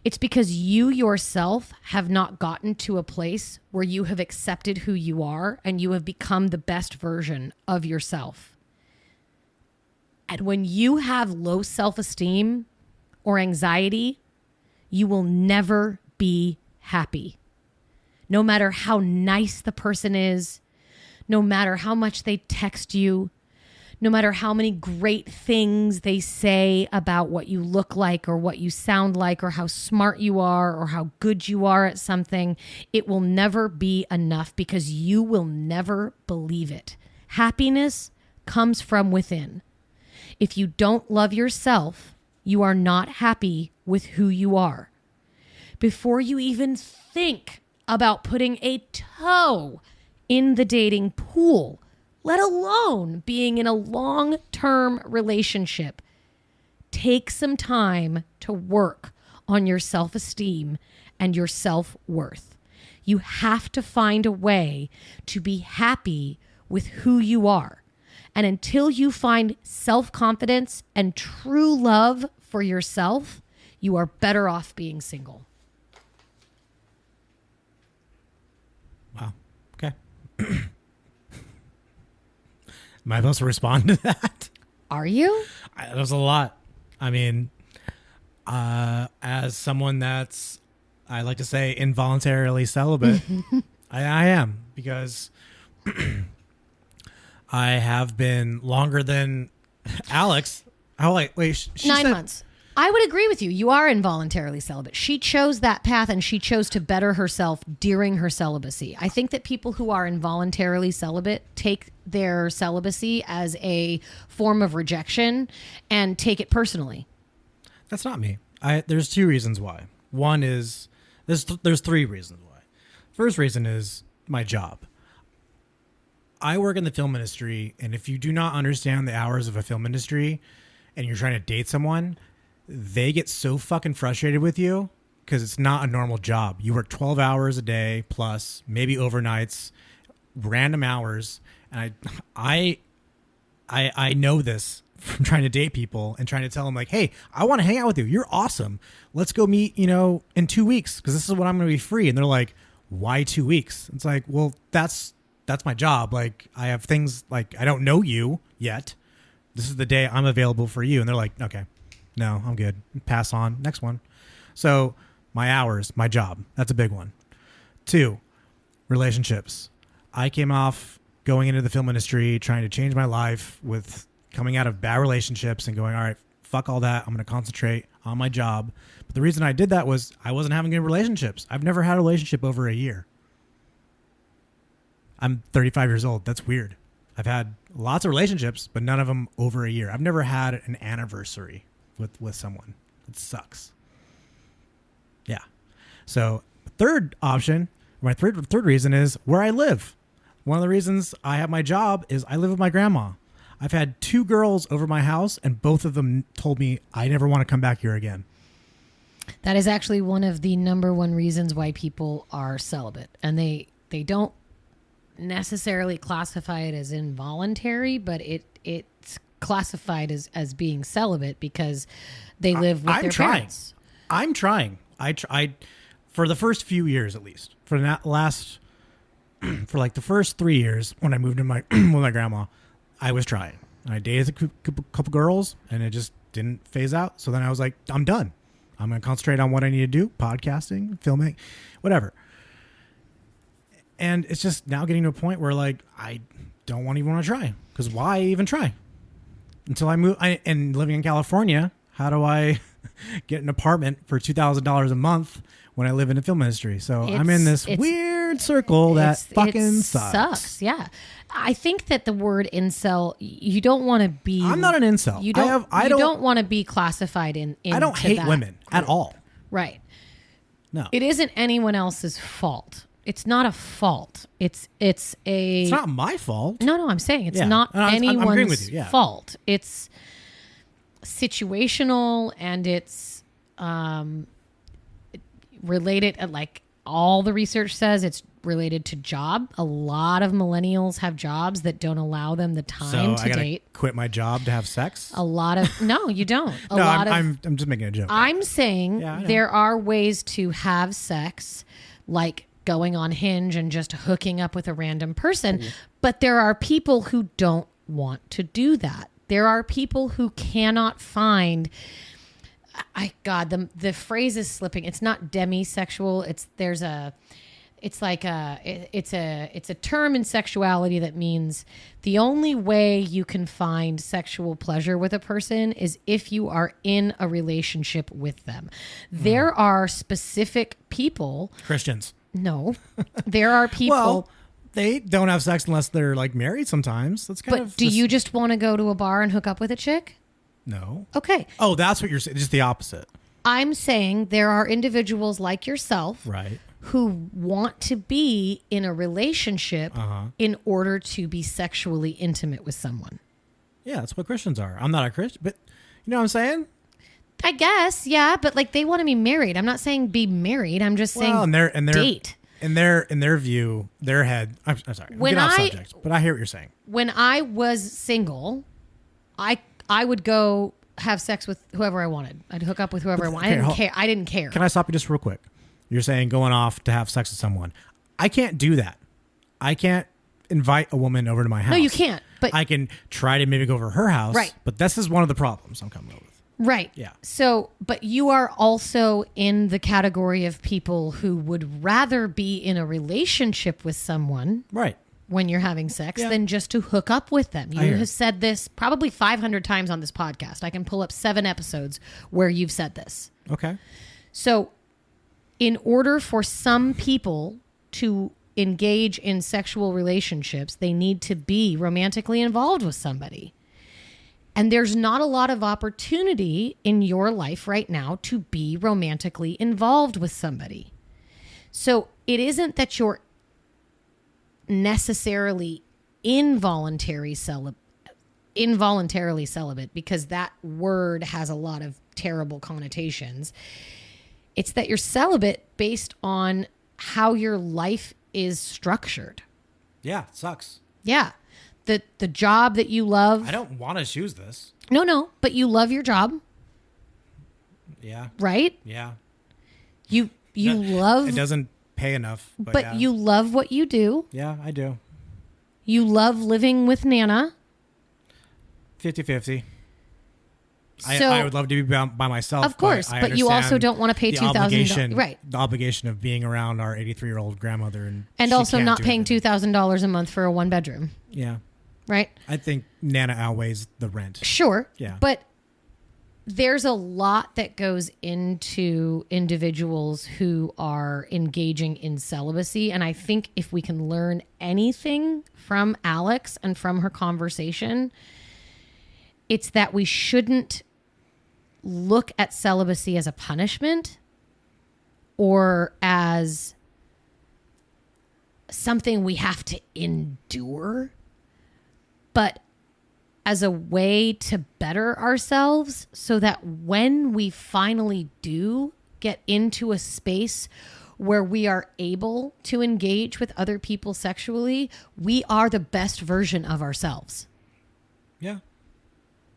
It's because you yourself have not gotten to a place where you have accepted who you are and you have become the best version of yourself. And when you have low self esteem or anxiety, you will never be happy. No matter how nice the person is, no matter how much they text you, no matter how many great things they say about what you look like or what you sound like or how smart you are or how good you are at something, it will never be enough because you will never believe it. Happiness comes from within. If you don't love yourself, you are not happy with who you are. Before you even think about putting a toe in the dating pool, let alone being in a long term relationship. Take some time to work on your self esteem and your self worth. You have to find a way to be happy with who you are. And until you find self confidence and true love for yourself, you are better off being single. Wow. Okay. Am I supposed to respond to that? Are you? I, there's a lot. I mean, uh, as someone that's, I like to say, involuntarily celibate, I, I am because I have been longer than Alex. Oh wait, wait, she nine said, months. I would agree with you. You are involuntarily celibate. She chose that path and she chose to better herself during her celibacy. I think that people who are involuntarily celibate take their celibacy as a form of rejection and take it personally. That's not me. I there's two reasons why. One is there's there's three reasons why. First reason is my job. I work in the film industry and if you do not understand the hours of a film industry and you're trying to date someone, they get so fucking frustrated with you because it's not a normal job. You work 12 hours a day plus maybe overnights, random hours, and I I I I know this from trying to date people and trying to tell them like, "Hey, I want to hang out with you. You're awesome. Let's go meet, you know, in 2 weeks because this is when I'm going to be free." And they're like, "Why 2 weeks?" It's like, "Well, that's that's my job. Like I have things like I don't know you yet. This is the day I'm available for you." And they're like, "Okay." No, I'm good. Pass on. Next one. So my hours, my job. That's a big one. Two, relationships. I came off going into the film industry, trying to change my life with coming out of bad relationships and going, all right, fuck all that. I'm going to concentrate on my job. But the reason I did that was I wasn't having good relationships. I've never had a relationship over a year. I'm 35 years old. That's weird. I've had lots of relationships, but none of them over a year. I've never had an anniversary with with someone. It sucks. Yeah. So third option, my third third reason is where I live. One of the reasons I have my job is I live with my grandma. I've had two girls over my house, and both of them told me I never want to come back here again. That is actually one of the number one reasons why people are celibate, and they they don't necessarily classify it as involuntary, but it it's classified as as being celibate because they live with I'm their trying. parents. I'm trying. I tried for the first few years at least. For that last for like the first 3 years when I moved in my with my grandma, I was trying. I dated a couple, couple girls, and it just didn't phase out. So then I was like, I'm done. I'm going to concentrate on what I need to do: podcasting, filming, whatever. And it's just now getting to a point where like I don't want even want to try because why even try? Until I move I, and living in California, how do I get an apartment for two thousand dollars a month when I live in the film industry? So I'm in this weird circle that fucking sucks. Sucks, yeah. I think that the word incel, you don't want to be. I'm not an incel. You don't. I, have, I you don't, don't want to be classified in. I don't hate women group. at all. Right. No. It isn't anyone else's fault. It's not a fault. It's it's a. It's not my fault. No, no, I'm saying it's yeah. not no, anyone's yeah. fault. It's situational and it's um related. Like all the research says, it's related to job. A lot of millennials have jobs that don't allow them the time so to date. Quit my job to have sex. A lot of no, you don't. A no, lot I'm, of, I'm, I'm just making a joke. I'm saying yeah, there are ways to have sex, like going on Hinge and just hooking up with a random person. Mm-hmm. But there are people who don't want to do that. There are people who cannot find I God, the the phrase is slipping. It's not demisexual. It's there's a it's like a it's a it's a term in sexuality that means the only way you can find sexual pleasure with a person is if you are in a relationship with them. Mm. There are specific people Christians. No. There are people well, they don't have sex unless they're like married sometimes. That's kind but of do you just want to go to a bar and hook up with a chick? No. Okay. Oh, that's what you're saying. Just the opposite. I'm saying there are individuals like yourself right who want to be in a relationship uh-huh. in order to be sexually intimate with someone. Yeah, that's what Christians are. I'm not a Christian, but you know what I'm saying? I guess, yeah, but like they want to be married. I'm not saying be married. I'm just saying well, and their and their date. In their in their view, their head. I'm, I'm sorry. When I subject, but I hear what you're saying. When I was single, I I would go have sex with whoever I wanted. I'd hook up with whoever I wanted. I didn't care. I didn't care. Can I stop you just real quick? You're saying going off to have sex with someone. I can't do that. I can't invite a woman over to my house. No, you can't. But I can try to maybe go over her house. Right. But this is one of the problems I'm coming with. Right. Yeah. So, but you are also in the category of people who would rather be in a relationship with someone. Right. When you're having sex yeah. than just to hook up with them. You have said this probably 500 times on this podcast. I can pull up seven episodes where you've said this. Okay. So in order for some people to engage in sexual relationships, they need to be romantically involved with somebody. And there's not a lot of opportunity in your life right now to be romantically involved with somebody. So it isn't that you're necessarily involuntary celibate involuntarily celibate because that word has a lot of terrible connotations it's that you're celibate based on how your life is structured. Yeah, sucks. Yeah. The the job that you love. I don't want to choose this. No, no, but you love your job. Yeah. Right? Yeah. You you love It doesn't pay enough, but, but yeah. you love what you do. Yeah, I do. You love living with Nana. 50-50. So, I, I, would love to be by, by myself. Of course, but, but you also don't want to pay two thousand dollars. right? The obligation of being around our eighty-three-year-old grandmother and and also not paying two thousand dollars a month for a one-bedroom. Yeah, right. I think Nana outweighs the rent. Sure. Yeah, but there's a lot that goes into individuals who are engaging in celibacy, and I think if we can learn anything from Alex and from her conversation. It's that we shouldn't look at celibacy as a punishment or as something we have to endure, but as a way to better ourselves so that when we finally do get into a space where we are able to engage with other people sexually, we are the best version of ourselves. Yeah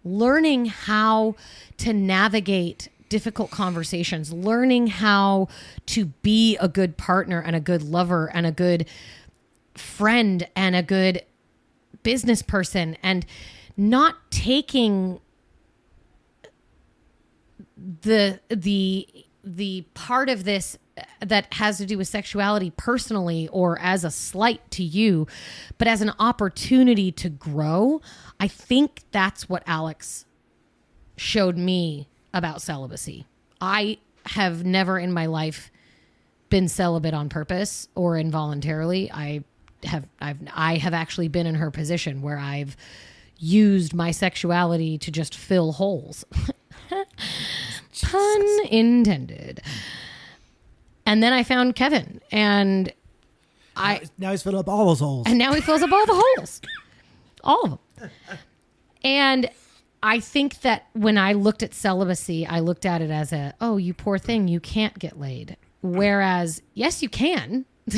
learning how to navigate difficult conversations, learning how to be a good partner and a good lover and a good friend and a good business person and not taking the the the part of this that has to do with sexuality personally or as a slight to you, but as an opportunity to grow, I think that's what Alex showed me about celibacy. I have never in my life been celibate on purpose or involuntarily. I have I've I have actually been in her position where I've used my sexuality to just fill holes. Pun intended. And then I found Kevin and I now he's filling up all those holes. And now he fills up all the holes. All of them. And I think that when I looked at celibacy, I looked at it as a, oh, you poor thing, you can't get laid. Whereas, yes, you can.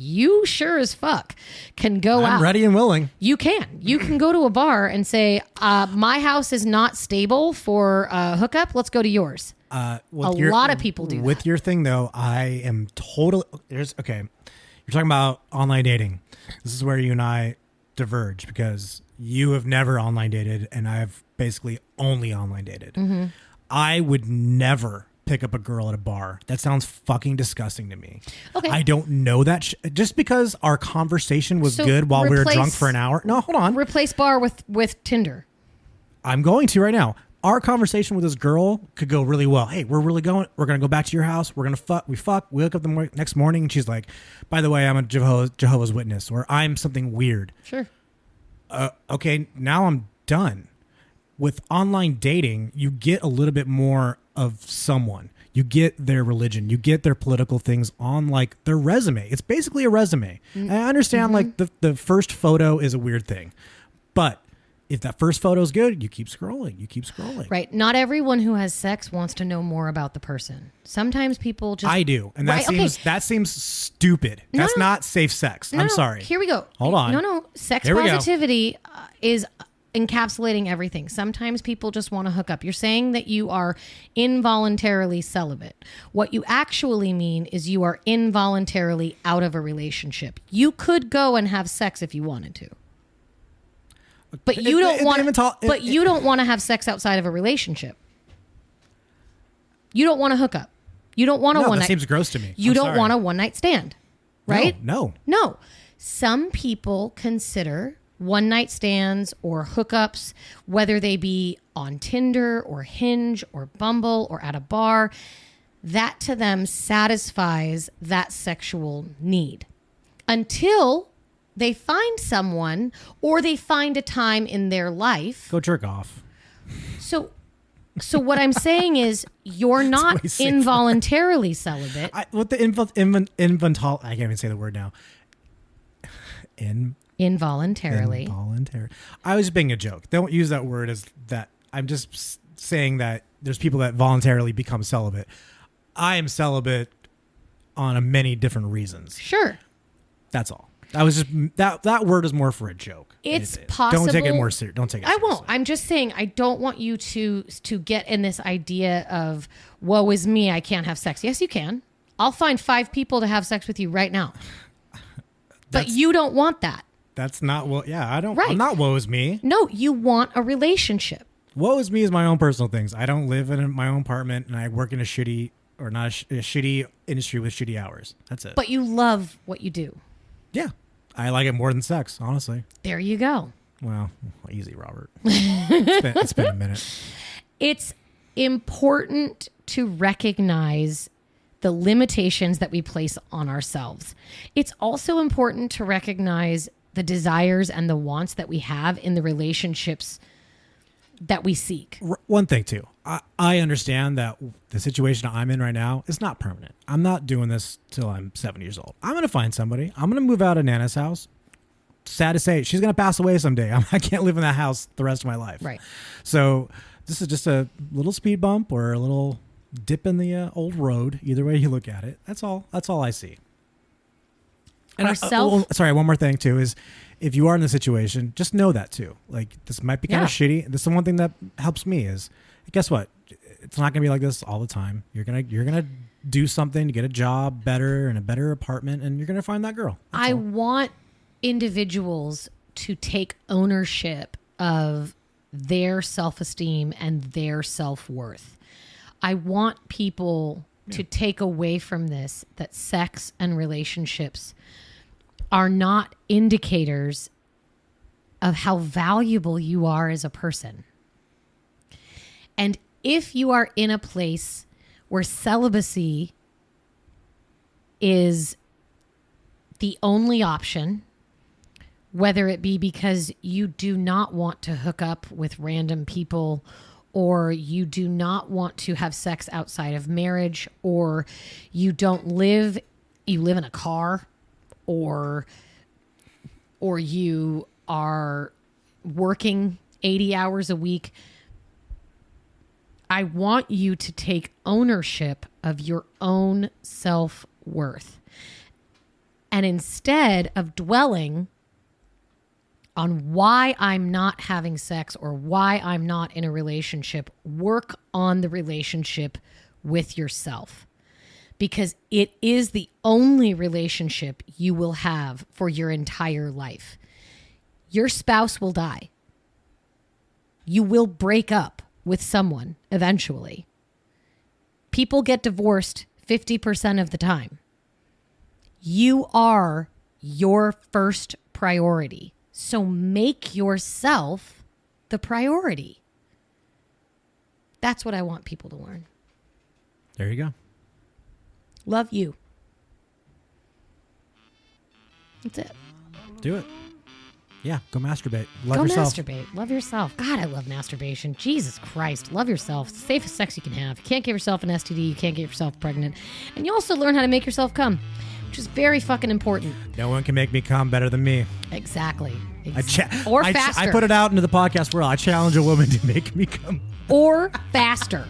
you sure as fuck can go out. I'm out. ready and willing. You can. You can go to a bar and say, uh, my house is not stable for a hookup. Let's go to yours. Uh, a your, lot of people do With that. your thing though, I am totally. There's okay. You're talking about online dating. This is where you and I diverge because you have never online dated, and I've basically only online dated. Mm-hmm. I would never pick up a girl at a bar. That sounds fucking disgusting to me. Okay. I don't know that sh- just because our conversation was So good while we were replace- drunk for an hour. No, hold on. Replace bar with, with Tinder. I'm going to right now. Our conversation with this girl could go really well. Hey, we're really going. We're gonna go back to your house. We're gonna fuck. We fuck. We wake up the mor- next morning, and she's like, "By the way, I'm a Jehovah's, Jehovah's Witness, or I'm something weird." Sure. Uh, okay, now I'm done. With online dating, you get a little bit more of someone. You get their religion. You get their political things on like their resume. It's basically a resume. And I understand like the the first photo is a weird thing, but if that first photo is good, you keep scrolling. You keep scrolling. Right. Not everyone who has sex wants to know more about the person. Sometimes people just. I do, and that Right, okay. seems that seems stupid. No, That's no. not safe sex. No, I'm sorry. Here we go. Hold on. No, no. Sex positivity uh, is encapsulating everything. Sometimes people just want to hook up. You're saying that you are involuntarily celibate. What you actually mean is you are involuntarily out of a relationship. You could go and have sex if you wanted to. But you It- don't want it- but you don't want to have sex outside of a relationship. You don't want to hook up. You don't want a No, one that night seems gross to me. You I'm don't sorry. want a one night stand. Right? No, No. Some people consider one night stands or hookups, whether they be on Tinder or Hinge or Bumble or at a bar, that to them satisfies that sexual need until they find someone or they find a time in their life. go jerk off. So, so what I'm saying is you're not involuntarily celibate. I, what the invent, invent, invental? I can't even say the word now. In Involuntarily. involuntary. I was being a joke. Don't use that word as that. I'm just saying that there's people that voluntarily become celibate. I am celibate on a many different reasons. Sure. That's all. I was just that that word is more for a joke. It's It- Don't take it more serious. Don't take it. I seriously. won't. I'm just saying I don't want you to to get in this idea of woe is me, I can't have sex. Yes, you can. I'll find 5 people to have sex with you right now. But you don't want that. That's not what. Yeah, I don't. Right. I'm not woe is me. No, you want a relationship. Woe is me is my own personal things. I don't live in my own apartment and I work in a shitty or not a, sh- a shitty industry with shitty hours. That's it. But you love what you do. yeah, I like it more than sex. Honestly. There you go. Well, easy, Robert. it's, been, it's been a minute. It's important to recognize the limitations that we place on ourselves. It's also important to recognize the desires and the wants that we have in the relationships that we seek. One thing too, I, I understand that the situation I'm in right now is not permanent. I'm not doing this till I'm 70 years old. I'm gonna find somebody. I'm gonna move out of Nana's house. Sad to say, she's gonna pass away someday. I can't live in that house the rest of my life. Right. So this is just a little speed bump or a little dip in the uh, old road. Either way you look at it, that's all. That's all I see. And I- Ourself- oh, oh, sorry, one more thing too is if you are in the situation, just know that too. Like this might be kind Yeah. of shitty. This is the one thing that helps me is guess what? It's not gonna be like this all the time. You're gonna you're gonna do something to get a job better and a better apartment, and you're gonna find that girl. That's I all. want individuals to take ownership of their self esteem and their self worth. I want people yeah. to take away from this that sex and relationships are not indicators of how valuable you are as a person. And if you are in a place where celibacy is the only option, whether it be because you do not want to hook up with random people or you do not want to have sex outside of marriage or you don't live you live in a car or or you are working 80 hours a week I want you to take ownership of your own self-worth. And instead of dwelling on why I'm not having sex or why I'm not in a relationship, work on the relationship with yourself because it is the only relationship you will have for your entire life. Your spouse will die. You will break up with someone eventually. People get divorced 50% of the time. You are your first priority. So make yourself the priority. That's what I want people to learn. There you go. Love you. That's it. Do it. Yeah, go masturbate. Love go yourself. masturbate. Love yourself. God, I love masturbation. Jesus Christ. Love yourself. It's the safest sex you can have. You can't give yourself an STD. You can't get yourself pregnant. And you also learn how to make yourself come which is very fucking important. No one can make me come better than me. Exactly. I cha- or I faster. I put it out into the podcast world. I challenge a woman to make me come. Or faster.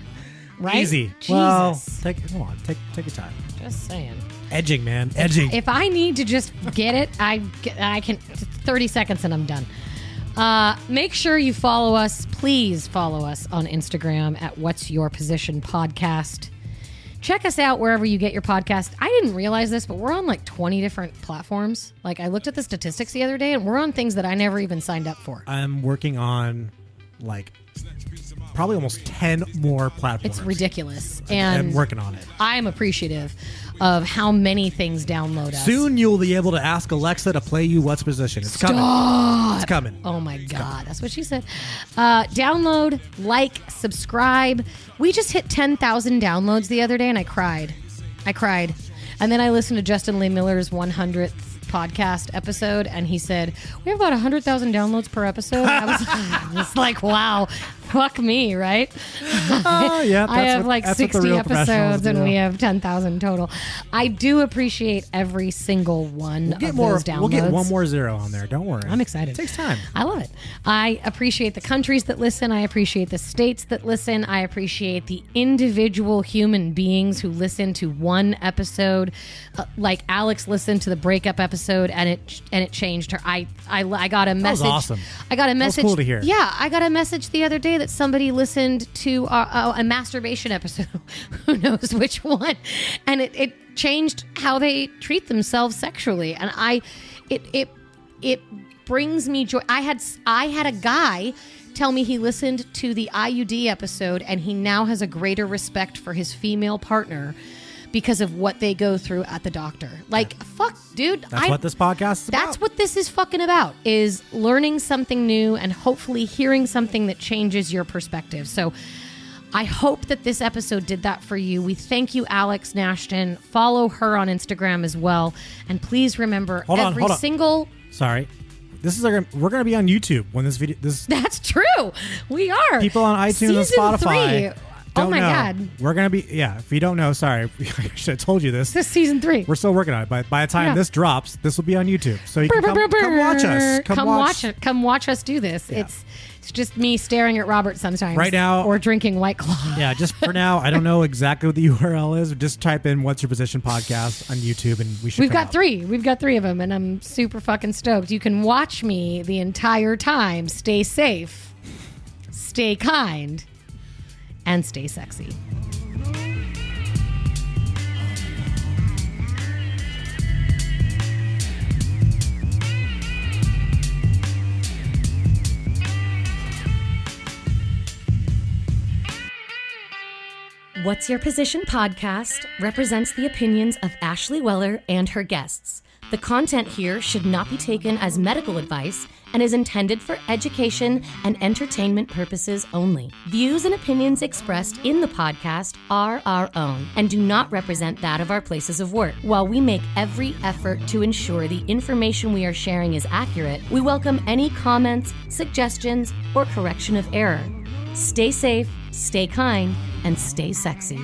Right? Easy. Jesus. Well, take come on, take take your time. Just saying. Edging, man, edging. If I need to just get it, I I can. Thirty seconds and I'm done. Uh, make sure you follow us. Please follow us on Instagram at What's Your Position Podcast. Check us out wherever you get your podcast. I didn't realize this, but we're on like 20 different platforms. Like I looked at the statistics the other day and we're on things that I never even signed up for. I'm working on like probably almost 10 more platforms. It's ridiculous. And I'm working on it. I'm appreciative of how many things download us. Soon you'll be able to ask Alexa to play you what's position. It's Stop. coming. It's coming. Oh my it's God. Coming. That's what she said. Uh, download, like, subscribe. We just hit 10,000 downloads the other day and I cried. I cried. And then I listened to Justin Lehmiller's 100th podcast episode, and he said we have about hundred thousand downloads per episode. I was, I was like, wow, fuck me, right? Oh yeah, I have what, like sixty episodes, and we have ten thousand total. I do appreciate every single one we'll get of more, those downloads. We'll get one more zero on there. Don't worry. I'm excited. It takes time. I love it. I appreciate the countries that listen. I appreciate the states that listen. I appreciate the individual human beings who listen to one episode. Uh, like Alex listened to the breakup episode, and it and it changed her. I I, I got a message. awesome. I got a message. cool to hear. Yeah, I got a message the other day that somebody listened to a, a masturbation episode. Who knows which one? And it, it changed how they treat themselves sexually. And I, it it it brings me joy. I had I had a guy tell me he listened to the IUD episode and he now has a greater respect for his female partner because of what they go through at the doctor. Like, fuck, dude. That's I, what this podcast is That's about. what this is fucking about, is learning something new and hopefully hearing something that changes your perspective. So I hope that this episode did that for you. We thank you, Alex Nashton. Follow her on Instagram as well. And please remember hold every on, single... Sorry. This is our, we're going to be on YouTube when this video this That's true. We are. People on iTunes and Spotify. Three oh my know. god. We're gonna be yeah. If you don't know, sorry, I should have told you this. This is season three. We're still working on it. But by the time Yeah. this drops, this will be on YouTube. So you Brr, can come, brr, come watch us. brr. Come, watch. it. Come watch us do this. Yeah. It's it's just me staring at Robert sometimes. Right now- or drinking White Claw. Yeah, just for now, I don't know exactly what the URL is. Just type in "What's Your Position" podcast on YouTube, and we should. We've come got up. three. We've got three of them, and I'm super fucking stoked. You can watch me the entire time. Stay safe, stay kind, and stay sexy. What's Your Position podcast represents the opinions of Ashley Weller and her guests. The content here should not be taken as medical advice and is intended for education and entertainment purposes only. Views and opinions expressed in the podcast are our own and do not represent that of our places of work. While we make every effort to ensure the information we are sharing is accurate, we welcome any comments, suggestions, or correction of error. Stay safe, stay kind, and stay sexy.